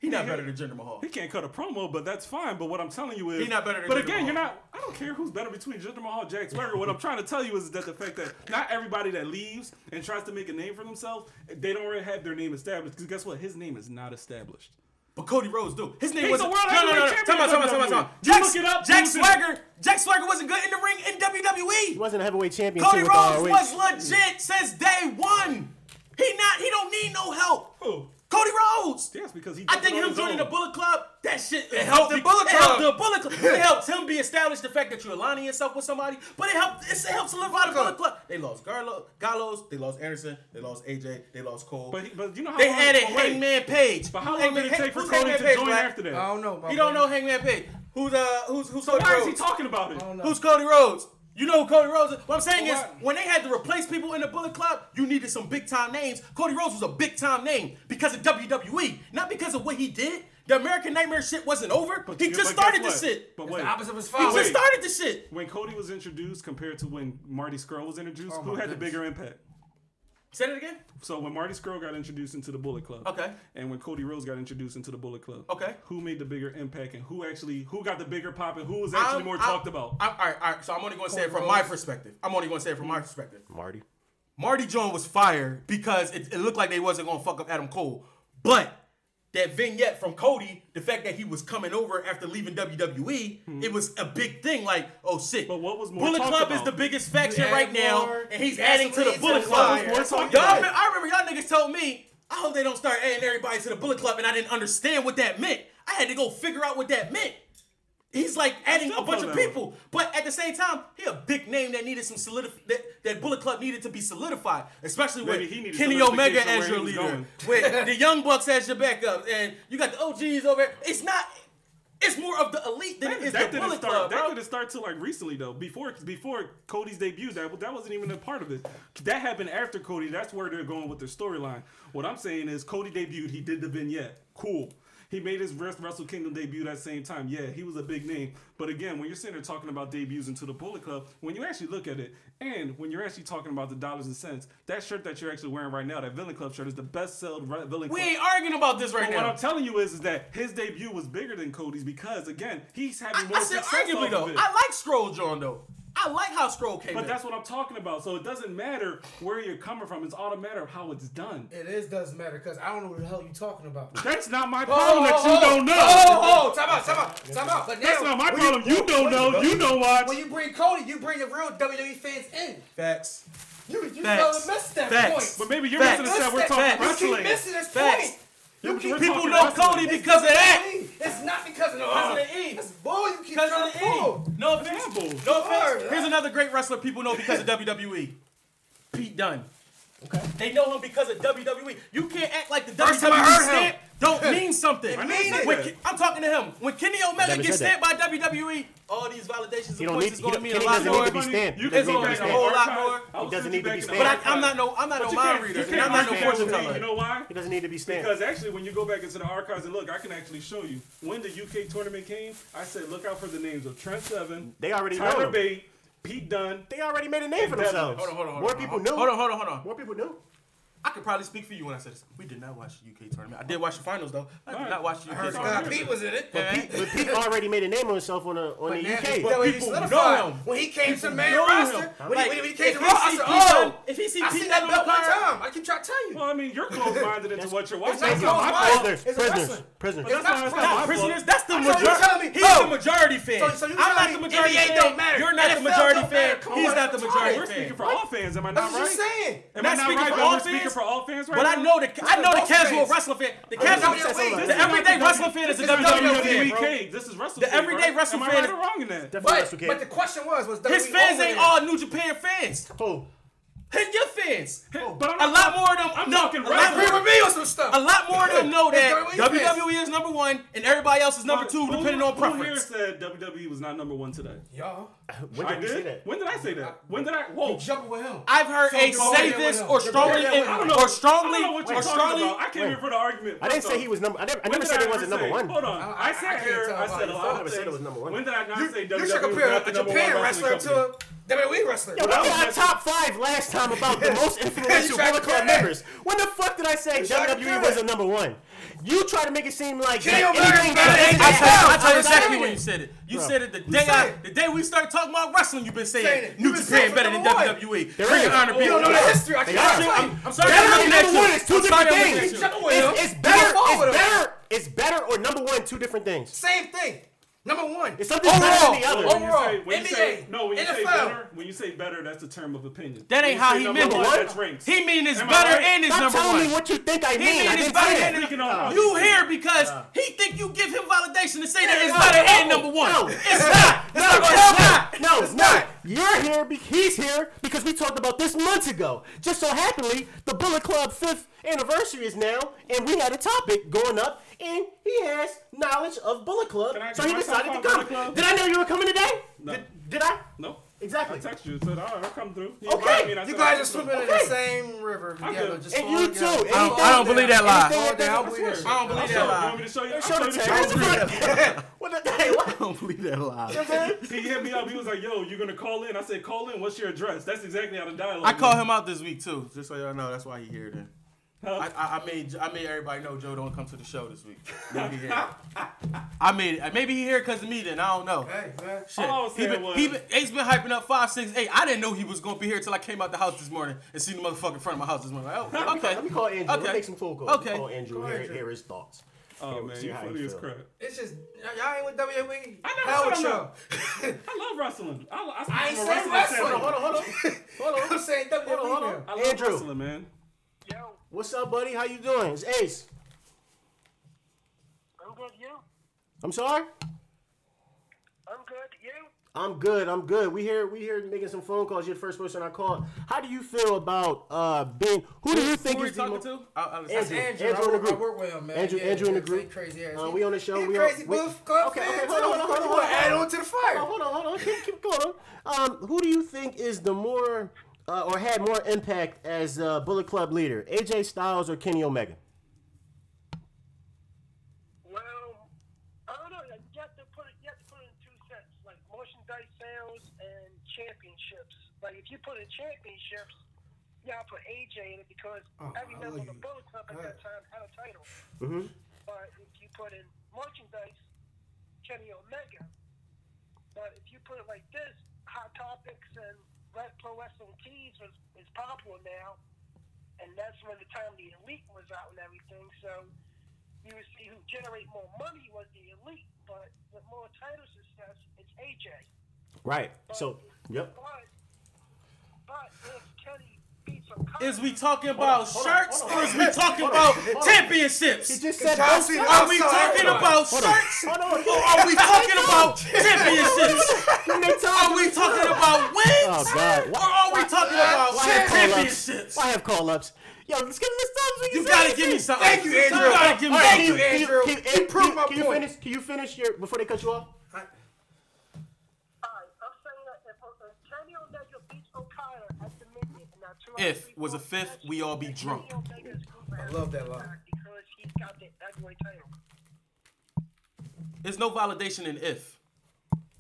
He's not better than Jinder Mahal. He can't cut a promo, but that's fine. But what I'm telling you is, he's not better. Than but Jinder again, Mahal. you're not. I don't care who's better between Jinder Mahal, Jack Swagger. what I'm trying to tell you is that the fact that not everybody that leaves and tries to make a name for themselves, they don't already have their name established. Because guess what? His name is not established. But Cody Rhodes do. His name was no, no, no, no. Jack, Jack Swagger. Jack Swagger wasn't good in the ring in WWE. He wasn't a heavyweight champion. Cody Rhodes was legit since day one. He not. He don't need no help. Who? Cody Rhodes. Yes, because he. I think him joining the Bullet Club, that shit it helped the Bullet Club. It the Bullet Club. it helps him be established. The fact that you're aligning yourself with somebody, but it helped. It helps solidify the Bullet Club. They lost Garlo, Gallows. They lost Anderson. They lost AJ. They lost Cole. But, but you know how they long, added Hangman Page. But how long did it take for Cody to Page, join after that? I don't know. You don't know Hangman Page. Who's uh who's who's so Cody why Rhodes? is he talking about it? Who's Cody Rhodes? You know Cody Rhodes. What I'm saying well, is, when they had to replace people in the Bullet Club, you needed some big time names. Cody Rhodes was a big time name because of WWE, not because of what he did. The American Nightmare shit wasn't over. But he just started the shit. But wait, the opposite was fine. He just started the shit. When Cody was introduced compared to when Marty Scurll was introduced, oh who had goodness. the bigger impact? Say it again. So when Marty Scurll got introduced into the Bullet Club, okay, and when Cody Rhodes got introduced into the Bullet Club, okay, who made the bigger impact and who actually who got the bigger pop and who was actually I'm, more I'm, talked about? I, all right, all right. So I'm only going to say it from my perspective. I'm only going to say it from my perspective. Marty. Marty Jones was fired because it, it looked like they wasn't going to fuck up Adam Cole, but that vignette from Cody, the fact that he was coming over after leaving WWE, hmm. it was a big thing. Like, oh shit. But what was more Bullet Club about? is the biggest faction right now, and he's adding to the Bullet Club. Y'all, I remember y'all niggas told me, I hope they don't start adding everybody to the Bullet Club, and I didn't understand what that meant. I had to go figure out what that meant he's like adding a bunch of people, but at the same time, he a big name that needed some solidify that, that Bullet Club needed to be solidified, especially Maybe with Kenny Omega as your leader, with <laughs> the Young Bucks as your backup, and you got the OGs over. There. It's not. It's more of the elite than that, it is that the Bullet start, Club. Bro. That didn't start till like recently though. Before before Cody's debut, that that wasn't even a part of this. That happened after Cody. That's where they're going with their storyline. What I'm saying is Cody debuted. He did the vignette. Cool. He made his Wrestle Kingdom debut that same time. Yeah, he was a big name. But again, when you're sitting there talking about debuts into the Bullet Club, when you actually look at it, and when you're actually talking about the dollars and cents, that shirt that you're actually wearing right now, that Villain Club shirt, is the best-selling Villain Club. We ain't arguing about this right but now. What I'm telling you is, is that his debut was bigger than Cody's because again, he's having I, more I said, success. Arguably though, I like Scurll John though. I like how Stroll came. But in. that's what I'm talking about. So it doesn't matter where you're coming from. It's all a matter of how it's done. It is doesn't matter because I don't know what the hell you're talking about. That's not my problem oh, that you oh, don't know. Oh, oh, time out, time out, time out. But now, that's not my problem. You, you don't know. You don't watch. When you bring Cody, you bring the real WWE fans in. Facts. You you Facts. missed that Facts. point. But maybe you're Facts. missing this. That we're talking Facts. wrestling. You keep missing this Facts. point. You keep people know Cody because of that. It's not because of the the E. It's bull you keep the E. No offense. Bull. No offense. Here's another great wrestler people know because of WWE. Pete Dunne. Okay. They know him because of WWE. You can't act like the First WWE time I heard him. stamp don't mean something. I mean when, I'm talking to him. When Kenny Omega gets stamped by WWE, all these validations and points is going to mean a lot more. You can go a whole lot more. He doesn't need to be stamped. But I, am not no, I'm not but no mind reader. I'm not no fortune teller. You know why? He doesn't need to be stamped. Because actually, when you go back into the archives and look, I can actually show you when the UK tournament came. I said, look out for the names of Trent Seven. They already Tyler know Bate, Pete Dunne. They already made a name for themselves. Hold on, hold on, hold on. More people knew. Hold on, hold on, hold on. More people knew. I could probably speak for you when I said this. We did not watch the UK tournament. I did watch the finals though. I did right. not watch the UK tournament. Pete was in it. But, Pete, but Pete already made a name on himself on, the on but the UK. But people know him. When he came to the main roster, when, like, he, when he came to the roster, oh, if he see I Pete seen that belt one time. I keep trying to tell you. Well, I mean, you're close-minded into what you're watching. It's not prisoners, prisoners, prisoners. That's prisoners. That's the majority. He's the oh. majority fan. I'm not the majority fan. You're not the majority fan. He's not the majority fan. We're speaking for all fans. Am I not right? That's what you're saying. Am I not right? We're speaking for all fans right But now? I know the I know the casual wrestling fan. The casual the everyday wrestling fan is a WWE king. This is wrestling. The everyday wrestling fan is wrong in that. But, the question was was his fans ain't all New Japan fans. Who? Hit your fans. Oh, but I'm a lot more of them. I'm no, talking a with me on some stuff. A lot more of them <laughs> know that WWE fans. is number one and everybody else is number two, who, depending on preference. Who here said WWE was not number one today? Y'all. When did I? Say that? When did I say that? When did I? Whoa! You jumping with him. I've heard so a say this or strongly, in, or strongly, I don't know what strongly, about. I came here for the argument. I didn't say he was number. I, never, I never said he wasn't number one. Hold on, I, I said here. I said a lot. I never said it was number one. When did I not you, say WWE? You should compare a Japan wrestler to a WWE wrestler. Yo, we got top five last time about the <laughs> most influential Bullet Club members. When the fuck did I say WWE wasn't number one? You try to make it seem like, Kill like anything that I tell you exactly when you said it. You Bro. said it the day I, the day we started talking about wrestling. You've been saying, saying New Japan better than. WWE. There Ring of Honor. You don't know the history. I can't. I'm sorry. Better than number one is two different things. It's better. It's better. It's better or number one. Two different things. Same thing. Number one. It's something better than the Overall. other. When you Overall, say, when you NBA, say, no, when you say NFL. better, when you say better, that's a term of opinion. That ain't how he meant it. That's. He mean it's Am better right? and it's Stop number telling one. me what you think I He mean. mean I it's didn't better say than that. Speaking on You here because he think you give him validation to say that it's No, better no, and number one. no. It's not. No, it's not. No, It's not. You're here. Be- he's here because we talked about this months ago. Just so happily, the Bullet Club fifth anniversary is now, and we had a topic going up, and he has knowledge of Bullet Club, Can I- so he decided to come. Did I know you were coming today? No. Did, did I? No. Exactly. I texted you and said, all right, I'll come through. He Okay. me and I You said, guys are come swimming in Okay. the same river I'm together. Just And you together. too. I don't, I don't believe that lie. Anything Fall down, I believe that. I don't believe Show, that you lie. want me to show you? I'll Show show the you the text. text. What the hey, what? I don't believe that lie. He hit me up. He was like, "Yo, you're gonna call in?" I said, "Call in. What's your address?" That's exactly how the dialogue. I called him out this week too, just so y'all know. That's why he here then. Huh? I, I, I made I made everybody know Joe don't come to the show this week. Maybe he here. <laughs> I made it. Maybe he here because of me. Then I don't know. Hey, man. Shit. All I was he saying been, was- he been, Ace been hyping up five, six, eight. I didn't know he was gonna be here until I came out the house this morning and seen the motherfucker in front of my house this morning. Like, oh, okay. Let me call Andrew. Okay. Let's make some phone calls. Okay. Let call Andrew. Call Hear, Andrew. hear his thoughts. Oh See- man, you how you funny as crap. It's just y'all ain't with WWE. I never Hell said with I'm y'all. I love wrestling. I, I, I ain't saying wrestling wrestling. standpoint. Hold on, hold on, <laughs> hold on. I'm saying WWE. Hold on, hold on. I love Andrew. wrestling, man. Yo, What's up, buddy? How you doing? It's Ace. I'm good. You? I'm sorry. I'm good. You? I'm good. I'm good. We here. We here making some phone calls. You're the first person I called. How do you feel about uh being? Who do you think Who are is you the talking mo- to? I, I was, Andrew. Andrew, Andrew I, in the work, I group. work with him, man. Andrew- yeah, Andrew in the yeah, group. Crazy ass. Uh, we on the show. He We crazy on, we- Buff Club Okay, okay, hold on, hold on, hold on, hold on. Add on to the fire. Oh, hold on, hold on. Keep, keep going. Um, who do you think is the more uh, or had more impact as uh, Bullet Club leader, AJ Styles or Kenny Omega? Well, I don't know. You have to put it. You have to put it in two sets, like merchandise sales and championships. Like if you put in championships, you gotta put AJ in it because Oh, every member of the. Bullet Club at that time had a title. Mm-hmm. But if you put in merchandise, Kenny Omega. But if you put it like this, Hot Topics and Red Pro Wrestling Tees was, is popular now. And that's when the time the Elite was out and everything. So you would see who generate more money was the Elite. But with more title success, it's AJ. Right. But, So, yep. But, but if Kenny beats Okada, Is we talking about hold on, shirts hold on, or is we talking about championships? He just said John both Cena- sides. Are we talking about shirts? Or are we talking about championships? Give me time. Are we talking about wins? Oh God. Or are we talking about Why championships? Why have call ups? Yo, let's give him the thumbs. You gotta give me something. Thank you, Andrew. You gotta give me Thank you, Andrew. Can, You can, can, proved my can you finish? Can you finish your before they cut you off? Alright, I'm saying that if, if Kenny Omega beats Okada at Dominion in that two If was a fifth, we all be drunk. I love that line. Because he's got the heavyweight title. There's no validation in if.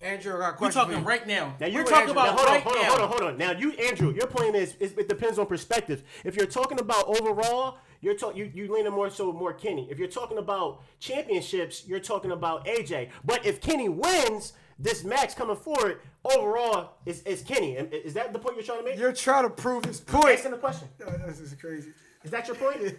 Andrew, I got a We're question. for talking you. right now. Now you We're talking Andrew- about now, hold right on, hold on, now. hold on, hold on. Now you, Andrew, your point is, is it depends on perspective. If you're talking about overall, you're talk, you you leaning more so more Kenny. If you're talking about championships, you're talking about AJ. But if Kenny wins this match coming forward, overall is is Kenny. Is is that the point you're trying to make? You're trying to prove his point. Answer the question. Oh, this is crazy. Is that your point?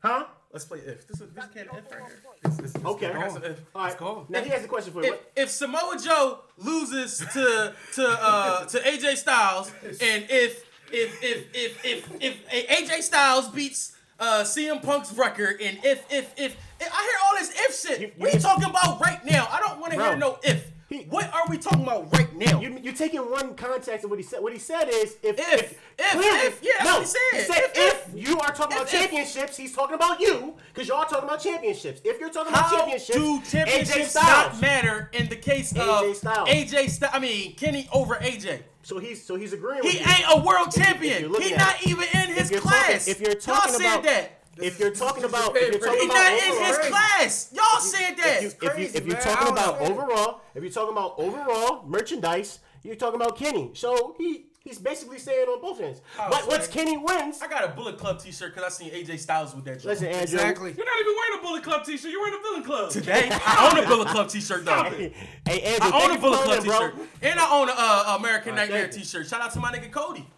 huh? Let's play if. This is this can't if right here. Okay. That's an if. All right. go. Now he has a question for you. If, if Samoa Joe loses to to uh, to AJ Styles, and if if if if if if, AJ Styles beats uh, CM Punk's record, and if if if, if I hear all this if shit, You- you what are you talking about right now? I don't want to hear no if. He- what are we talking about right now? You, you're taking one context of what he said. What he said is if If, if, if, yeah, that's no, what he said. said If, if, you are talking about If, if. championships, he's talking about you because y'all talking about championships. If you're talking about championships, do AJ championships Styles. not matter in the case AJ of Styles. AJ Styles? I mean Kenny over AJ. So he's so he's agreeing He with you. ain't a world champion. looking He not it. even in his you're class. talking- if you're Y'all talking said about- that. If you're talking about, just if you're talking about not in his overall, class. Y'all said that. if, you, if, you, crazy, if you're talking about overall, if you're talking about overall merchandise, you're talking about Kenny. So he he's basically saying on both ends. But once Kenny wins, I got a Bullet Club T-shirt because I seen AJ Styles with that. joint. listen, Andrew. Exactly. You're not even wearing a Bullet Club T-shirt. You're wearing a Villain Club. Today, <laughs> I own a Bullet Club T-shirt though. Hey, Andrew, I own a Bullet Club in. T-shirt, and I own a uh, American Alright, Nightmare. T-shirt. Shout out to my nigga Cody.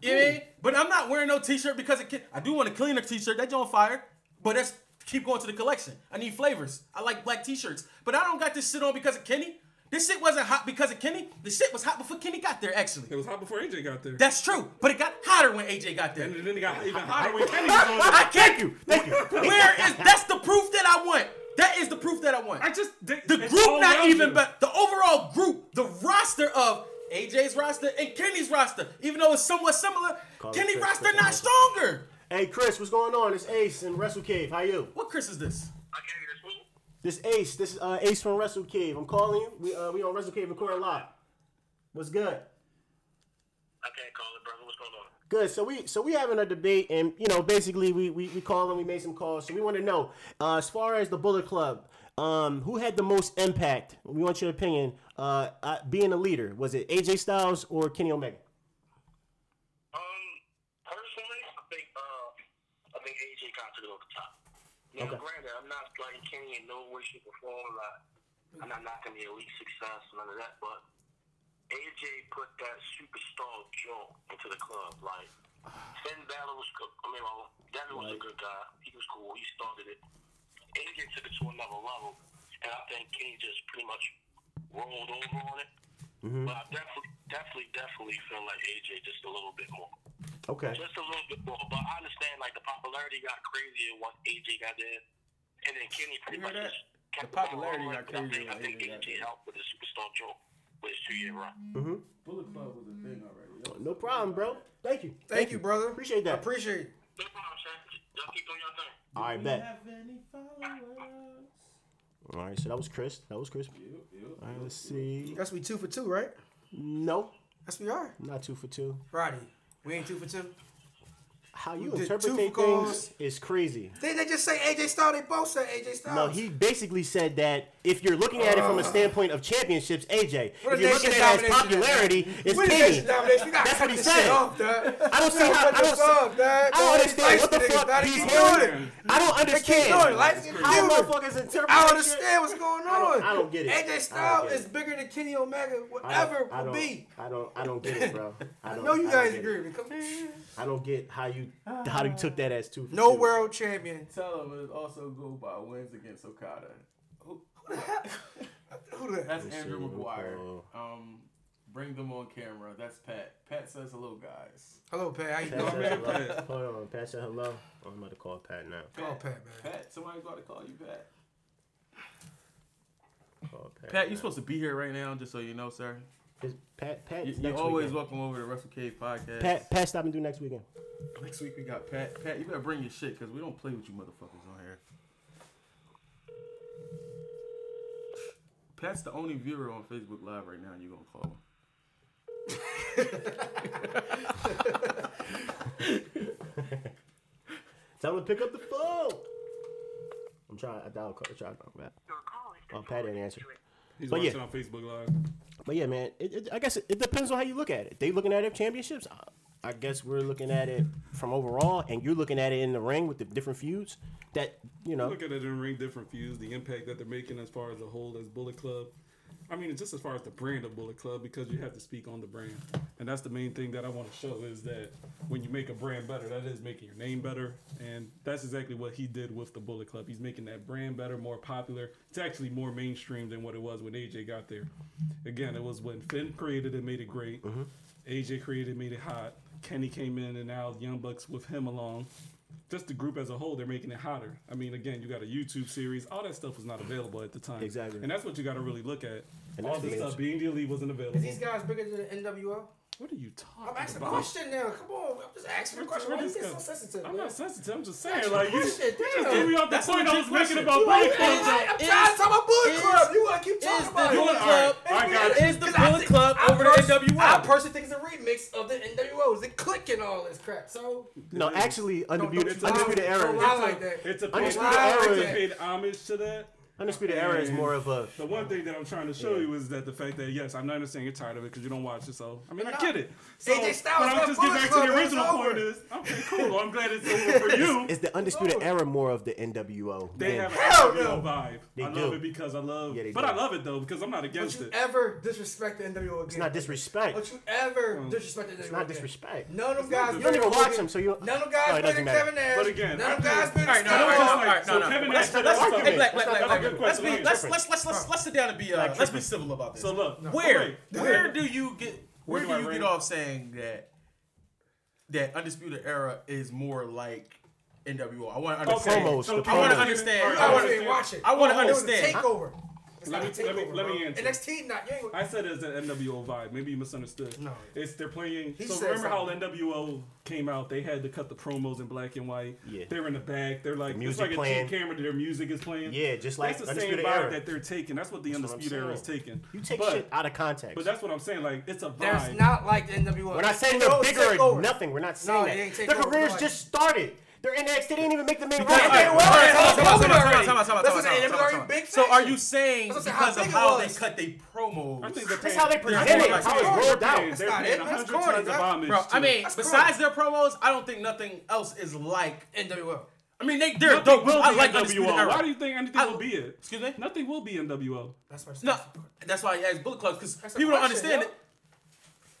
You know mean? But I'm not wearing no T-shirt because it can, I do want a cleaner T-shirt. That joint fire, but that's keep going to the collection. I need flavors. I like black t-shirts. But I don't got this shit on because of Kenny. This shit wasn't hot because of Kenny. The shit was hot before Kenny got there, actually. It was hot before AJ got there. That's true. But it got hotter when AJ got there. and then it got even hotter when Kenny was on it. I can't you. Thank you. <laughs> Where is that's the proof that I want. That is the proof that I want. I just they, the group not even but the overall group, the roster of AJ's roster and Kenny's roster, even though it's somewhat similar, Call Kenny Chris, roster not stronger. Hey Chris, what's going on? It's Ace in Wrestle Cave. How you? What Chris is this? I can't hear this Ace. This is uh, Ace from Wrestle Cave. I'm calling you. We uh, we on Wrestle Cave recording live. What's good? I can't call it, brother. What's going on? Good. So we so we having a debate, and you know, basically we we, we called and we made some calls. So we want to know, uh, as far as the Bullet Club, um, who had the most impact? We want your opinion. Uh, uh, being a leader, was it AJ Styles or Kenny Omega? Um, personally, I think uh, I think AJ got to go to the top. Now, Okay. granted, Like Kenny in no way, shape, or form. Like, I'm not knocking the elite success, none of that. But AJ put that superstar joke into the club. Like, Finn Balor was, co- I mean, well, Devitt was a good guy. He was cool. He started it. AJ took it to another level, and I think Kenny just pretty much rolled over on it. Mm-hmm. But I definitely, definitely, definitely feel like AJ just a little bit more. Okay. Just a little bit more. But I understand like the popularity got crazier once AJ got there. And then Kenny pretty You heard much that? just kept The popularity rolling. got But I think, crazier I think AJ got helped with the superstar joke with his two year run. Mhm. Bullet Club was a thing already. No problem, bro. Thank you. Thank you, brother. Appreciate that. Appreciate it. No problem, sir. Y'all keep doing your thing. All right, bet. Have any? All right, so that was Chris. That was Chris. All right, let's see. That's we two for two, right? No, That's we are. not two for two. Roddy, we ain't two for two. How you did interpret two things calls. is crazy. Didn't they just say AJ Styles? They both said AJ Styles. No, he basically said that if you're looking at it from a standpoint of championships, AJ. What If you're looking at it as popularity, it's What is Kenny. nation domination? We gotta That's cut what he said. shit Off. I don't see We how. gotta I don't, this off, dog. I don't understand what the fuck he's doing doing. I don't They keep understand. doing it. Life's How confusing. motherfuckers interpret I don't understand what's going I on. don't- I don't get it. AJ don't Styles is bigger than Kenny Omega, whatever don't, will be. I don't. I don't get it, bro. I, I don't, know you guys agree it. with me. I don't get how you how you took that as two. For No two. world champion. Tell him it also go by wins against Okada. Who- the hell? Who the hell? That's Andrew McGuire. Um, bring them on camera. That's Pat. Pat says hello, guys. Hello, Pat. How you Pat doing, said man? hello. Hold on, Pat said hello. Oh, I'm about to call Pat now. Call Pat, man. Pat, somebody's about to call you Pat. Call Pat. Pat, you're supposed to be here right now, just so you know, sir. Is Pat. Pat. you, you're always weekend. welcome over to Wrestle Cave podcast. Pat. Pat. Stop and do next weekend. Next week we got Pat. Pat, you better bring your shit because we don't play with you motherfuckers on here. Pat's the only viewer on Facebook Live right now. You gonna call him? <laughs> Tell him to pick up the phone. I'm trying. I dialed. I tried to call Pat. Oh, Pat didn't answer. He's But watching yeah. on Facebook Live. But yeah, man, it, it, I guess it, it depends on how you look at it. They looking at it championships. I, I guess we're looking at it from overall, and you're looking at it in the ring with the different feuds. That you know, Look at it in the ring, different feuds, the impact that they're making as far as a whole as Bullet Club. I mean, just as far as the brand of Bullet Club, because you have to speak on the brand, and that's the main thing that I want to show is that when you make a brand better, that is making your name better, and that's exactly what he did with the Bullet Club. He's making that brand better, more popular. It's actually more mainstream than what it was when AJ got there. Again, it was when Finn created it, made it great. Mm-hmm. AJ created, made it hot. Kenny came in, and now Young Bucks with him along just the group as a whole, they're making it hotter. I mean, again, you got a YouTube series. All that stuff was not available at the time. Exactly. And that's what you got to really look at. And All this the stuff being the elite wasn't available. Is these guys bigger than NWO? What are you talking about? I'm talking asking a question now. Come on. I'm just asking a question. Why are you get so sensitive? I'm man? not sensitive. I'm just Ask saying, a like, you question, just damn. threw me off the That's point I was legit making about Bullet Club. I'm Is- trying to talk about Bullet is- Club. You want to keep talking the about it. Bullet All right, Club? I got you. Is the Because I Bullet think- Club over the NWO? I personally think it's a remix of the NWO. Is it clicking all this crap? So no, actually, undisputed, Undisputed Era is more of a. The one thing that I'm trying to show yeah. you is that the fact that yes, I'm not understand you're tired of it because you don't watch it. So I mean, but I get it. So, AJ Styles but I'm just getting back to the original point is okay, cool. I'm glad it's over for you. Is the Undisputed it's Era more of the NWO. They have an NWO no. vibe. They I love it because I love. Yeah, but do. I love it though because I'm not against it. Ever disrespect the NWO again? It's not disrespect. Don't you ever um, disrespect the NWO? It's not disrespect. None of guys. You don't even watch them, so you. None of guys better Kevin Nash. But again, none of guys better. All right, no, no, no, no. Kevin Nash. Let's argue. Black, black, black, black. Let's be, let's, let's let's let's let's sit down and be uh, like, let's be civil about this. So look, no, where wait, where do you get where, where do, do you get off saying that that Undisputed Era is more like NWO? I want to understand. Okay. So I want to understand. I want to watch it. I want to understand. Takeover. Let, me, let, me, let me answer. NXT, not you. I said it's an NWO vibe. Maybe you misunderstood. No, it's they're playing. He so remember something. how NWO came out? They had to cut the promos in black and white. Yeah, they're in the back. They're like the music it's like playing. a cheap camera. Their music is playing. Yeah, just like that's the same vibe era. that they're taking. That's what the that's Undisputed what Era is taking. You take but, shit out of context. But that's what I'm saying. Like it's a vibe. There's not like the NWO. We're not saying they're bigger or nothing. We're not saying that. The career's just started. They're NXT. They didn't even make the main roster. They were. So are you saying because of how they cut their promos? That's how they presented it. How it's rolled out. That's not it. That's corny. Bro, I mean, besides their promos, I don't think nothing else is like NWO. I mean, they they're dope. Will I like NWO. Why do you think anything I, will be it? Excuse me. Nothing will be NWO. That's why. No, that's why I asked Bullet Club because people don't understand yo. it.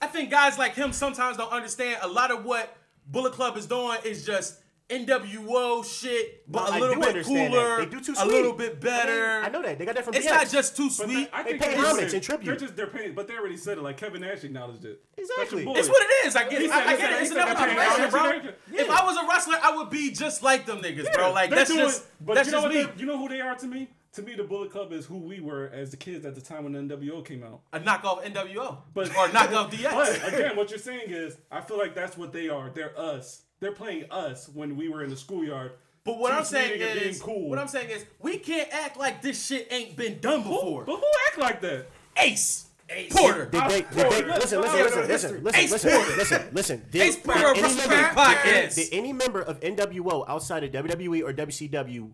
I think guys like him sometimes don't understand a lot of what Bullet Club is doing is just NWO shit, but a little bit cooler. They do too sweet. A little bit better. I, mean, I know that they got that from. It's DX. not just too sweet. I they think pay homage and tribute. They're just they're paying, but they already said it. Like Kevin Nash acknowledged it. Exactly. It's what it is. I get it. Said, I, I get said, it. It's another population, bro. If I was a wrestler, I would be just like them niggas, yeah, bro. Like that's doing, just but that's you know just me. You know who they are to me? to me, the Bullet Club is who we were as the kids at the time when the NWO came out. A knockoff NWO, but or knockoff DX. <laughs> But again, what you're saying is, I feel like that's what they are. They're us. They're playing us when we were in the schoolyard. But what I'm saying is, cool. what I'm saying is, we can't act like this shit ain't been done before. Who, but who act like that? Ace. Ace. Porter. Did they, did they, Listen, listen, listen, listen, listen, listen, listen, listen. Ace any member, podcast. Did any member of NWO outside of WWE or WCW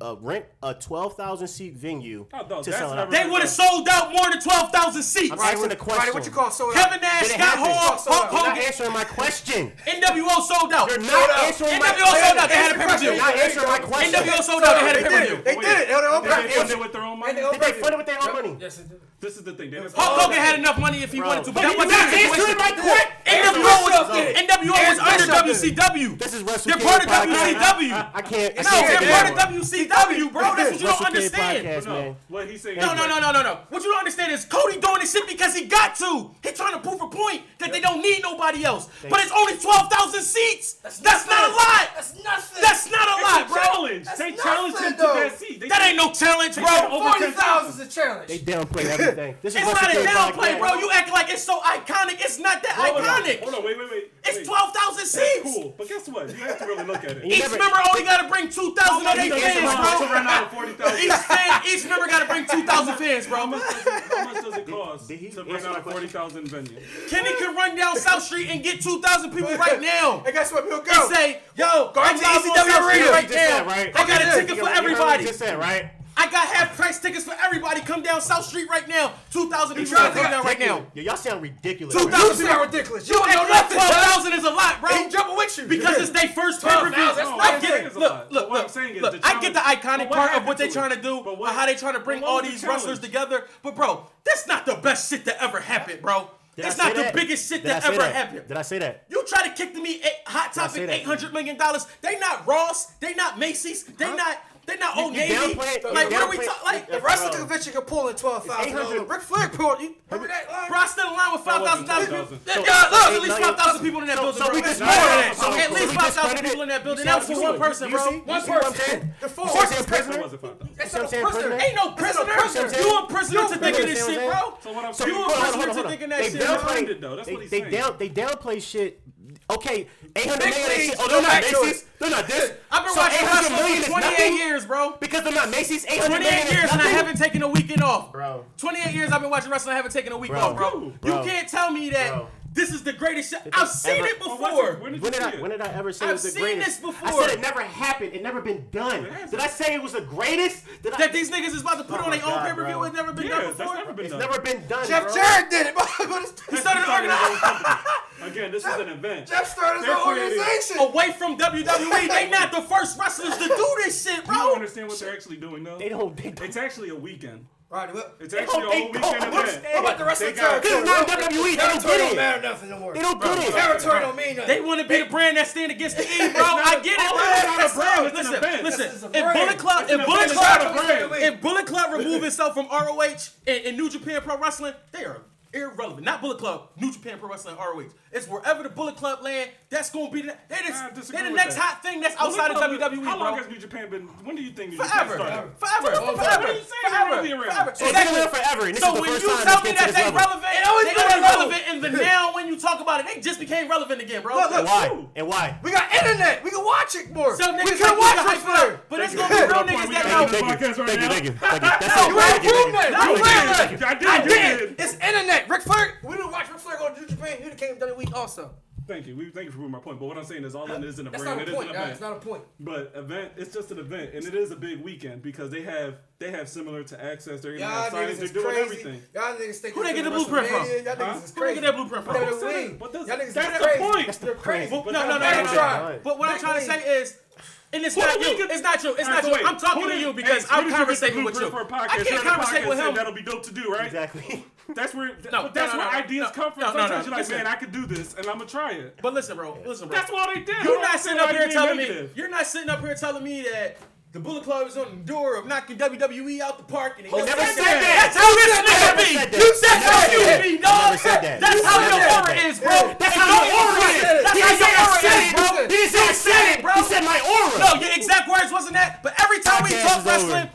uh, rent a twelve thousand seat venue oh, no, to sell it. Out. They would have sold out more than twelve thousand seats. I'm asking the question. Right, what you call sold Kevin Nash, Scott Hall, Hulk Hogan. Not answering my question. NWO sold out. You're not answering my question. NWO sold out. They had a pay per view. Not answering my question. NWO sold out. They had a pay per view. They did it. They funded it with their own money. Did they fund it with their own money? Yes, they did. This is the thing. Hulk Hogan had enough money if he Bro. wanted to. But, but he was not answering my. NWO was, NWO was under WCW. This is wrestling. They're part of WCW. I, I, I can't. I no, can't they're part of WCW, bro. That's what you don't understand. Podcast, no, what he's saying. No, no, no, no, no, no. What you don't understand is Cody doing this shit because he got to. He's trying to prove a point that they don't need nobody else. But it's only twelve thousand seats. That's, That's not a lot. That's nothing. That's not a lot, bro. Challenge. They challenged him to that seat. That ain't no challenge, bro. Forty thousand is a challenge. They downplay that everything. <laughs> This is it's not a down play, bro. You act like it's so iconic. It's not that hold iconic. On, hold on, wait, wait, wait. It's wait. twelve thousand seats. Cool, but guess what? You have to really look at it. <laughs> Each never, member only got to bring two thousand of their fans, bro. To run out of forty thousand. Each fan, each member got to bring two thousand fans, bro. How much does it, cost did, did to run out a forty thousand venue? Kenny can run down South Street and get two thousand people right now. <laughs> And guess what? He'll go. And say, yo, go to ECW Arena right now. I got a ticket for everybody. Just said right. I got half price tickets for everybody. Come down South Street right now. 2,000 people come down right now. Yo, y'all sound ridiculous. 2,000 right? ridiculous. You, ain't don't know nothing. 12,000 is a lot, bro. Ain't jumping with you. Because yeah. it's their first time. per Look, look, what I'm saying is, look, I get the iconic part of what they're trying to do, but how they trying to bring all these wrestlers together. But, bro, that's not the best shit that ever happened, bro. Did it's not the biggest shit Did that ever that? happened. Did I say that? You try to kick to me eight, Hot Topic eight hundred million dollars. They not Ross. They not Macy's. They huh? not they're not Old you Navy. Downplay, like, what are we talking? Like, the wrestling problem. convention could pull in twelve thousand Ric Flair pulled. You remember that? Bro, I stood in line with five thousand dollars. Yeah, at least five thousand people in that building. So we just more than that. So at least five thousand people in that building. That was for one person, bro. One person. The four horses. That's a prisoner. Ain't no prisoner. You a prisoner to thinking this shit, bro. You a prisoner to thinking that shit. They downplay it though. That's what he's saying. They downplay shit Okay, 800 Big million leagues. Oh, they're not Macy's. They're not this. I've been so watching wrestling for 28 nothing? years, bro. Because they're not Macy's. 800 million 28 is years and I nothing? haven't taken a weekend off. Bro. 28 years I've been watching wrestling. I haven't taken a week Bro. off, bro. Bro. You can't tell me that Bro. This is the greatest shit. I've seen ever- it before. it- When did When did I it? when did I ever say I've it was the seen greatest? this I said it never happened. It never been done. hasn't. Did I say it was the greatest? Did I? that these niggas is about to put Oh on my their own pay per view. bro. It's never been Yeah, done that's before. never been it's done. never been done. Jeff bro. Jarrett did it. <laughs> He started an organization <laughs> Again, this is an event. Jeff started his They're own creating- organization. away from WWE. They <laughs> not the first wrestlers to do this shit, bro. You don't understand what they're actually doing, though. They don't. They don't. It's actually a weekend. All right, well, It's They actually a whole weekend event. what about the rest They of the got- Because It's not WWE, they don't Territory get don't it. matter nothing no more. They don't get it. Territory don't mean nothing. They want to be the brand that stand against the E, bro. not I a- get it, bro. it's not a That's brand, all. it's an Listen, event. listen. This is a If brand. Bullet Club, It's an if Bullet event, it's Club, not a brand. if Bullet Club remove itself from ROH and, and New Japan Pro Wrestling, they are irrelevant. Not Bullet Club, New Japan Pro Wrestling, ROH. It's wherever the Bullet Club land. That's gonna be the. they just, they're the next that. hot thing that's Bullet outside of WWE, How long bro. has New Japan been? When do you think New Forever, Japan forever, started? forever, What forever, are you saying? forever, They're really forever. around. So they've been there forever, and this so is the when first you time tell it's me getting to that this they level. relevant, It always they been only relevant. relevant in the now when you talk about it. They just became relevant again, bro. Look, look, And why? And why? We got internet. We can watch it more. So niggas we like can you watch can Ric hype it up, Flair. but it's Thank gonna you. be real Thank you. niggas that Thank know. you. Thank you. Thank you. Thank you. You. That's No, it. You ain't Thank you. proved that. Thank you. Ric Thank Flair. you. Thank you. I did. I did. It's internet. Ric Flair. We didn't watch Ric Flair go to New Japan. He came done a week also. Thank you. We thank you for proving my point. But what I'm saying is, all in isn't a That's brand. not It a is point. an event. It's not a point. But event, it's just an event, and it is a big weekend because they have they have similar to access. They're gonna Y'all have signings. They're is doing crazy. everything. Y'all niggas think Who they get the blueprint from? Y'all Huh? niggas is Who they crazy. get that blueprint from? Y'all Who said niggas it? Y'all niggas is that's the crazy. point. That's the They're crazy. point. But no, no, no, But no, no, no. right. But what I'm Big trying to league. say is, and it's Who not did we you. get- It's not you. It's not you. I'm talking to you because I'm who did you get the conversating with you. blueprint For a podcast? I can't in conversate with him. That'll be dope to do, right? Exactly. That's where. No, that's no, no, where no, ideas no, come from. no, no, Sometimes no, you're like, listen. man, I could do this, and I'm gonna try it. But listen, bro. Listen, bro. That's what they did. You're not sitting up here telling you're me. negative. You're not sitting up here telling me that. The Bullet Club is on the door of knocking WWE out the park. And Who never That's said that? That's how this Who nigga never be. You said Never how you be, dog. Never said that. That's how Never your aura that. is, bro. That's how your aura is. That's how didn't your aura said is, it, bro. He didn't say I said it, bro. He said my aura. No, your exact words wasn't that. But every time we talk is over. wrestling,